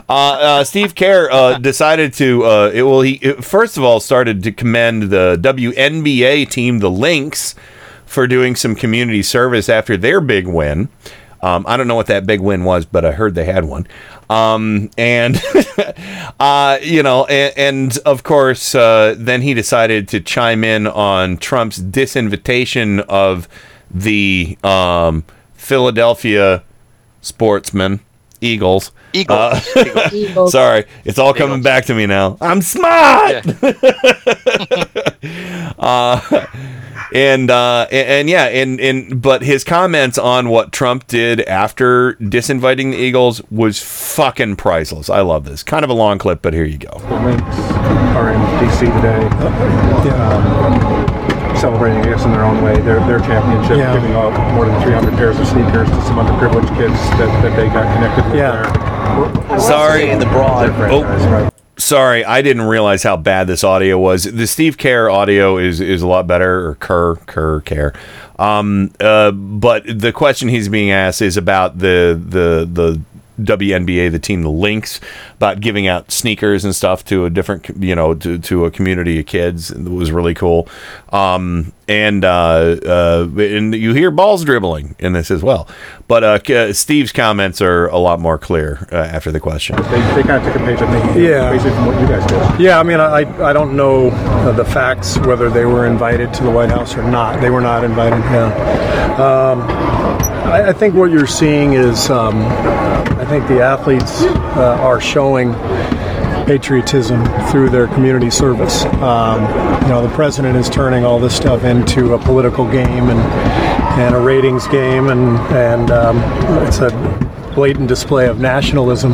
Uh, uh, Steve Kerr uh, [laughs] decided to. Uh, it, well, he it, first of all started to commend the WNBA team, the Lynx, for doing some community service after their big win. Um, I don't know what that big win was, but I heard they had one. Um, and [laughs] uh, you know, and, and of course, uh, then he decided to chime in on Trump's disinvitation of the um, Philadelphia sportsmen, Eagles. Eagles. Uh, [laughs] Eagles. [laughs] Sorry, it's all coming back to me now. I'm smart. uh, and uh, and, and yeah, and and but his comments on what Trump did after disinviting the Eagles was fucking priceless. I love this. Kind of a long clip, but here you go. The Lynx are in DC today, um, celebrating, I guess, in their own way, their, their championship, Yeah. giving out more than 300 pairs of sneakers to some underprivileged kids that, that they got connected with there. Sorry, in the broad. Oh, sorry, I didn't realize how bad this audio was. The Steve Kerr audio is is a lot better, or Kerr Kerr Kerr. Um, uh, but the question he's being asked is about the the the WNBA, the team, the Lynx, about giving out sneakers and stuff to a different, you know, to, to a community of kids. It was really cool. Um, and uh, uh, and you hear balls dribbling in this as well. But uh, Steve's comments are a lot more clear uh, after the question. They, they kind of took a page, I think, Yeah. basically from what you guys did. Yeah, I mean, I, I don't know uh, the facts whether they were invited to the White House or not. They were not invited. Yeah. Um, I, I think what you're seeing is, um, I think the athletes uh, are showing patriotism through their community service. Um, you know, the president is turning all this stuff into a political game and and a ratings game, and and um, it's a blatant display of nationalism.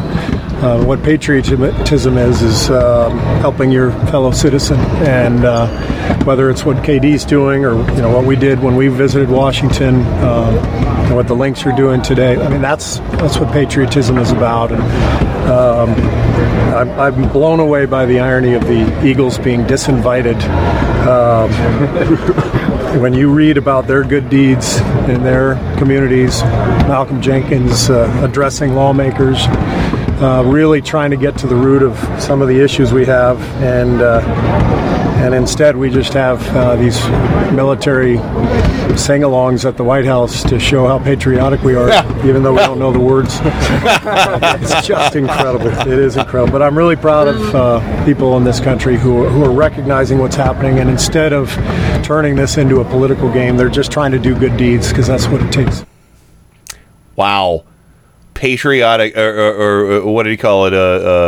Uh, what patriotism is is um, helping your fellow citizen, and uh, whether it's what KD's doing or you know what we did when we visited Washington, um, and what the Lynx are doing today. I mean, that's that's what patriotism is about. And um, I'm, I'm blown away by the irony of the Eagles being disinvited. Um, [laughs] when you read about their good deeds in their communities, Malcolm Jenkins uh, addressing lawmakers, uh, really trying to get to the root of some of the issues we have, and uh, and instead we just have uh, these military sing-alongs at the White House to show how patriotic we are, even though we don't know the words. [laughs] it's just incredible. It is incredible. But I'm really proud of uh, people in this country who, who are recognizing what's happening, and instead of turning this into a political game, they're just trying to do good deeds because that's what it takes. Wow. Patriotic, or, or, or what do you call it? Uh,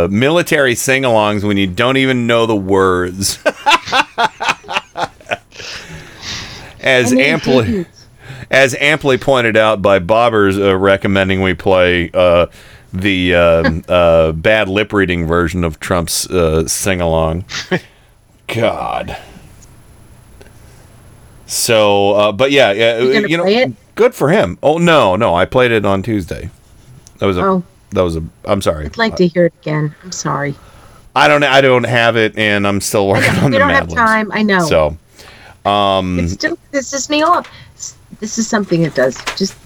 uh, military sing alongs when you don't even know the words. [laughs] as amply. As amply pointed out by Bobbers uh, recommending we play uh, the um [laughs] uh, bad lip reading version of Trump's uh, sing along. [laughs] God. So, uh, but yeah, yeah, You know, good for him. Oh no, no, I played it on Tuesday. That was a. Oh. That was a. I'm sorry. I'd like to hear it again. I'm sorry. I don't. I don't have it, and I'm still working on the. we don't Mad have Libs. time. I know. So, um, It still pisses me off. This is something it does. Just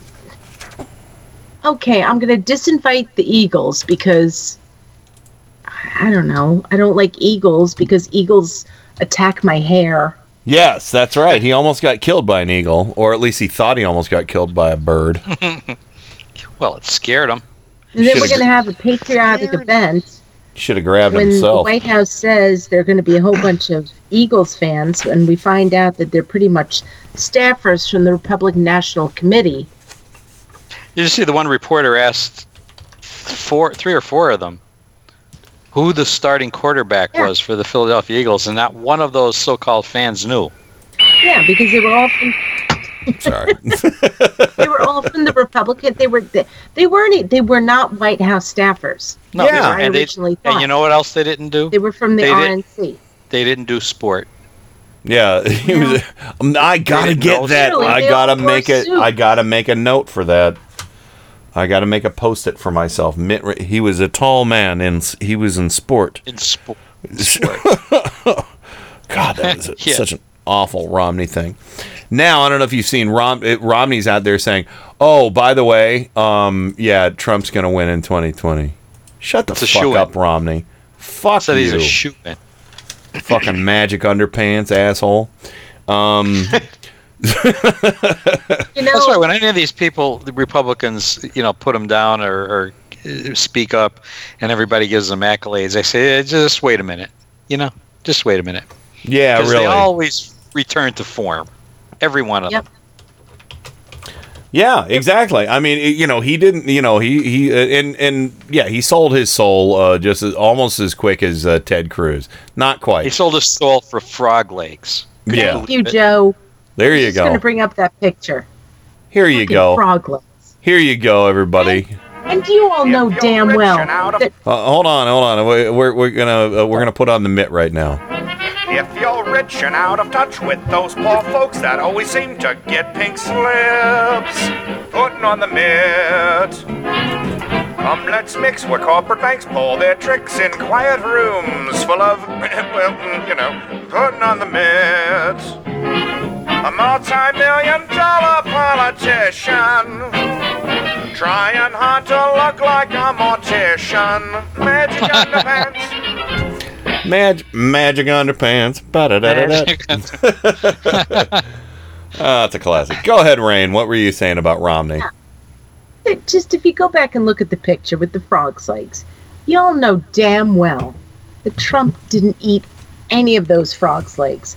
okay. I'm gonna disinvite the Eagles because I I don't know. I don't like eagles because eagles attack my hair. yes, that's right. He almost got killed by an eagle, or at least he thought he almost got killed by a bird. [laughs] well, it scared him. And then we're gonna have a patriotic event Should have grabbed when the himself. White House says there are going to be a whole bunch of Eagles fans, and we find out that they're pretty much staffers from the Republican National Committee. You just see the one reporter asked four, three or four of them who the starting quarterback was for the Philadelphia Eagles, and not one of those so-called fans knew. Yeah, because they were all from Sorry. [laughs] they were all from the Republican. They were they, they weren't they were not White House staffers. No, That's what I and, they, originally thought. and you know what else they didn't do? they were from the they did- RNC. They didn't do sport. Yeah, [laughs] he was. um, I gotta get that. Really? I gotta make it. suits. I gotta make a note for that. I gotta make a post-it for myself. Mitt, he was a tall man, and he was in sport. In [laughs] sport. God, that is a- Yeah. such an awful Romney thing. Now I don't know if you've seen Rom, it, Romney's out there saying, "Oh, by the way, um, yeah, Trump's gonna win in 2020." Shut the It's fuck up, Romney. Fuck Said he's you. a shooting. Fucking magic underpants, asshole. Um, [laughs] You know, That's right. When any of these people, the Republicans, you know, put them down or, or uh, speak up, and everybody gives them accolades, I say, eh, just wait a minute. You know, just wait a minute. Yeah, really. They always return to form. Every one of Yep. them. Yeah, exactly. I mean, you know, he didn't. You know, he he uh, and and yeah, he sold his soul uh, just as, almost as quick as uh, Ted Cruz. Not quite. He sold his soul for frog legs. Yeah, Thank you, Joe. there you Just going to bring up that picture. Here you Fucking go. Frog legs. Here you go, everybody. And you all know damn well that Uh, hold on, hold on. We're we're, we're gonna uh, we're gonna put on the mitt right now. If you're rich and out of touch with those poor folks that always seem to get pink slips, putting on the mitt. Come, let's mix where corporate banks pull their tricks in quiet rooms full of, [coughs] well, mm, you know, putting on the mitt. A multi-million dollar politician, trying hard to look like a mortician. Magic [laughs] underpants. Mag- magic [laughs] underpants. Ah, That's a classic. Go ahead, Rain. What were you saying about Romney? that just if you go back and look at the picture with the frog's legs, you all know damn well that Trump didn't eat any of those frog's legs.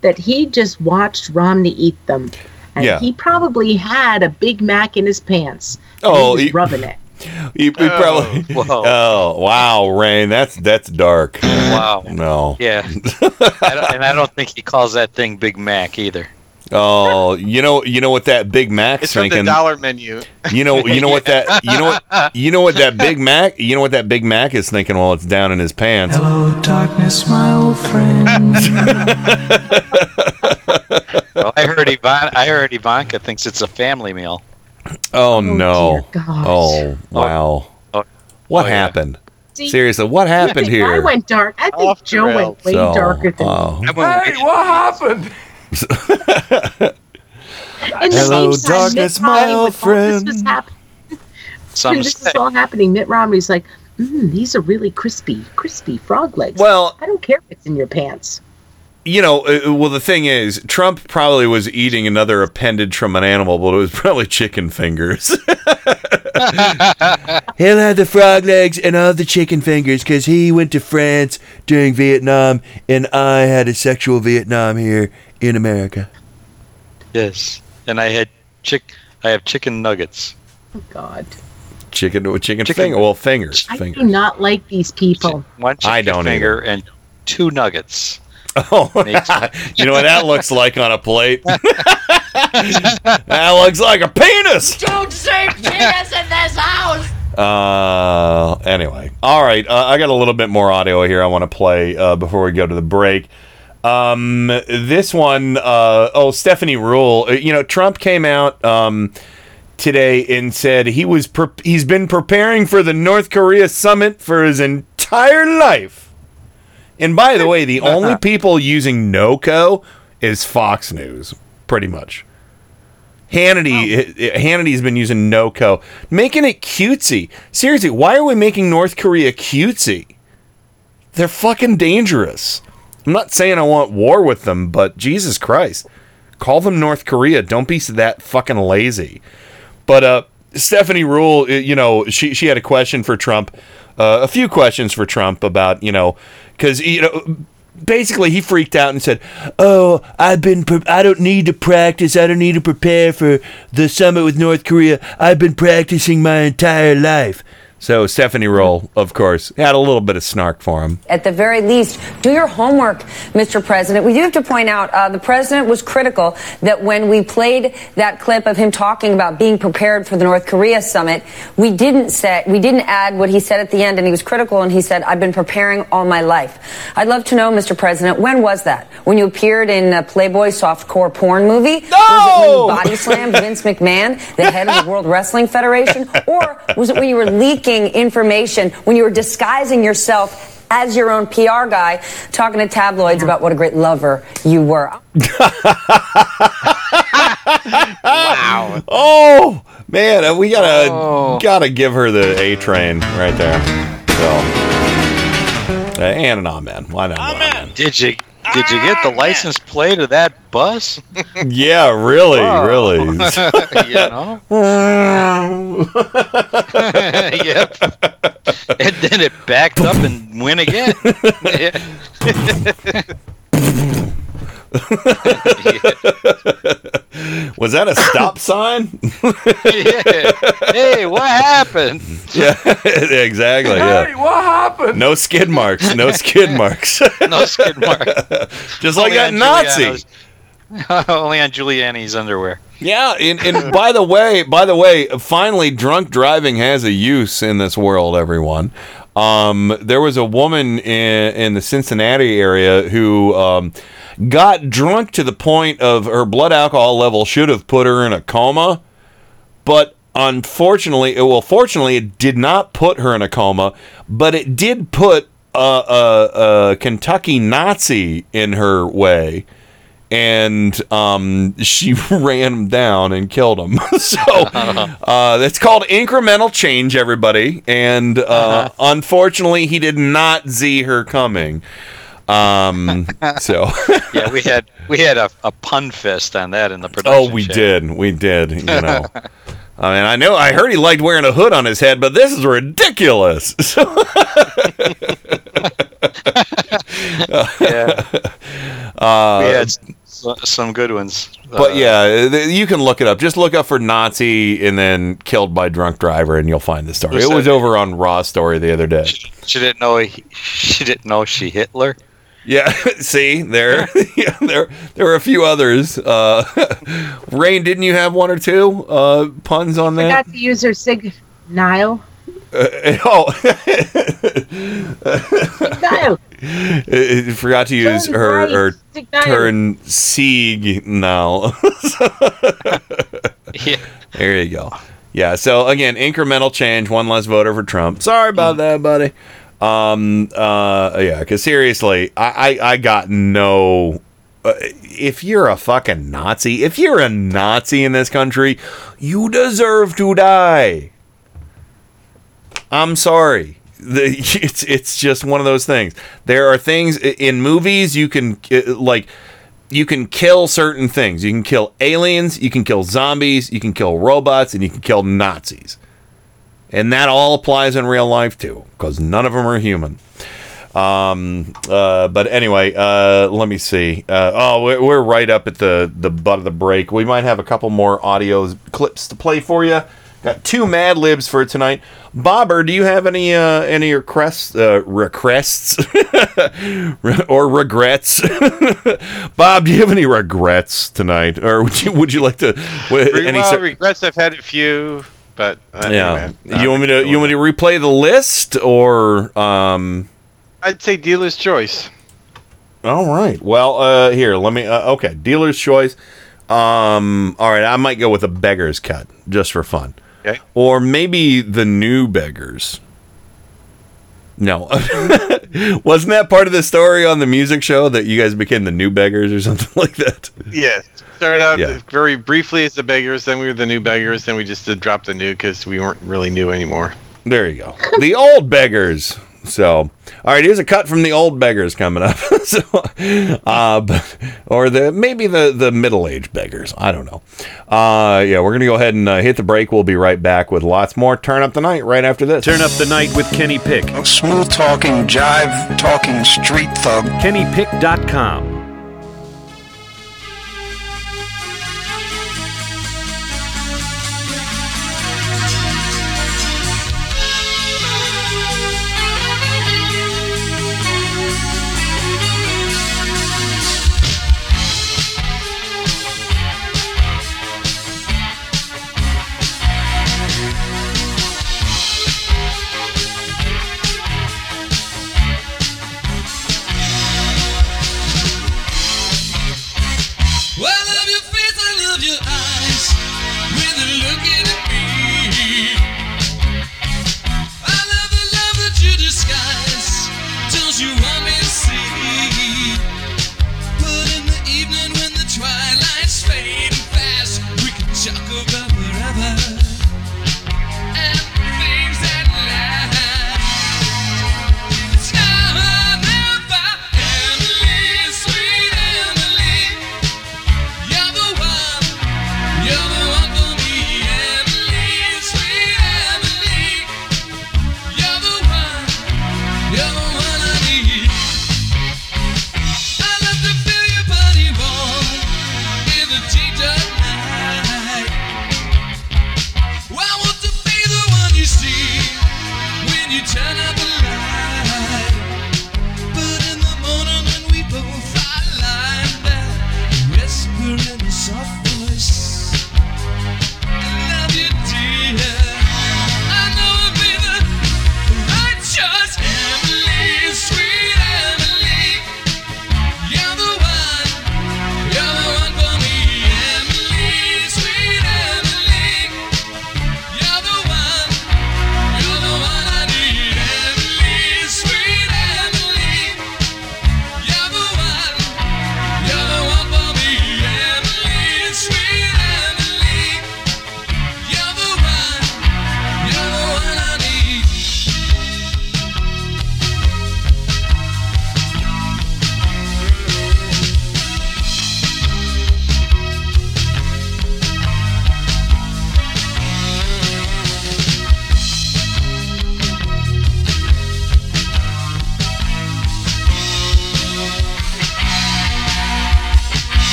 That he just watched Romney eat them. And Yeah. he probably had a Big Mac in his pants. and Oh, he was he- rubbing it. He, oh, he probably. [laughs] Oh, wow, Rain. That's that's dark. Wow. No. Yeah. [laughs] I don't, and I don't think he calls that thing Big Mac either. Oh, you know, you know what that Big Mac's It's from thinking. the dollar menu. You know, you know what that, you know what, [laughs] you know what that Big Mac, you know what that Big Mac is thinking while it's down in his pants. Hello, darkness, my old friend. Well, I heard Ivan, I heard Ivanka thinks it's a family meal. Oh, no! dear God. Oh wow! Oh, What oh, yeah. happened? See, Seriously, what I happened here? I went dark. I think Off Joe rails. went way So, darker than oh. me. Hey, what happened? In the Hello, same darkness, Mitt my old when all This was friend. happening. Some this is all happening. Mitt Romney's like, mm, these are really crispy, crispy frog legs. Well- I don't care if it's in your pants. You know, uh, well, the thing is, Trump probably was eating another appendage from an animal, but it was [laughs] probably chicken fingers. [laughs] He'll have the frog legs and all the chicken fingers because he went to France during Vietnam, and I had a sexual Vietnam here in America. Yes. And I had chick. I have chicken nuggets. Oh God, Chicken, chicken, Chicken- finger. Well, fingers, I do not like these people. One chicken I don't finger and two nuggets. Oh, [laughs] you know what that looks like on a plate? [laughs] that looks like a penis. Don't say penis in this house! Uh, anyway, all right. Uh, I got a little bit more audio here I want to play uh, before we go to the break. Um, this one, uh, oh, Stephanie Ruhle. uh, You know, Trump came out um, today and said he was pre- he's been preparing for the North Korea summit for his entire life. And by the way, the [laughs] only people using NOCO is Fox News, pretty much. Hannity, Hannity's been using NOCO, making it cutesy. Seriously, why are we making North Korea cutesy? They're fucking dangerous. I'm not saying I want war with them, but Jesus Christ, call them North Korea. Don't be that fucking lazy. But uh, Stephanie Ruhle, uh, you know, she she had a question for Trump, uh, a few questions for Trump about you know, because you know. Basically, he freaked out and said, "Oh, I've been. Pre- I don't need to practice. I don't need to prepare for the summit with North Korea. I've been practicing my entire life." So Stephanie Ruhle, of course, had a little bit of snark for him. At the very least, do your homework, Mr. President. We do have to point out uh, the president was critical that when we played that clip of him talking about being prepared for the North Korea summit, we didn't say we didn't add what he said at the end, and he was critical, and he said, "I've been preparing all my life." I'd love to know, Mr. President, when was that? When you appeared in a Playboy softcore porn movie? No! Was it when you body slammed Vince McMahon, the head of the World Wrestling Federation, or was it when you were leaking? Information when you were disguising yourself as your own PR guy, talking to tabloids about what a great lover you were. [laughs] wow! Oh man, uh, we gotta gotta give her the A train right there. So, uh, and an amen. Why not? Amen. Did you did you get the ah, license plate of that bus? [laughs] Yeah, really, Wow. really. [laughs] [laughs] you know. yep. And then it backed up and went again. [laughs] Was that a stop [coughs] sign? yeah. Hey, what happened? [laughs] yeah, [laughs] exactly. Yeah. What happened? No skid marks. No skid marks. no skid mark. Just like Only that Nazi. Giuliano's- Only on Giuliani's underwear. Yeah, and, and by the way, by the way, finally, drunk driving has a use in this world. Everyone, um, there was a woman in, in the Cincinnati area who um, got drunk to the point of her blood alcohol level should have put her in a coma, but unfortunately, well, fortunately, it did not put her in a coma, but it did put a, a, a Kentucky Nazi in her way and um, she [laughs] ran him down and killed him. [laughs] so [laughs] uh, that's called incremental change, everybody. And uh, unfortunately, he did not see her coming. Um, so yeah, we had we had a, a pun fest on that in the production. oh, we did, we did. You know. I mean, I know. I heard he liked wearing a hood on his head, but this is ridiculous. yeah. Uh, we had some good ones. But Uh, yeah, you can look it up. Just look up for Nazi and then killed by drunk driver, and you'll find the story. It was over on Raw story the other day. she didn't know he, she didn't know she Hitler. Yeah, [laughs] see there, [laughs] [laughs] yeah, there, there were a few others. Uh, Rain, didn't you have one or two uh, puns on that? Forgot to use her sig Nile. Uh, oh, [laughs] Nile. Uh, forgot to use Turn her right, her Signal. turn sieg now. yeah. There you go. Yeah. So again, incremental change, one less voter for Trump. Sorry about that, buddy. Um. Uh. Yeah. Because seriously, I, I I got no. Uh, if you're a fucking Nazi, if you're a Nazi in this country, you deserve to die. I'm sorry. [laughs] The, it's it's just one of those things. There are things in movies you can uh, like you can kill certain things. You can kill aliens, you can kill zombies, you can kill robots, and you can kill Nazis. And that all applies in real life too, because none of them are human. Um. Uh. But anyway. Uh. Let me see. Uh. Oh, we're, we're right up at the the butt of the break. We might have a couple more audio clips to play for you. Got two Mad Libs for tonight. Bobber, do you have any uh any requests uh, requests [laughs] or regrets? [laughs] Bob, do you have any regrets tonight, or would you would you like to? w- Re- any well, cer- regrets. I've had a few, but uh, yeah. anyway, you want me to you want me to replay the list or um? I'd say dealer's choice. All right. Well, uh, here, let me. Uh, okay, dealer's choice. Um, all right, I might go with a beggar's cut just for fun. Okay. Or maybe the new beggars. No. [laughs] Wasn't that part of the story on the music show that you guys became the new beggars or [laughs] something like that? Yes. Started out Yeah. very briefly as the beggars, then we were the new beggars, then we just did drop the new because we weren't really new anymore. There you go. The old beggars. So, all right, here's a cut from the old beggars coming up. [laughs] so, uh, but- or the maybe the the middle aged beggars. I don't know. Uh, yeah, we're gonna go ahead and uh, hit the break. We'll be right back with lots more. Turn up the night right after this. Turn up the night with Kenny Pick. Smooth talking, jive talking, street thug. KennyPick.com.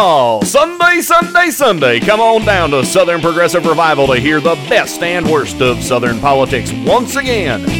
Yeehaw! Sunday, Sunday, Sunday. Come on down to Southern Progressive Revival to hear the best and worst of Southern politics once again.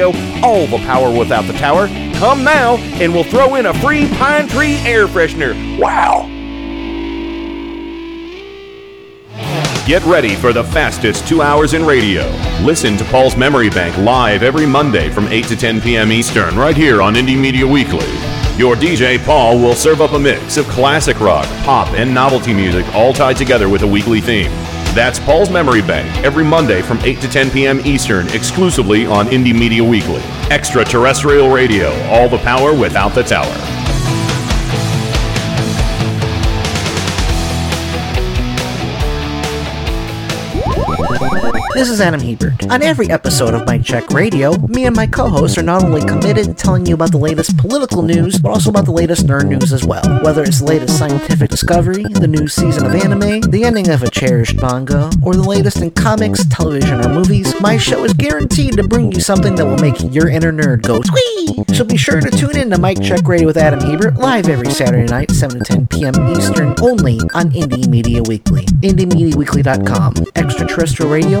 all the power without the tower. Come now, and we'll throw in a free pine tree air freshener. Wow! Get ready for the fastest two hours in radio. Listen to Paul's Memory Bank live every Monday from 8 to 10 p.m. Eastern, right here on Indie Media Weekly. Your DJ Paul will serve up a mix of classic rock, pop, and novelty music, all tied together with a weekly theme. That's Paul's Memory Bank every Monday from 8 to 10 p.m. Eastern, exclusively on Indie Media Weekly. Extraterrestrial radio, all the power without the tower. This is Adam Hebert. On every episode of Mike Check Radio, me and my co hosts are not only committed to telling you about the latest political news, but also about the latest nerd news as well. Whether it's the latest scientific discovery, the new season of anime, the ending of a cherished manga, or the latest in comics, television, or movies, my show is guaranteed to bring you something that will make your inner nerd go squee! So be sure to tune in to Mike Check Radio with Adam Hebert live every Saturday night, 7 to 10 p.m. Eastern, only on Indie Media Weekly. IndieMediaWeekly.com. Extraterrestrial radio,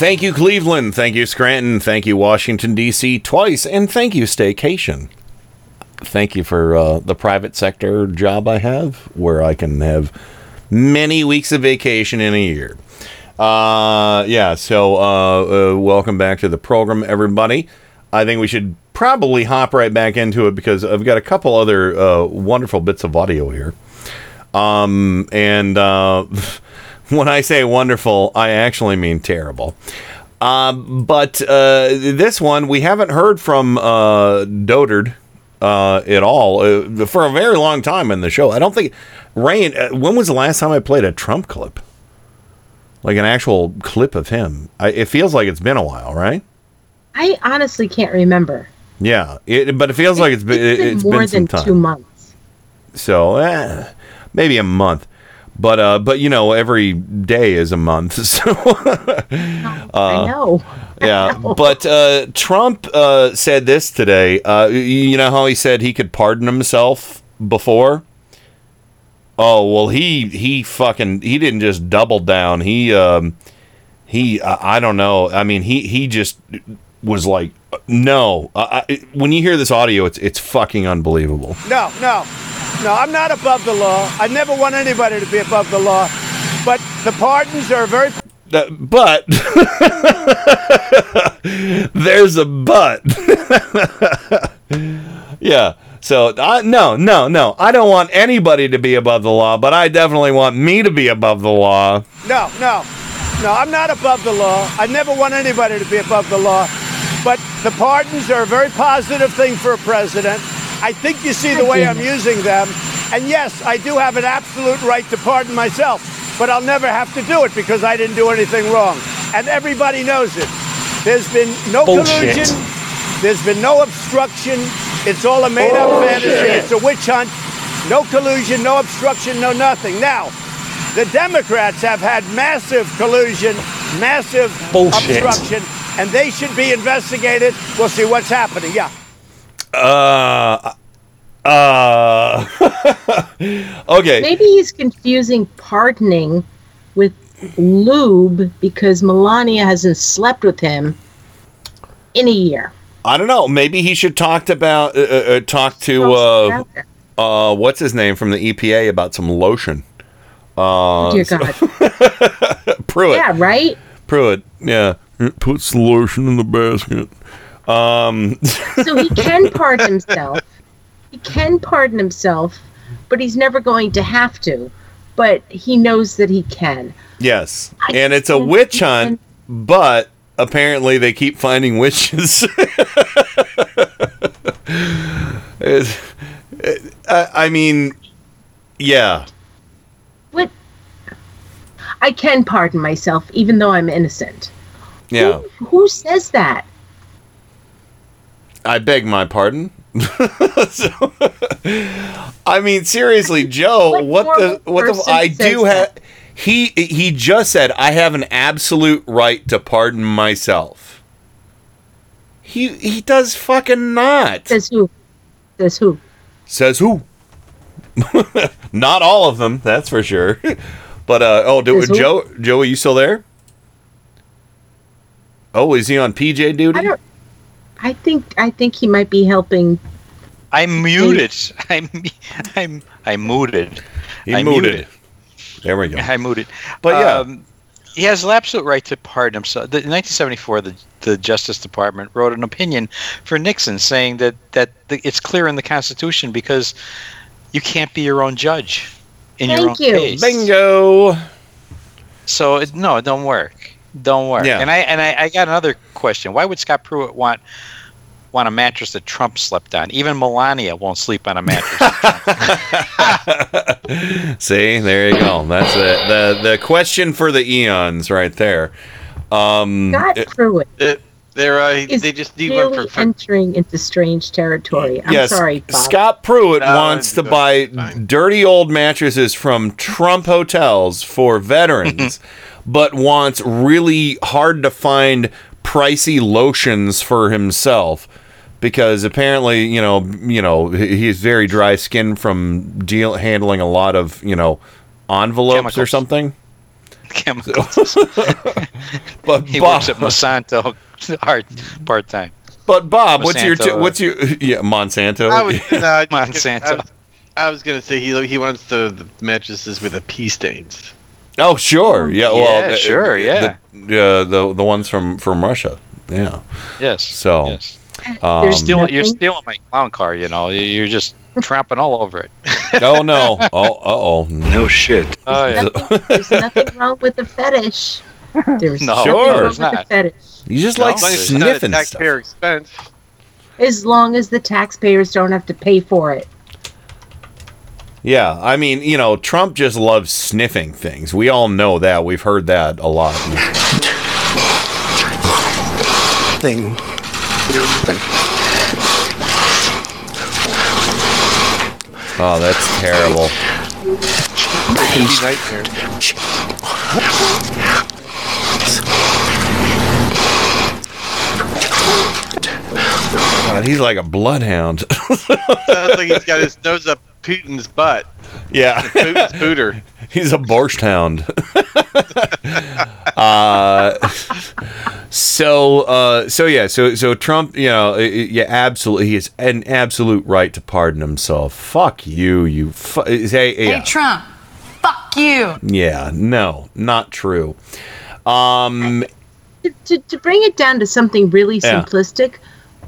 Thank you, Cleveland. Thank you, Scranton. Thank you, Washington, D.C. twice. And thank you, Staycation. Thank you for uh, the private sector job I have where I can have many weeks of vacation in a year. Uh, yeah, so uh, uh, welcome back to the program, everybody. I think we should probably hop right back into it because I've got a couple other uh, wonderful bits of audio here. Um, and uh, [laughs] [laughs] when I say wonderful, I actually mean terrible. Um, but uh, this one, we haven't heard from uh, Dotard uh, at all uh, for a very long time in the show. I don't think. Rain, uh, when was the last time I played a Trump clip? Like an actual clip of him? I, it feels like it's been a while, right? I honestly can't remember. Yeah, it, but it feels like it's been, It's been it's more been some than time. two months. So eh, maybe a month. But uh, but you know, every day is a month. [laughs] So uh, I know. yeah, but uh, Trump uh, said this today. Uh, you know how he said he could pardon himself before. Oh well, he he fucking he didn't just double down. He um he I I don't know. I mean he he just was like no. I, I, when you hear this audio, it's it's fucking unbelievable. No, no, no. I'm not above the law. I never want anybody to be above the law. But the pardons are very. Uh, but [laughs] there's a but. [laughs] yeah. So I no no no. I don't want anybody to be above the law, but I definitely want me to be above the law. No, no, no. I'm not above the law. I never want anybody to be above the law. But the pardons are a very positive thing for a president. I think you see the way I'm using them. And yes, I do have an absolute right to pardon myself, but I'll never have to do it because I didn't do anything wrong. And everybody knows it. There's been no Bullshit. collusion. There's been no obstruction. It's all a made up fantasy. It's a witch hunt. No collusion, no obstruction, no nothing. Now, the Democrats have had massive collusion, massive Bullshit. obstruction, and they should be investigated. We'll see what's happening. Yeah. Uh uh [laughs] Okay. Maybe he's confusing pardoning with lube because Melania hasn't slept with him in a year. I don't know. Maybe he should talk about uh, uh, uh, talk to uh, uh, what's his name from the EPA about some lotion. Uh, Dear God. [laughs] Pruitt. Yeah, right? Pruitt. Yeah. It puts lotion in the basket. Um, [laughs] So he can pardon himself. He can pardon himself, but he's never going to have to. But he knows that he can. yes, and it's a witch hunt, but apparently they keep finding witches. [laughs] It's- it- I, I mean, yeah. What? I can pardon myself, even though I'm innocent. Yeah. Who says that? I beg my pardon. [laughs] So- I mean, seriously, Joe, what, the what the I do have he he just said I have an absolute right to pardon myself. He he does fucking not. Says who? Says who? Says who? [laughs] not all of them, that's for sure. [laughs] But uh oh, do? Joe Joe, are you still there? Oh, is he on PJ duty? I think I think he might be helping. I'm muted. [laughs] I'm I'm I'm muted. He I'm muted. There we go. [laughs] I muted. But yeah. um, he has the absolute right to pardon himself. The, in 1974, the, the Justice Department wrote an opinion for Nixon saying that that the, it's clear in the Constitution because you can't be your own judge in your own you. case. Bingo. So it, no, it don't work. Don't work. Yeah. And I and I, I got another question. Why would Scott Pruitt want want a mattress that Trump slept on? Even Melania won't sleep on a mattress. [laughs] See, there you go. That's it. the the question for the eons, right there. Um, Scott it- Pruitt It, they're uh, is they just need one really for, for entering into strange territory. I'm yes, sorry, Bob. Scott Pruitt No, wants to it's buy dirty old mattresses from Trump hotels for veterans, [laughs] but wants really hard to find pricey lotions for himself because apparently, you know, you know, he's very dry skinned from deal handling a lot of, you know, envelopes or something. [laughs] Chemicals. [laughs] But he Bob, works at Monsanto [laughs] hard part time. but Bob, what's your Monsanto. what's your yeah Monsanto? I was, no, I Monsanto. I was, I was gonna say he he wants the, the mattresses with the pea stains. Oh, sure. Yeah. well, Yeah, uh, sure, yeah. The, uh, the the ones from from Russia. Yeah. Yes. So. yes. Um, You're stealing. You're stealing my clown car. You know. You- You're just [laughs] tramping all over it. [laughs] oh no. [laughs] Oh. Uh oh. No shit. Oh yeah. Nothing- there's nothing wrong with the fetish. There's No, nothing Sure. wrong there's with the fetish. You just No, like as long It's not a sniffing stuff. taxpayer expense. As long as the taxpayers don't have to pay for it. Yeah. I mean, you know, Trump just loves sniffing things. We all know that. We've heard that a lot. Thing. Oh, that's terrible. God, he's like a bloodhound. [laughs] Sounds like he's got his nose up Putin's butt. yeah. Putin's pooter. [laughs] He's a borscht hound. [laughs] uh, so, uh, so yeah, so so Trump, you know, i- i- yeah, absolutely, he has an absolute right to pardon himself. Fuck you, you. Fu- hey, yeah, Trump, fuck you. yeah, no, not true. Um, To, to, to bring it down to something really Yeah.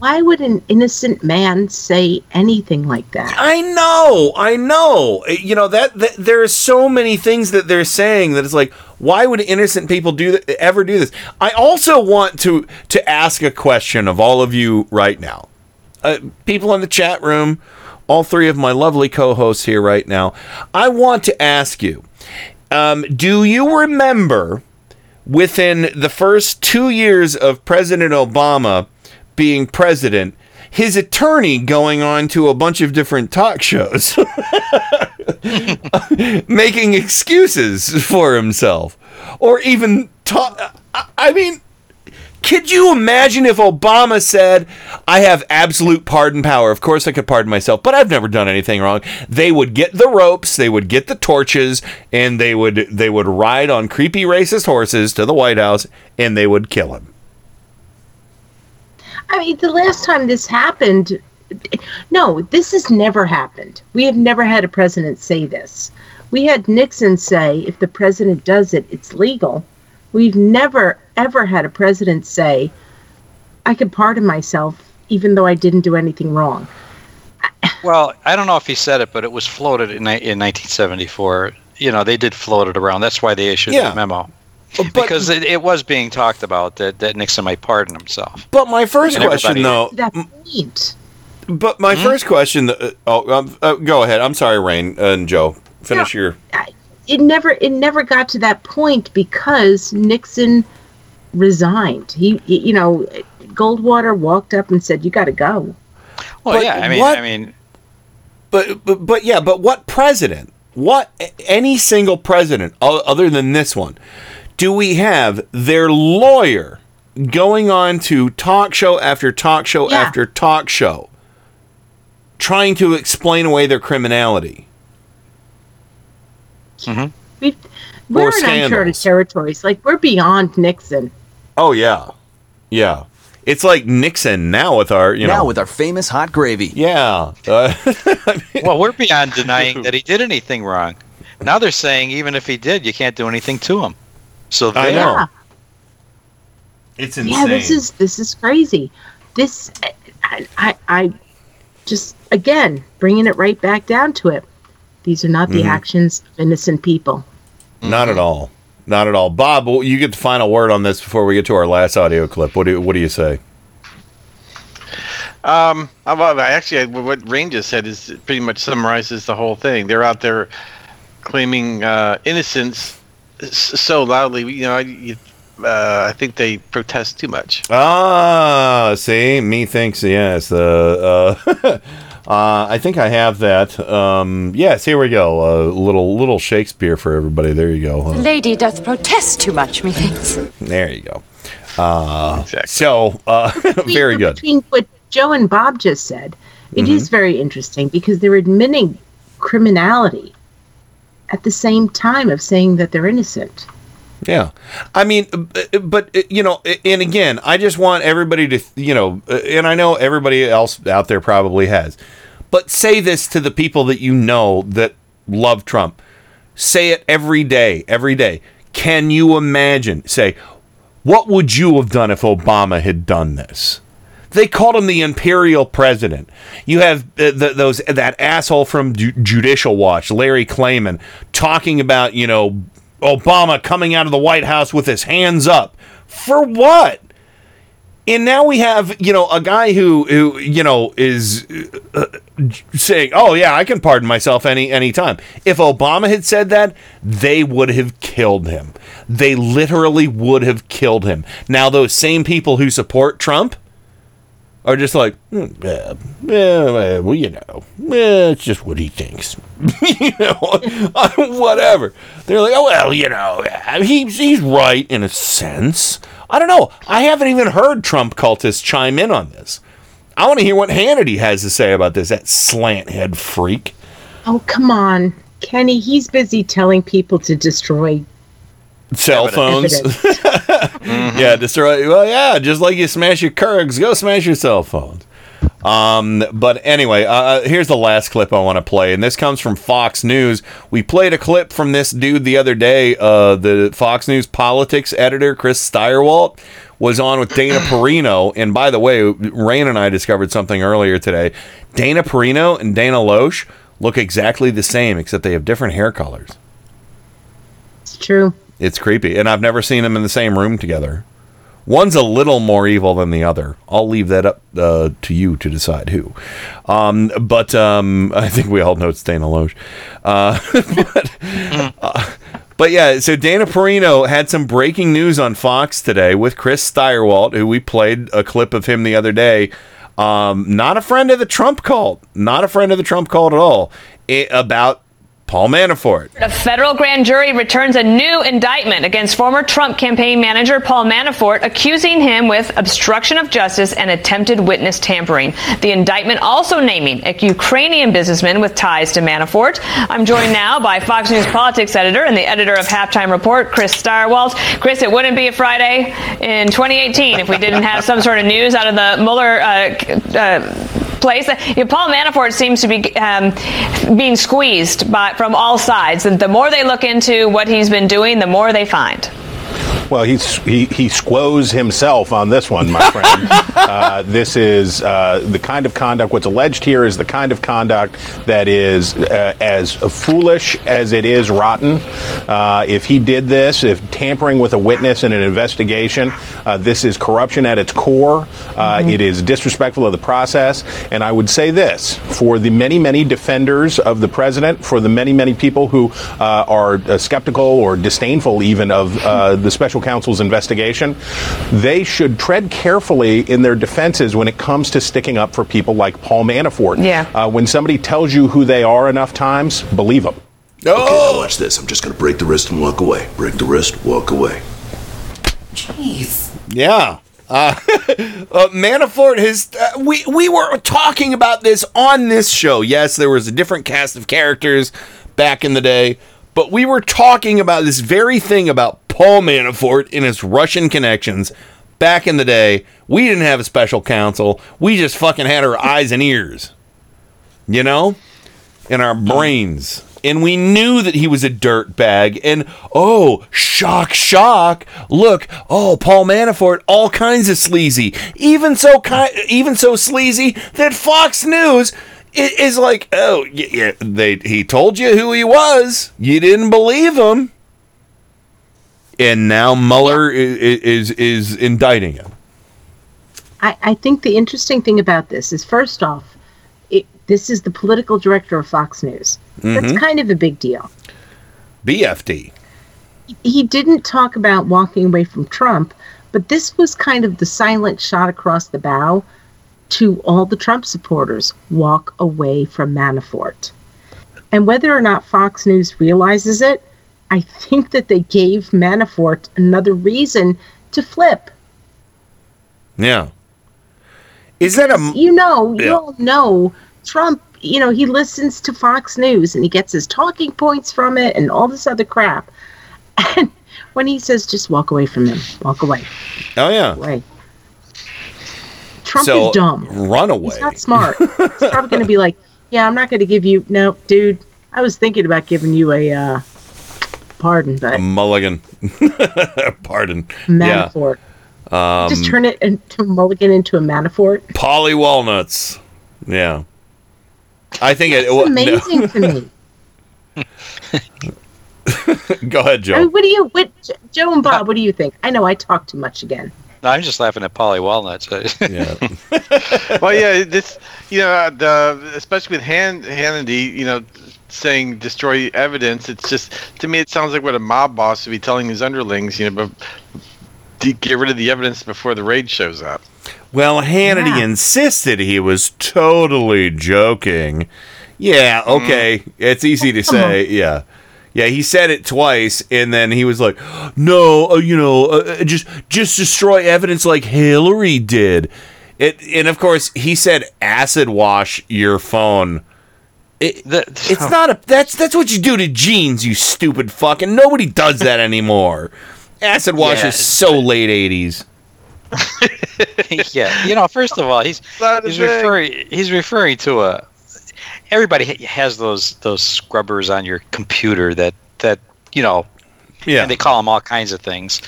Why would an innocent man say anything like that? I know, I know. Uh, You know that, that there are so many things that they're saying that it's like, why would innocent people do ever do this? I also want to to ask a question of all of you right now, uh, people in the chat room, all three of my lovely co-hosts here right now. I want to ask you, um, do you remember within the first two years of President Obama being president, his attorney going on to a bunch of different talk shows, [laughs] making excuses for himself, or even talk. I- mean, could you imagine if Obama said, I have absolute pardon power? Of course, I could pardon myself, but I've never done anything wrong. They would get the ropes, they would get the torches, and they would they would ride on creepy racist horses to the White House, and they would kill him. I mean, the last time this happened, no, this has never happened. We have never had a president say this. We had Nixon say, if the president does it, it's legal. We've never, ever had a president say, I can pardon myself even though I didn't do anything wrong. Well, I don't know if he said it, but it was floated in, in 1974. You know, they did float it around. That's why they issued Yeah. the memo. Because it, it was being talked about that, that Nixon might pardon himself. But my first And question, though. That point. But my Hmm? first question. Uh, oh, um, uh, go ahead. I'm sorry, Rain and Joe. Finish your. It never, it never got to that point because Nixon resigned. He, he you know, Goldwater walked up and said, "You got to go." Well, But yeah, I mean, what- I mean, But, but but yeah, but what president? What any single president other than this one do we have their lawyer going on to talk show after talk show Yeah. after talk show trying to explain away their criminality? We've, we're in scandals. uncharted territories. Like we're beyond Nixon. Oh yeah, yeah. It's like Nixon now with our you now know with our famous hot gravy. yeah. Uh, [laughs] well, we're beyond denying that he did anything wrong. Now they're saying even if he did, you can't do anything to him. So I there. know. It's insane. Yeah, this is this is crazy. This, I, I, I just again bringing it right back down to it. These are not the Mhm. actions of innocent people. Not at all. Not at all. Bob, you get the final word on this before we get to our last audio clip. What do what do you say? Um, how about I actually what Rain just said is pretty much summarizes the whole thing. They're out there claiming uh, innocence s- so loudly. You know, I, you, uh, I think they protest too much. Ah, see, me thinks yes. The uh, [laughs] uh, I think I have that. Um, yes, here we go. A little little Shakespeare for everybody. There you go. The lady doth protest too much, methinks. There you go. Uh, So uh, [laughs] very good. Between what Joe and Bob just said, it is Mhm. very interesting because they're admitting criminality at the same time of saying that they're innocent. Yeah, I mean, uh, but uh, you know, uh, and again, I just want everybody to, you know, uh, and I know everybody else out there probably has, but say this to the people that you know that love Trump. Say it every day, every day. Can you imagine? Say, what would you have done if Obama had done this? They called him the imperial president. You have uh, the, those that asshole from Ju- Judicial Watch, Larry Klayman, talking about you know Obama coming out of the White House with his hands up for what? And now we have you know a guy who who you know is uh, saying, "Oh yeah, I can pardon myself any any time." If Obama had said that, they would have killed him. They literally would have killed him. Now those same people who support Trump are just like, "Hmm, yeah, yeah, well, you know, yeah, it's just what he thinks, [laughs] you know, [laughs] whatever. They're like, oh well, you know, he's he's right in a sense. I don't know. I haven't even heard Trump cultists chime in on this. I want to hear what Hannity has to say about this. That slant head freak. Oh, come on. Kenny, he's busy telling people to destroy Cell phones. evidence. [laughs] Yeah, destroy. Well, yeah, just like you smash your Keurigs, go smash your cell phones. Um, but anyway, uh, here's the last clip I want to play, and this comes from Fox News. We played a clip from this dude the other day. Uh, the Fox News politics editor, Chris Stirewalt, was on with Dana [clears throat] Perino. And by the way, Rain and I discovered something earlier today. Dana Perino and Dana Loesch look exactly the same, except they have different hair colors. It's true. It's creepy, and I've never seen them in the same room together. One's a little more evil than the other. I'll leave that up uh, to you to decide who. Um, but um, [laughs] I think we all know it's Dana Loesch. Uh, [laughs] but, uh, but yeah, so Dana Perino had some breaking news on Fox today with Chris Stirewalt, who we played a clip of him the other day. Um, not a friend of the Trump cult. Not a friend of the Trump cult at all. It, about Paul Manafort. A federal grand jury returns a new indictment against former Trump campaign manager Paul Manafort, accusing him with obstruction of justice and attempted witness tampering. The indictment also naming a Ukrainian businessman with ties to Manafort. I'm joined now by Fox News politics editor and the editor of Halftime Report, Chris Stirewalt. Chris, it wouldn't be a Friday in 2018 if we didn't have some sort of news out of the Mueller uh, uh, place. Paul Manafort seems to be um, being squeezed by, from all sides. And the more they look into what he's been doing, the more they find. Well, he's, he he squoze himself on this one, my [laughs] friend. uh, this is uh, the kind of conduct. What's alleged here is the kind of conduct that is uh, as foolish as it is rotten. Uh, if he did this, if tampering with a witness in an investigation, uh, this is corruption at its core. Uh, It is disrespectful of the process. And I would say this for the many, many defenders of the president, for the many, many people who uh, are uh, skeptical or disdainful even of uh, the special counsel's investigation, they should tread carefully in their defenses when it comes to sticking up for people like Paul Manafort. Yeah. Uh, when somebody tells you who they are enough times, believe them. No. Okay, now watch this. I'm just going to break the wrist and walk away. Break the wrist, walk away. Jeez. Yeah. Uh, [laughs] uh, Manafort has. Uh, we we were talking about this on this show. Yes, there was a different cast of characters back in the day, but we were talking about this very thing about Paul Manafort and his Russian connections back in the day. We didn't have a special counsel. We just fucking had our eyes and ears, you know, in our brains. And we knew that he was a dirt bag. And oh, shock, shock! Look, oh, Paul Manafort, all kinds of sleazy. Even so, ki- even so sleazy that Fox News is like, oh, yeah, they he told you who he was. You didn't believe him. And now Mueller i- i- is is indicting him. I, I think the interesting thing about this is first off, it, this is the political director of Fox News. Mhm. That's kind of a big deal. BFD. He didn't talk about walking away from Trump, but this was kind of the silent shot across the bow to all the Trump supporters walk away from Manafort. And whether or not Fox News realizes it, I think that they gave Manafort another reason to flip. Yeah. Is that a you know, you Yeah. all know Trump, you know, he listens to Fox News and he gets his talking points from it and all this other crap. And [laughs] when he says just walk away from him, walk away. Oh yeah. Away. Trump so is dumb. run away. He's not smart. [laughs] He's probably going to be like, "Yeah, I'm not going to give you no, dude. I was thinking about giving you a uh pardon, but A mulligan. [laughs] Pardon. Manafort. Yeah. Um, just turn it into Mulligan into a Manafort. Paulie Walnuts. Yeah. I think it. It's well, no. amazing to me. [laughs] [laughs] Go ahead, Joe. I mean, what do you, what, Joe and Bob? What do you think? I know I talk too much again. No, I'm just laughing at Paulie Walnuts. [laughs] yeah. well, yeah, this, you know, uh, the especially with Han, Hannity, you know, saying destroy evidence. It's just to me, it sounds like what a mob boss would be telling his underlings, you know, but de- get rid of the evidence before the raid shows up. Well, Hannity insisted he was totally joking. Yeah, okay. It's easy to say. Yeah. Yeah, he said it twice, and then he was like, "No, uh, you know, uh, uh, just just destroy evidence like Hillary did." It, and of course, he said, "Acid wash your phone." It, it's [laughs] not a. That's that's what you do to jeans, you stupid fucking. Nobody does that anymore. Acid wash Yeah. is so late '80s. [laughs] yeah, you know, first of all, he's he's referring he's referring to a. Everybody has those those scrubbers on your computer that that you know. Yeah. And they call them all kinds of things.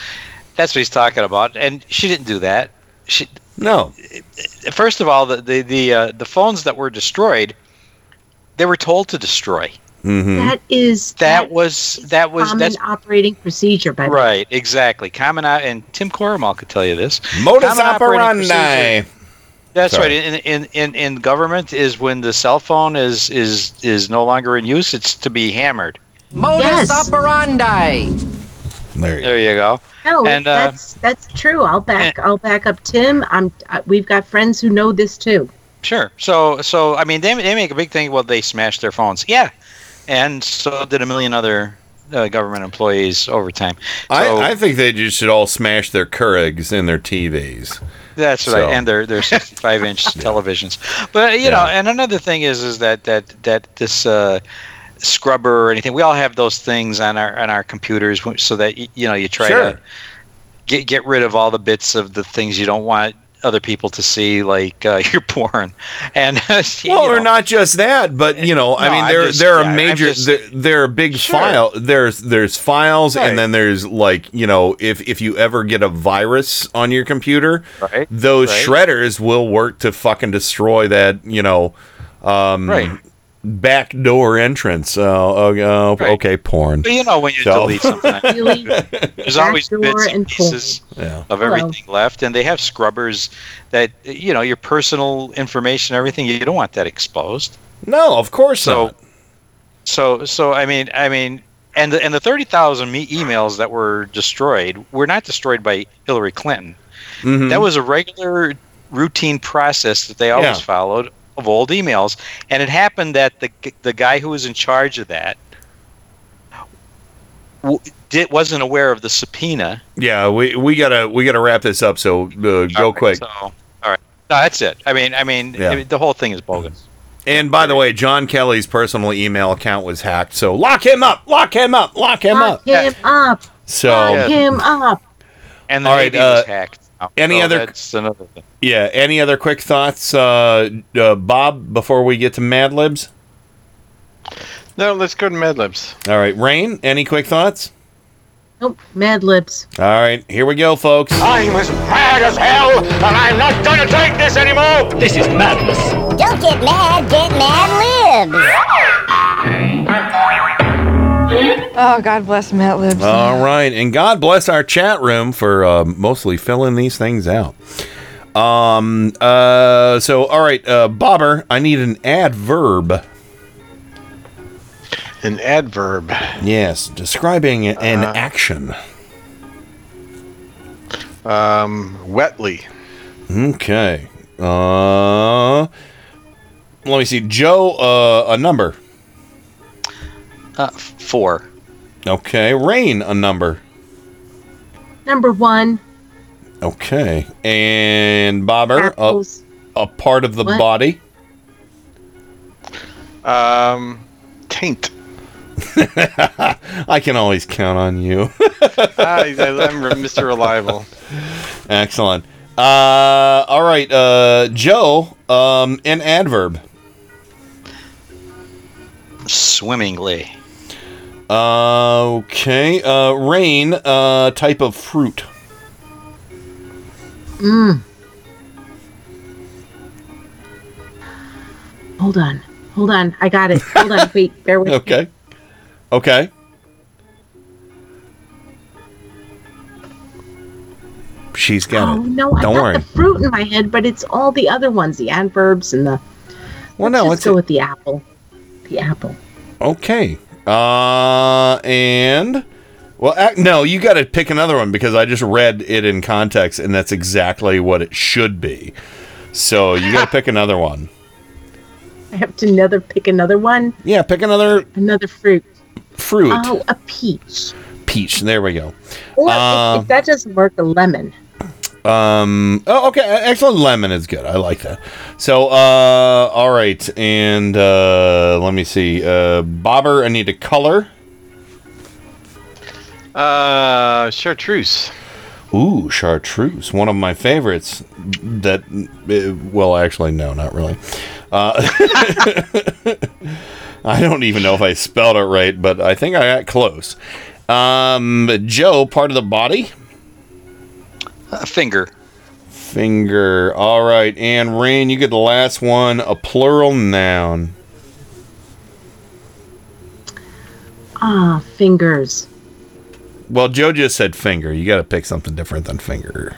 That's what he's talking about, and she didn't do that. She no. First of all, the the the, uh, the phones that were destroyed, they were told to destroy. Mm-hmm. That is That was that was common that's operating procedure. By right exactly. Common o- and Tim Corrimal could tell you this. Modus Common operandi. Procedure- That's Sorry. right. In, in in in government is when the cell phone is is is no longer in use. It's to be hammered. Modus operandi. There There you go. No, And, uh, that's that's true. I'll back I'll back up Tim. I'm uh, we've got friends who know this too. Sure. So so I mean they they make a big thing. Well, they smashed their phones. Yeah, and so did a million other uh, government employees over time. So I, I think they just should all smash their Keurigs and their TVs. that's so- right. And their their [laughs] 65 inch televisions. But you know, and another thing is is that that that this. Uh, scrubber or anything we all have those things on our on our computers so that you know you try Sure. to get get rid of all the bits of the things you don't want other people to see like uh, [laughs] your porn, and [laughs] you Well, or know, not just that, but you know, I No, mean, there just- there yeah, are I'm major just- there, there are big Sure. file there's there's files Right. and then there's like you know if if you ever get a virus on your computer, Right, those right. shredders will work to fucking destroy that you know, um, Right. Backdoor entrance. Uh, uh, uh, Okay, porn. But you know when you So- delete something, [laughs] there's always bits and and pieces Yeah. of everything left, and they have scrubbers that you know your personal information, everything. You don't want that exposed. No, of course so, not. So, so I mean, I mean, and the, and the thirty thousand me- emails that were destroyed were not destroyed by Hillary Clinton. Mhm. That was a regular routine process that they always Yeah. followed of old emails, and it happened that the the guy who was in charge of that w- did, wasn't aware of the subpoena. Yeah, we we gotta we gotta wrap this up. So uh, go quick. So, all right, no, that's it. I mean, I mean, Yeah. I mean, the whole thing is bogus. And by the way, John Kelly's personal email account was hacked. So lock him up, lock him up, lock him up, Lock up. him up. So Lock him up. And the All right, Navy was uh, hacked. Now, any so other- That's another thing. yeah, any other quick thoughts, uh, uh, Bob, before we get to Mad Libs? No, let's go to Mad Libs. All right, Rain, any quick thoughts? Nope. Mad Libs. All right, here we go, folks. I'm as mad as hell, and I'm not gonna take this anymore! This is madness. Don't get mad, get mad libs. Oh, God bless Mad Libs. All right, and God bless our chat room for uh, mostly filling these things out. Um. Uh. So, all right, uh, Bobber, I need an adverb. An adverb. Yes, describing an Uh, action. Um, wetly. Okay. Uh. Let me see, Joe. Uh, a number. Uh, four. Okay, Rain, a number. Number one. Okay, and Bobber, a, a part of the What? body. Um, taint. [laughs] I can always count on you. ah, I'm Mr. Reliable. Excellent. Uh, all right, uh, Joe, um, an adverb. Swimmingly. Uh, okay. Uh, rain, uh, type of fruit. Mm. Hold on. Hold on. I got it. Hold on. Wait. [laughs] Bear with me. Okay. Okay. She's got Oh it. no, I Don't got worry. the fruit in my head, but it's all the other ones, the adverbs and the. Well, Let's no, just go a- with the apple. The apple. Okay. Uh, and well, no, you got to pick another one because I just read it in context, and that's exactly what it should be. So you got to [laughs] pick another one. I have to another pick another one. Yeah, pick another Another fruit. fruit. Oh, a peach. Peach. There we go. Or if- Um, if, that doesn't work, a lemon. Um. Oh, okay. Excellent. Lemon is good. I like that. So, uh, all right, and uh, let me see. Uh, Bobber, I need a color. Uh, chartreuse. Ooh, chartreuse, one of my favorites. That, uh, well, actually, no, not really. Uh, [laughs] I don't even know if I spelled it right, but I think I got close. Um, Joe, part of the body. A finger. Finger. All right, and Rain, you get the last one. A plural noun. Ah, fingers. Well, Joe just said finger. You got to pick something different than finger.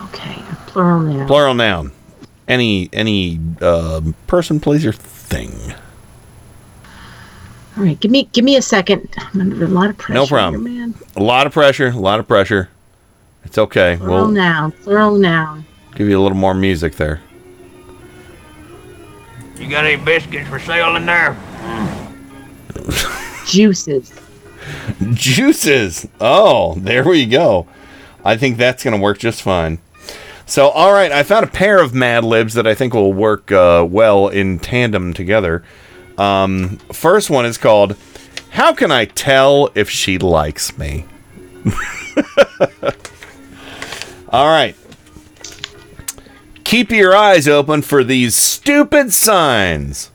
Okay, a plural noun. Plural noun. Any any um, person, place, or thing. All right, give me give me a second. I'm under a lot of pressure. No problem. Here, man. A lot of pressure. A lot of pressure. It's okay. Plural We'll noun. Plural noun. give you a little more music there. You got any biscuits for sale in there? [laughs] Juices. Juices. Oh, there we go. I think that's going to work just fine. So, all right, I found a pair of Mad Libs that I think will work uh, well in tandem together. Um, first one is called "How Can I Tell If She Likes Me?" [laughs] all right. Keep your eyes open for these stupid signs.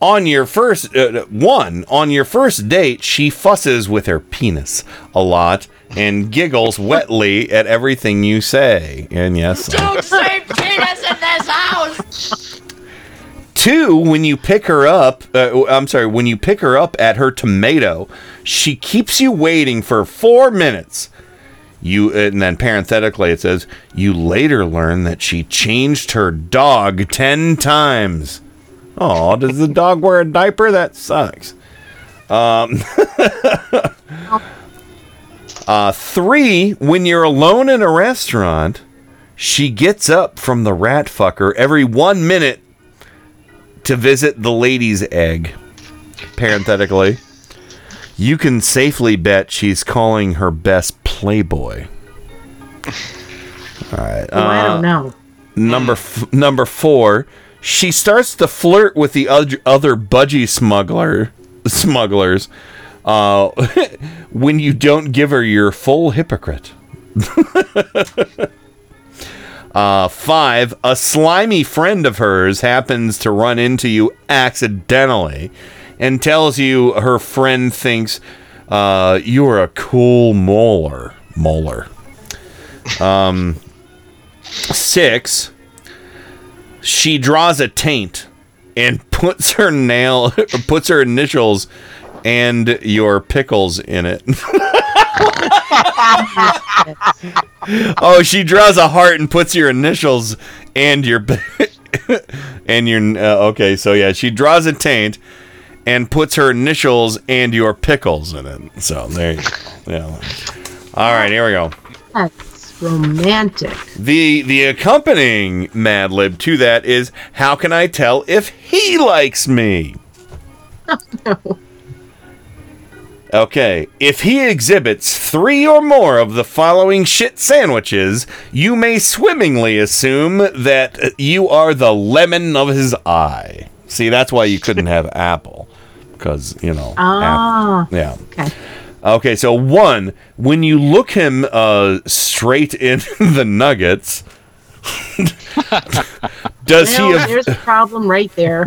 On your first uh, one, on your first date, she fusses with her penis a lot and giggles [laughs] wetly at everything you say. And yes, Don't say penis in this house! Two, when you pick her up, uh, I'm sorry, when you pick her up at her tomato, she keeps you waiting for four minutes. You and then parenthetically it says you later learn that she changed her dog ten times. Oh, does the dog wear a diaper? That sucks. Um, [laughs] uh, three, when you're alone in a restaurant, she gets up from the rat fucker every one minute to visit the lady's egg. Parenthetically, you can safely bet she's calling her best playboy. All right. Oh, I don't know. Number f- number four, she starts to flirt with the oth- other budgie smuggler smugglers uh, [laughs] when you don't give her your full hypocrite. [laughs] uh, five, a slimy friend of hers happens to run into you accidentally and tells you her friend thinks uh, you're a cool molar. Molar. Um, six, she draws a taint and [laughs] puts her nail, [laughs] puts her initials and your pickles in it. [laughs] oh, she draws a heart and puts your initials and your and your uh, okay. So yeah, she draws a taint and puts her initials and your pickles in it. So there you go. Yeah. All right, here we go. That's romantic. The the accompanying Mad Lib to that is how can I tell if he likes me? [laughs] Okay, if he exhibits three or more of the following shit sandwiches, you may swimmingly assume that you are the lemon of his eye. See, that's why you couldn't have apple. Because, you know. Ah. apple. Yeah. Okay. Okay, so one, when you look him uh, straight in [laughs] the nuggets, does well, he av- there's a problem right there.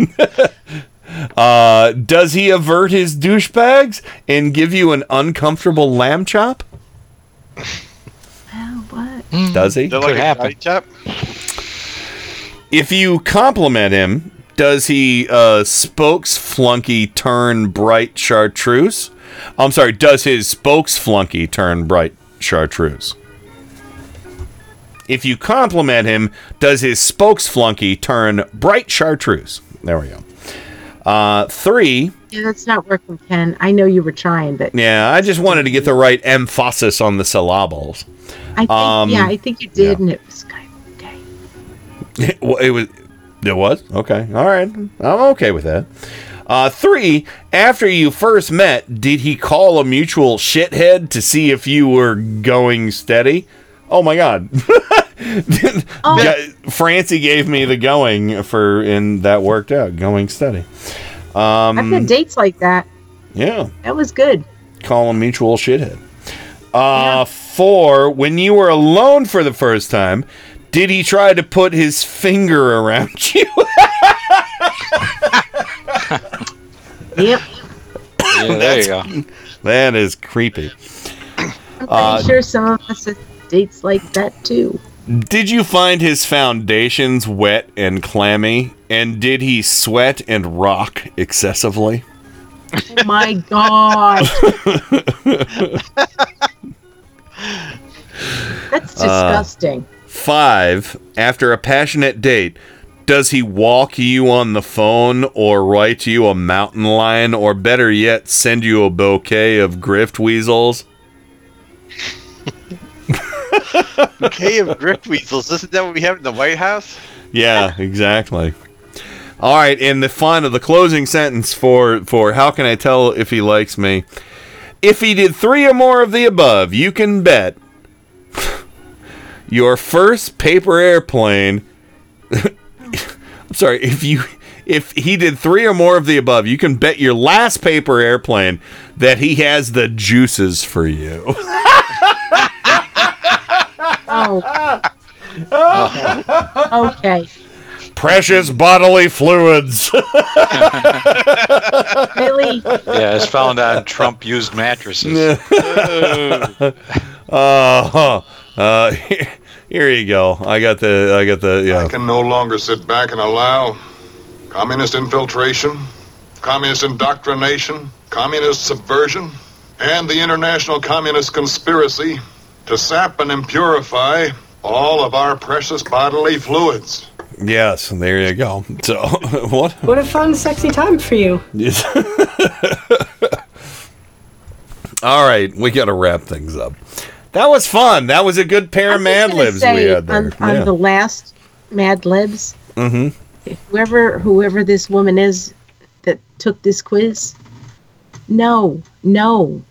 [laughs] uh, does he avert his douchebags and give you an uncomfortable lamb chop? Oh, what? Does he? Is that like a karate chop? If you compliment him, does he uh, spokes flunky turn bright chartreuse? I'm sorry, does his spokes flunky turn bright chartreuse? If you compliment him, does his spokes flunky turn bright chartreuse? There we go. Uh, three. Yeah, that's not working, Ken. I know you were trying, but Yeah, I just wanted to get the right emphasis on the syllables. I think Um, yeah, I think you did, and it was kind of okay. [laughs] well, it was. It was okay. All right, I'm okay with that. Uh, three. After you first met, did he call a mutual shithead to see if you were going steady? Oh my god. [laughs] Yeah, Francie gave me the going for, and that worked out. Going steady. Um, I've had dates like that. yeah. That was good. Call a mutual shithead. Uh, four. When you were alone for the first time, did he try to put his finger around [laughs] you? Yep. Yeah, there you go. That is creepy. I'm pretty Uh, sure some of us have dates like that too. Did you find his foundations wet and clammy? And did he sweat and rock excessively? Oh my god. [laughs] That's Uh, disgusting. Five, after a passionate date, does he walk you on the phone or write you a mountain lion or better yet, send you a bouquet of grift weasels? [laughs] Bouquet of grift weasels. Isn't that what we have in the White House? Yeah, exactly. All right, and the final, the closing sentence for for how can I tell if he likes me? If he did three or more of the above, you can bet your first paper airplane. [laughs] I'm sorry, if you if he did three or more of the above, you can bet your last paper airplane that he has the juices for you. [laughs] Oh. okay. Precious bodily fluids. [laughs] Really? Yeah, it's found on Trump used mattresses. uh, uh, here you go. I got the. I got the. Yeah. I can no longer sit back and allow communist infiltration, communist indoctrination, communist subversion, and the international communist conspiracy to sap and impurify all of our precious bodily fluids. Yes, there you go. So [laughs] what? What a fun, sexy time for you. Yes. [laughs] All right, we got to wrap things up. That was fun. That was a good pair of Mad gonna Libs we had there. On, on the last Mad Libs, mm-hmm. whoever whoever this woman is that took this quiz, no, no,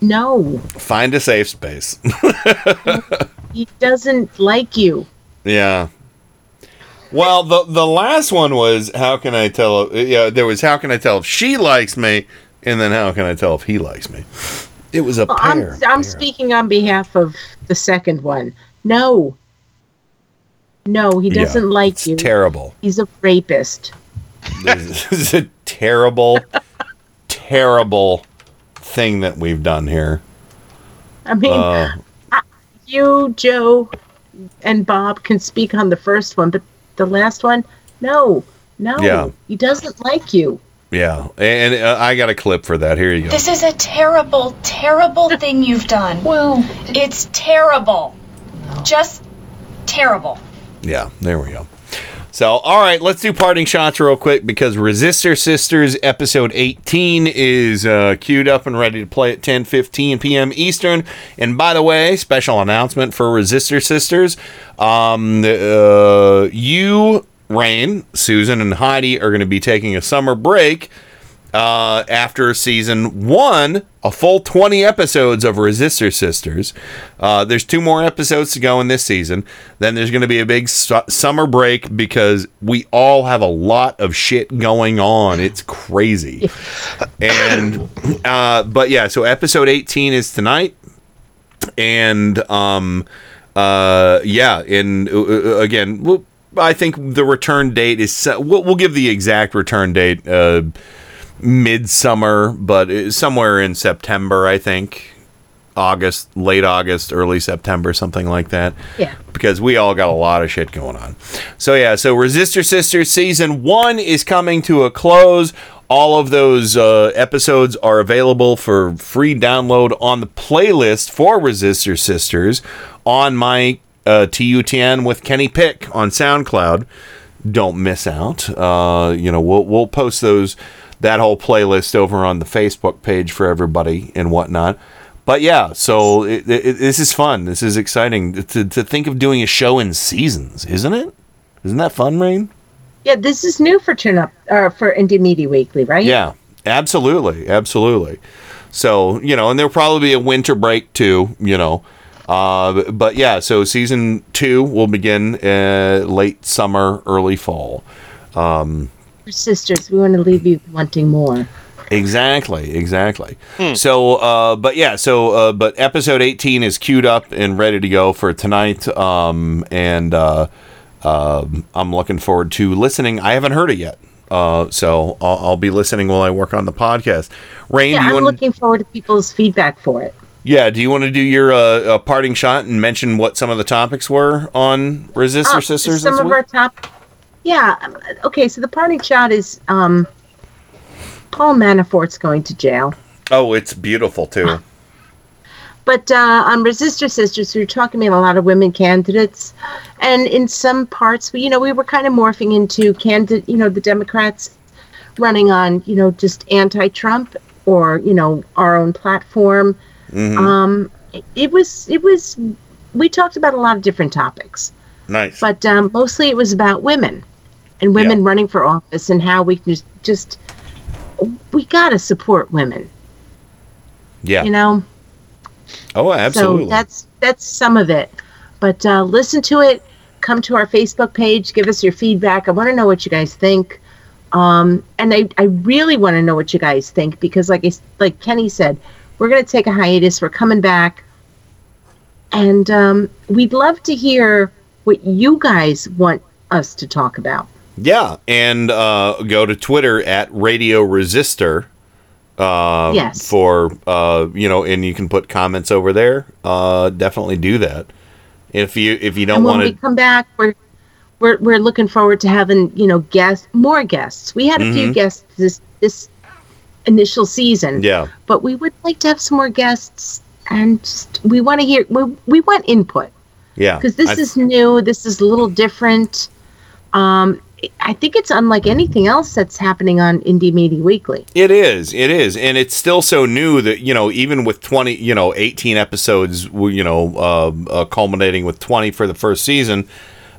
no, Find a safe space. [laughs] he doesn't like you. yeah. Well, the the last one was how can I tell? Yeah, there was how can I tell if she likes me, and then how can I tell if he likes me? It was a Well, I'm pair. I'm speaking on behalf of the second one. No, no, he doesn't like it's you. terrible. He's a rapist. this is a terrible, terrible thing that we've done here. I mean, Uh, I, you, Joe, and Bob can speak on the first one, but the last one, no, no, Yeah. he doesn't like you. Yeah, and uh, I got a clip for that. Here you go. This is a terrible, terrible thing you've done. Well, it's terrible. Just terrible. Yeah, there we go. So, all right, let's do parting shots real quick because Resistor Sisters episode 18 is uh, queued up and ready to play at 10 15 p.m. Eastern. And by the way, special announcement for Resistor Sisters um, uh, you, Rain, Susan, and Heidi are going to be taking a summer break uh, after season one, a full 20 episodes of Resistor Sisters. Uh, there's two more episodes to go in this season. Then there's going to be a big su- summer break because we all have a lot of shit going on. It's crazy. and, uh, but yeah, so episode 18 is tonight. And, um, uh, yeah, and uh, uh, again, we'll, I think the return date is set. We'll, we'll give the exact return date. Uh, midsummer, but somewhere in September, I think. August, late August, early September, something like that. Yeah. Because we all got a lot of shit going on. So, yeah, so Resistor Sisters season one is coming to a close. All of those uh, episodes are available for free download on the playlist for Resistor Sisters on my uh, TUTN with Kenny Pick on SoundCloud. Don't miss out. Uh, you know, we'll we'll post those that whole playlist over on the Facebook page for everybody and whatnot. But yeah, so it, it, this is fun. This is exciting to, to think of doing a show in seasons, isn't it? Isn't that fun, Rain? Yeah, this is new for Turn Up uh, for Indie Media Weekly, right? Yeah, absolutely, absolutely. So you know, and there'll probably be a winter break too. You know, uh, but yeah. So season two will begin uh, late summer, early fall. Um, Your sisters, we want to leave you wanting more. Exactly, exactly. So, uh, but yeah, so uh, but episode eighteen is queued up and ready to go for tonight. Um, and uh, um I'm looking forward to listening. I haven't heard it yet, uh, so I'll, I'll be listening while I work on the podcast. Rain, yeah, do you I'm want? looking forward to people's feedback for it. Yeah, do you want to do your uh, uh, parting shot and mention what some of the topics were on Resistor Uh, Sisters? Some of week? our top. Yeah. um, Okay. So the parting shot is um, Paul Manafort's going to jail. Oh, it's beautiful too. [laughs] But uh, on Resistor Sisters, we were talking about a lot of women candidates, and in some parts, we, you know, we were kind of morphing into candidate, you know, the Democrats running on, you know, just anti-Trump or you know our own platform. Mhm. Um, it, was it was we talked about a lot of different topics, nice. but um, mostly it was about women and women running for office and how we can just, just we gotta support women. Yeah. You know. oh, absolutely. So that's that's some of it. But uh, listen to it. Come to our Facebook page. Give us your feedback. I want to know what you guys think. Um, and I, I really want to know what you guys think because, like I like Kenny said, we're going to take a hiatus. We're coming back, and um, we'd love to hear what you guys want us to talk about. Yeah, and uh, go to Twitter at Radio Resistor. Uh, Yes. For uh, you know, and you can put comments over there. Uh, definitely do that. If you if you don't want to, come back, we're we're we're looking forward to having you know guests, more guests. We had a few Mhm. guests this this initial season, yeah, but we would like to have some more guests, and just, we want to hear we we want input yeah, because this I- is new. This is a little different. Um, I think it's unlike anything else that's happening on Indie Media Weekly. It is. It is, and it's still so new that you know, even with twenty, you know, eighteen episodes, you know, uh, uh, culminating with twenty for the first season,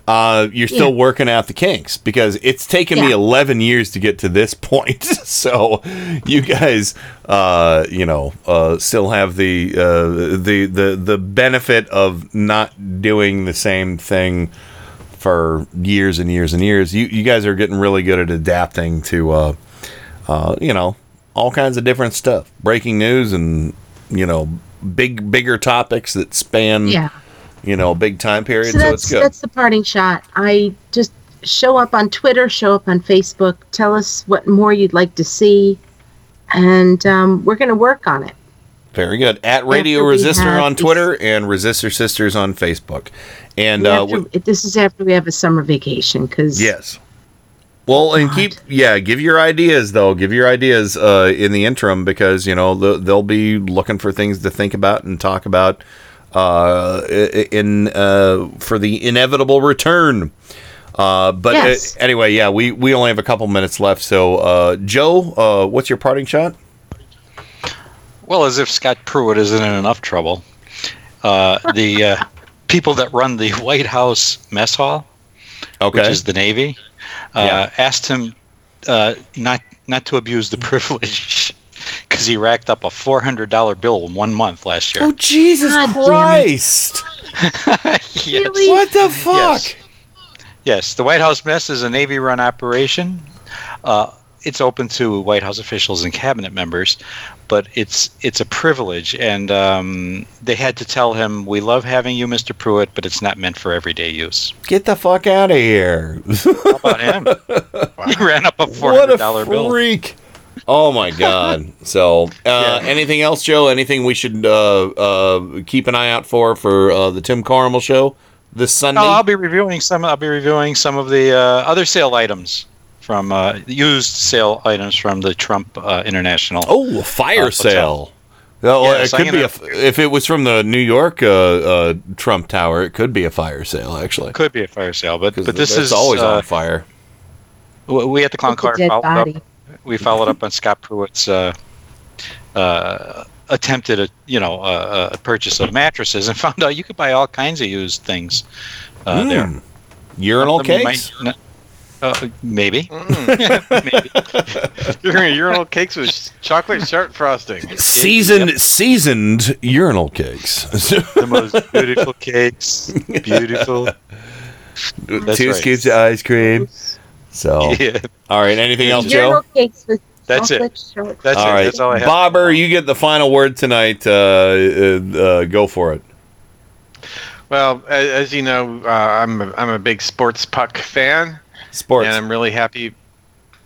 uh, you're still Yeah. working out the kinks because it's taken me eleven years to get to this [laughs] point. [laughs] so, you guys, uh, you know, uh, still have the uh, the the the benefit of not doing the same thing for years and years and years. You you guys are getting really good at adapting to uh, uh, you know all kinds of different stuff, breaking news, and you know big bigger topics that span Yeah. You know big time period. So So, it's good. that's the parting shot. I just show up on Twitter, show up on Facebook, tell us what more you'd like to see, and um, we're going to work on it. Very good. At Radio Resistor on Twitter and Resistor Sisters on Facebook. And uh, After- this is after we have a summer vacation because yes. Well, and keep yeah, give your ideas though. Give your ideas uh, in the interim because you know the, they'll be looking for things to think about and talk about uh, in uh, for the inevitable return. Uh, but uh, Yes. anyway, yeah, we, we only have a couple minutes left. So, uh, Joe, uh, what's your parting shot? Well, as if Scott Pruitt isn't in enough trouble. Uh, [laughs] the uh, people that run the White House mess hall, okay. which is the Navy, uh, asked him uh, not not to abuse the [laughs] privilege because he racked up a four hundred dollar bill in one month last year. Oh Jesus Christ! [laughs] Yes. What the fuck? Yes. Yes, the White House mess is a Navy-run operation. Uh, it's open to White House officials and cabinet members, but it's it's a privilege, and um, they had to tell him, "We love having you, Mr. Pruitt, but it's not meant for everyday use." Get the fuck out of here! How about him? [laughs] He ran up a four what hundred a dollar bill. freak! Oh my god! [laughs] So, uh, anything else, Joe? Anything we should uh, uh, keep an eye out for for uh, the Tim Carmel show this Sunday? No, I'll be reviewing some. I'll be reviewing some of the uh, other sale items from uh, used sale items from the Trump uh, International. Oh, a fire uh, sale. Well, Yes, it I'm could be a, if it was from the New York uh, uh, Trump Tower, it could be a fire sale actually. Could be a fire sale, but but this is always uh, on fire. We at the Clown Car dead followed body. up. We followed up on Scott Pruitt's uh, uh, attempted, a, you know, uh, uh, purchase of mattresses, and [laughs] found out you could buy all kinds of used things uh, there. Mm. Urinal Some of them cakes. might uh, maybe. [laughs] [laughs] Ur- urinal cakes with chocolate sharp frosting. Seasoned seasoned urinal cakes. the most beautiful cakes. Beautiful. That's Two right. scoops of ice cream. So, [laughs] Yeah. all right. Anything else, Urinal Joe? cakes with That's it. chocolate short- That's all it. right, That's all I have. Bobber, you get the final word tonight. Uh, uh, uh, go for it. Well, as, as you know, uh, I'm a, I'm a big sports puck fan. Sports. and I'm really happy.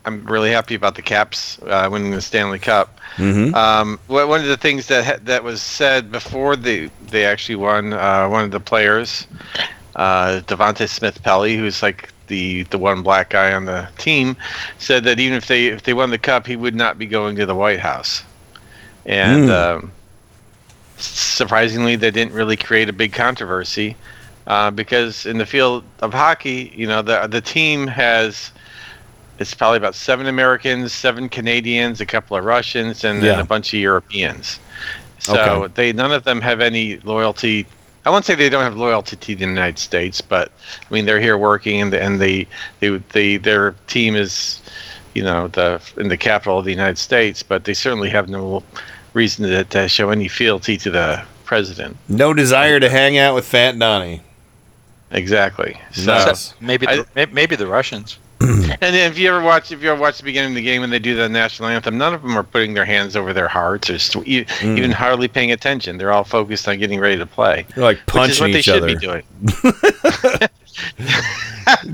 I'm really happy about the Caps uh, winning the Stanley Cup. Mhm. Um, one of the things that ha- that was said before they they actually won, uh, one of the players, uh, Devante Smith-Pelly, who's like the the one black guy on the team, said that even if they if they won the cup, he would not be going to the White House. And Mm. um, surprisingly, they didn't really create a big controversy uh, because in the field of hockey, you know, the the team has it's probably about seven Americans, seven Canadians, a couple of Russians, and then Yeah. a bunch of Europeans. So Okay. they none of them have any loyalty. I won't say they don't have loyalty to the United States, but I mean they're here working, and and they they they their team is, you know, the in the capital of the United States, but they certainly have no reason to, to show any fealty to the president. No desire to hang out with Fat Donnie. Exactly. So Nice. Maybe the, may- maybe the Russians. [clears throat] And then if you ever watch, if you ever watch the beginning of the game when they do the national anthem, none of them are putting their hands over their hearts or st- Mm. even hardly paying attention. They're all focused on getting ready to play. They're like which is what punching they each should other. be doing. [laughs]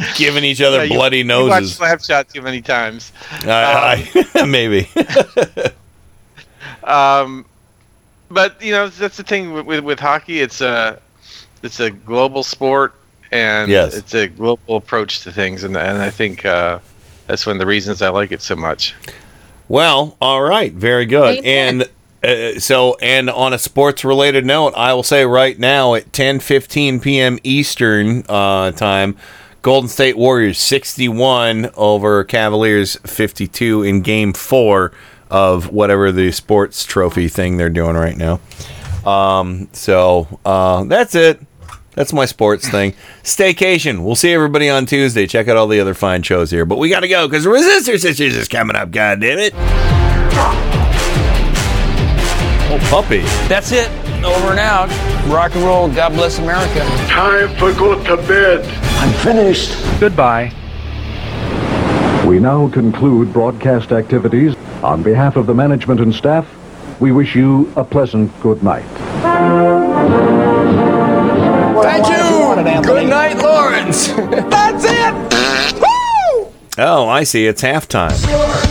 [laughs] Giving each other Yeah, you- bloody You watched noses. Slapshot too many times. I, I, [laughs] maybe. Um, but you know that's the thing with, with, with hockey. It's a it's a global sport, and Yes. it's a global approach to things, and and I think uh, that's one of the reasons I like it so much. Well, all right, very good. Amen. And uh, so, and on a sports-related note, I will say right now at 10:15 p.m. Eastern uh, time, Golden State Warriors 61 over Cavaliers 52 in Game Four of whatever the sports trophy thing they're doing right now. Um, so uh, that's it. That's my sports thing. Staycation. We'll see everybody on Tuesday. Check out all the other fine shows here. But we got to go because Resistor Sisters is coming up. God damn it. Oh, puppy. That's it. Over and out. Rock and roll. God bless America. Time for go to bed. I'm finished. Goodbye. We now conclude broadcast activities. On behalf of the management and staff, we wish you a pleasant good night. Thank you. Good night, Lawrence. That's it. [laughs] Woo! Oh, I see. It's halftime.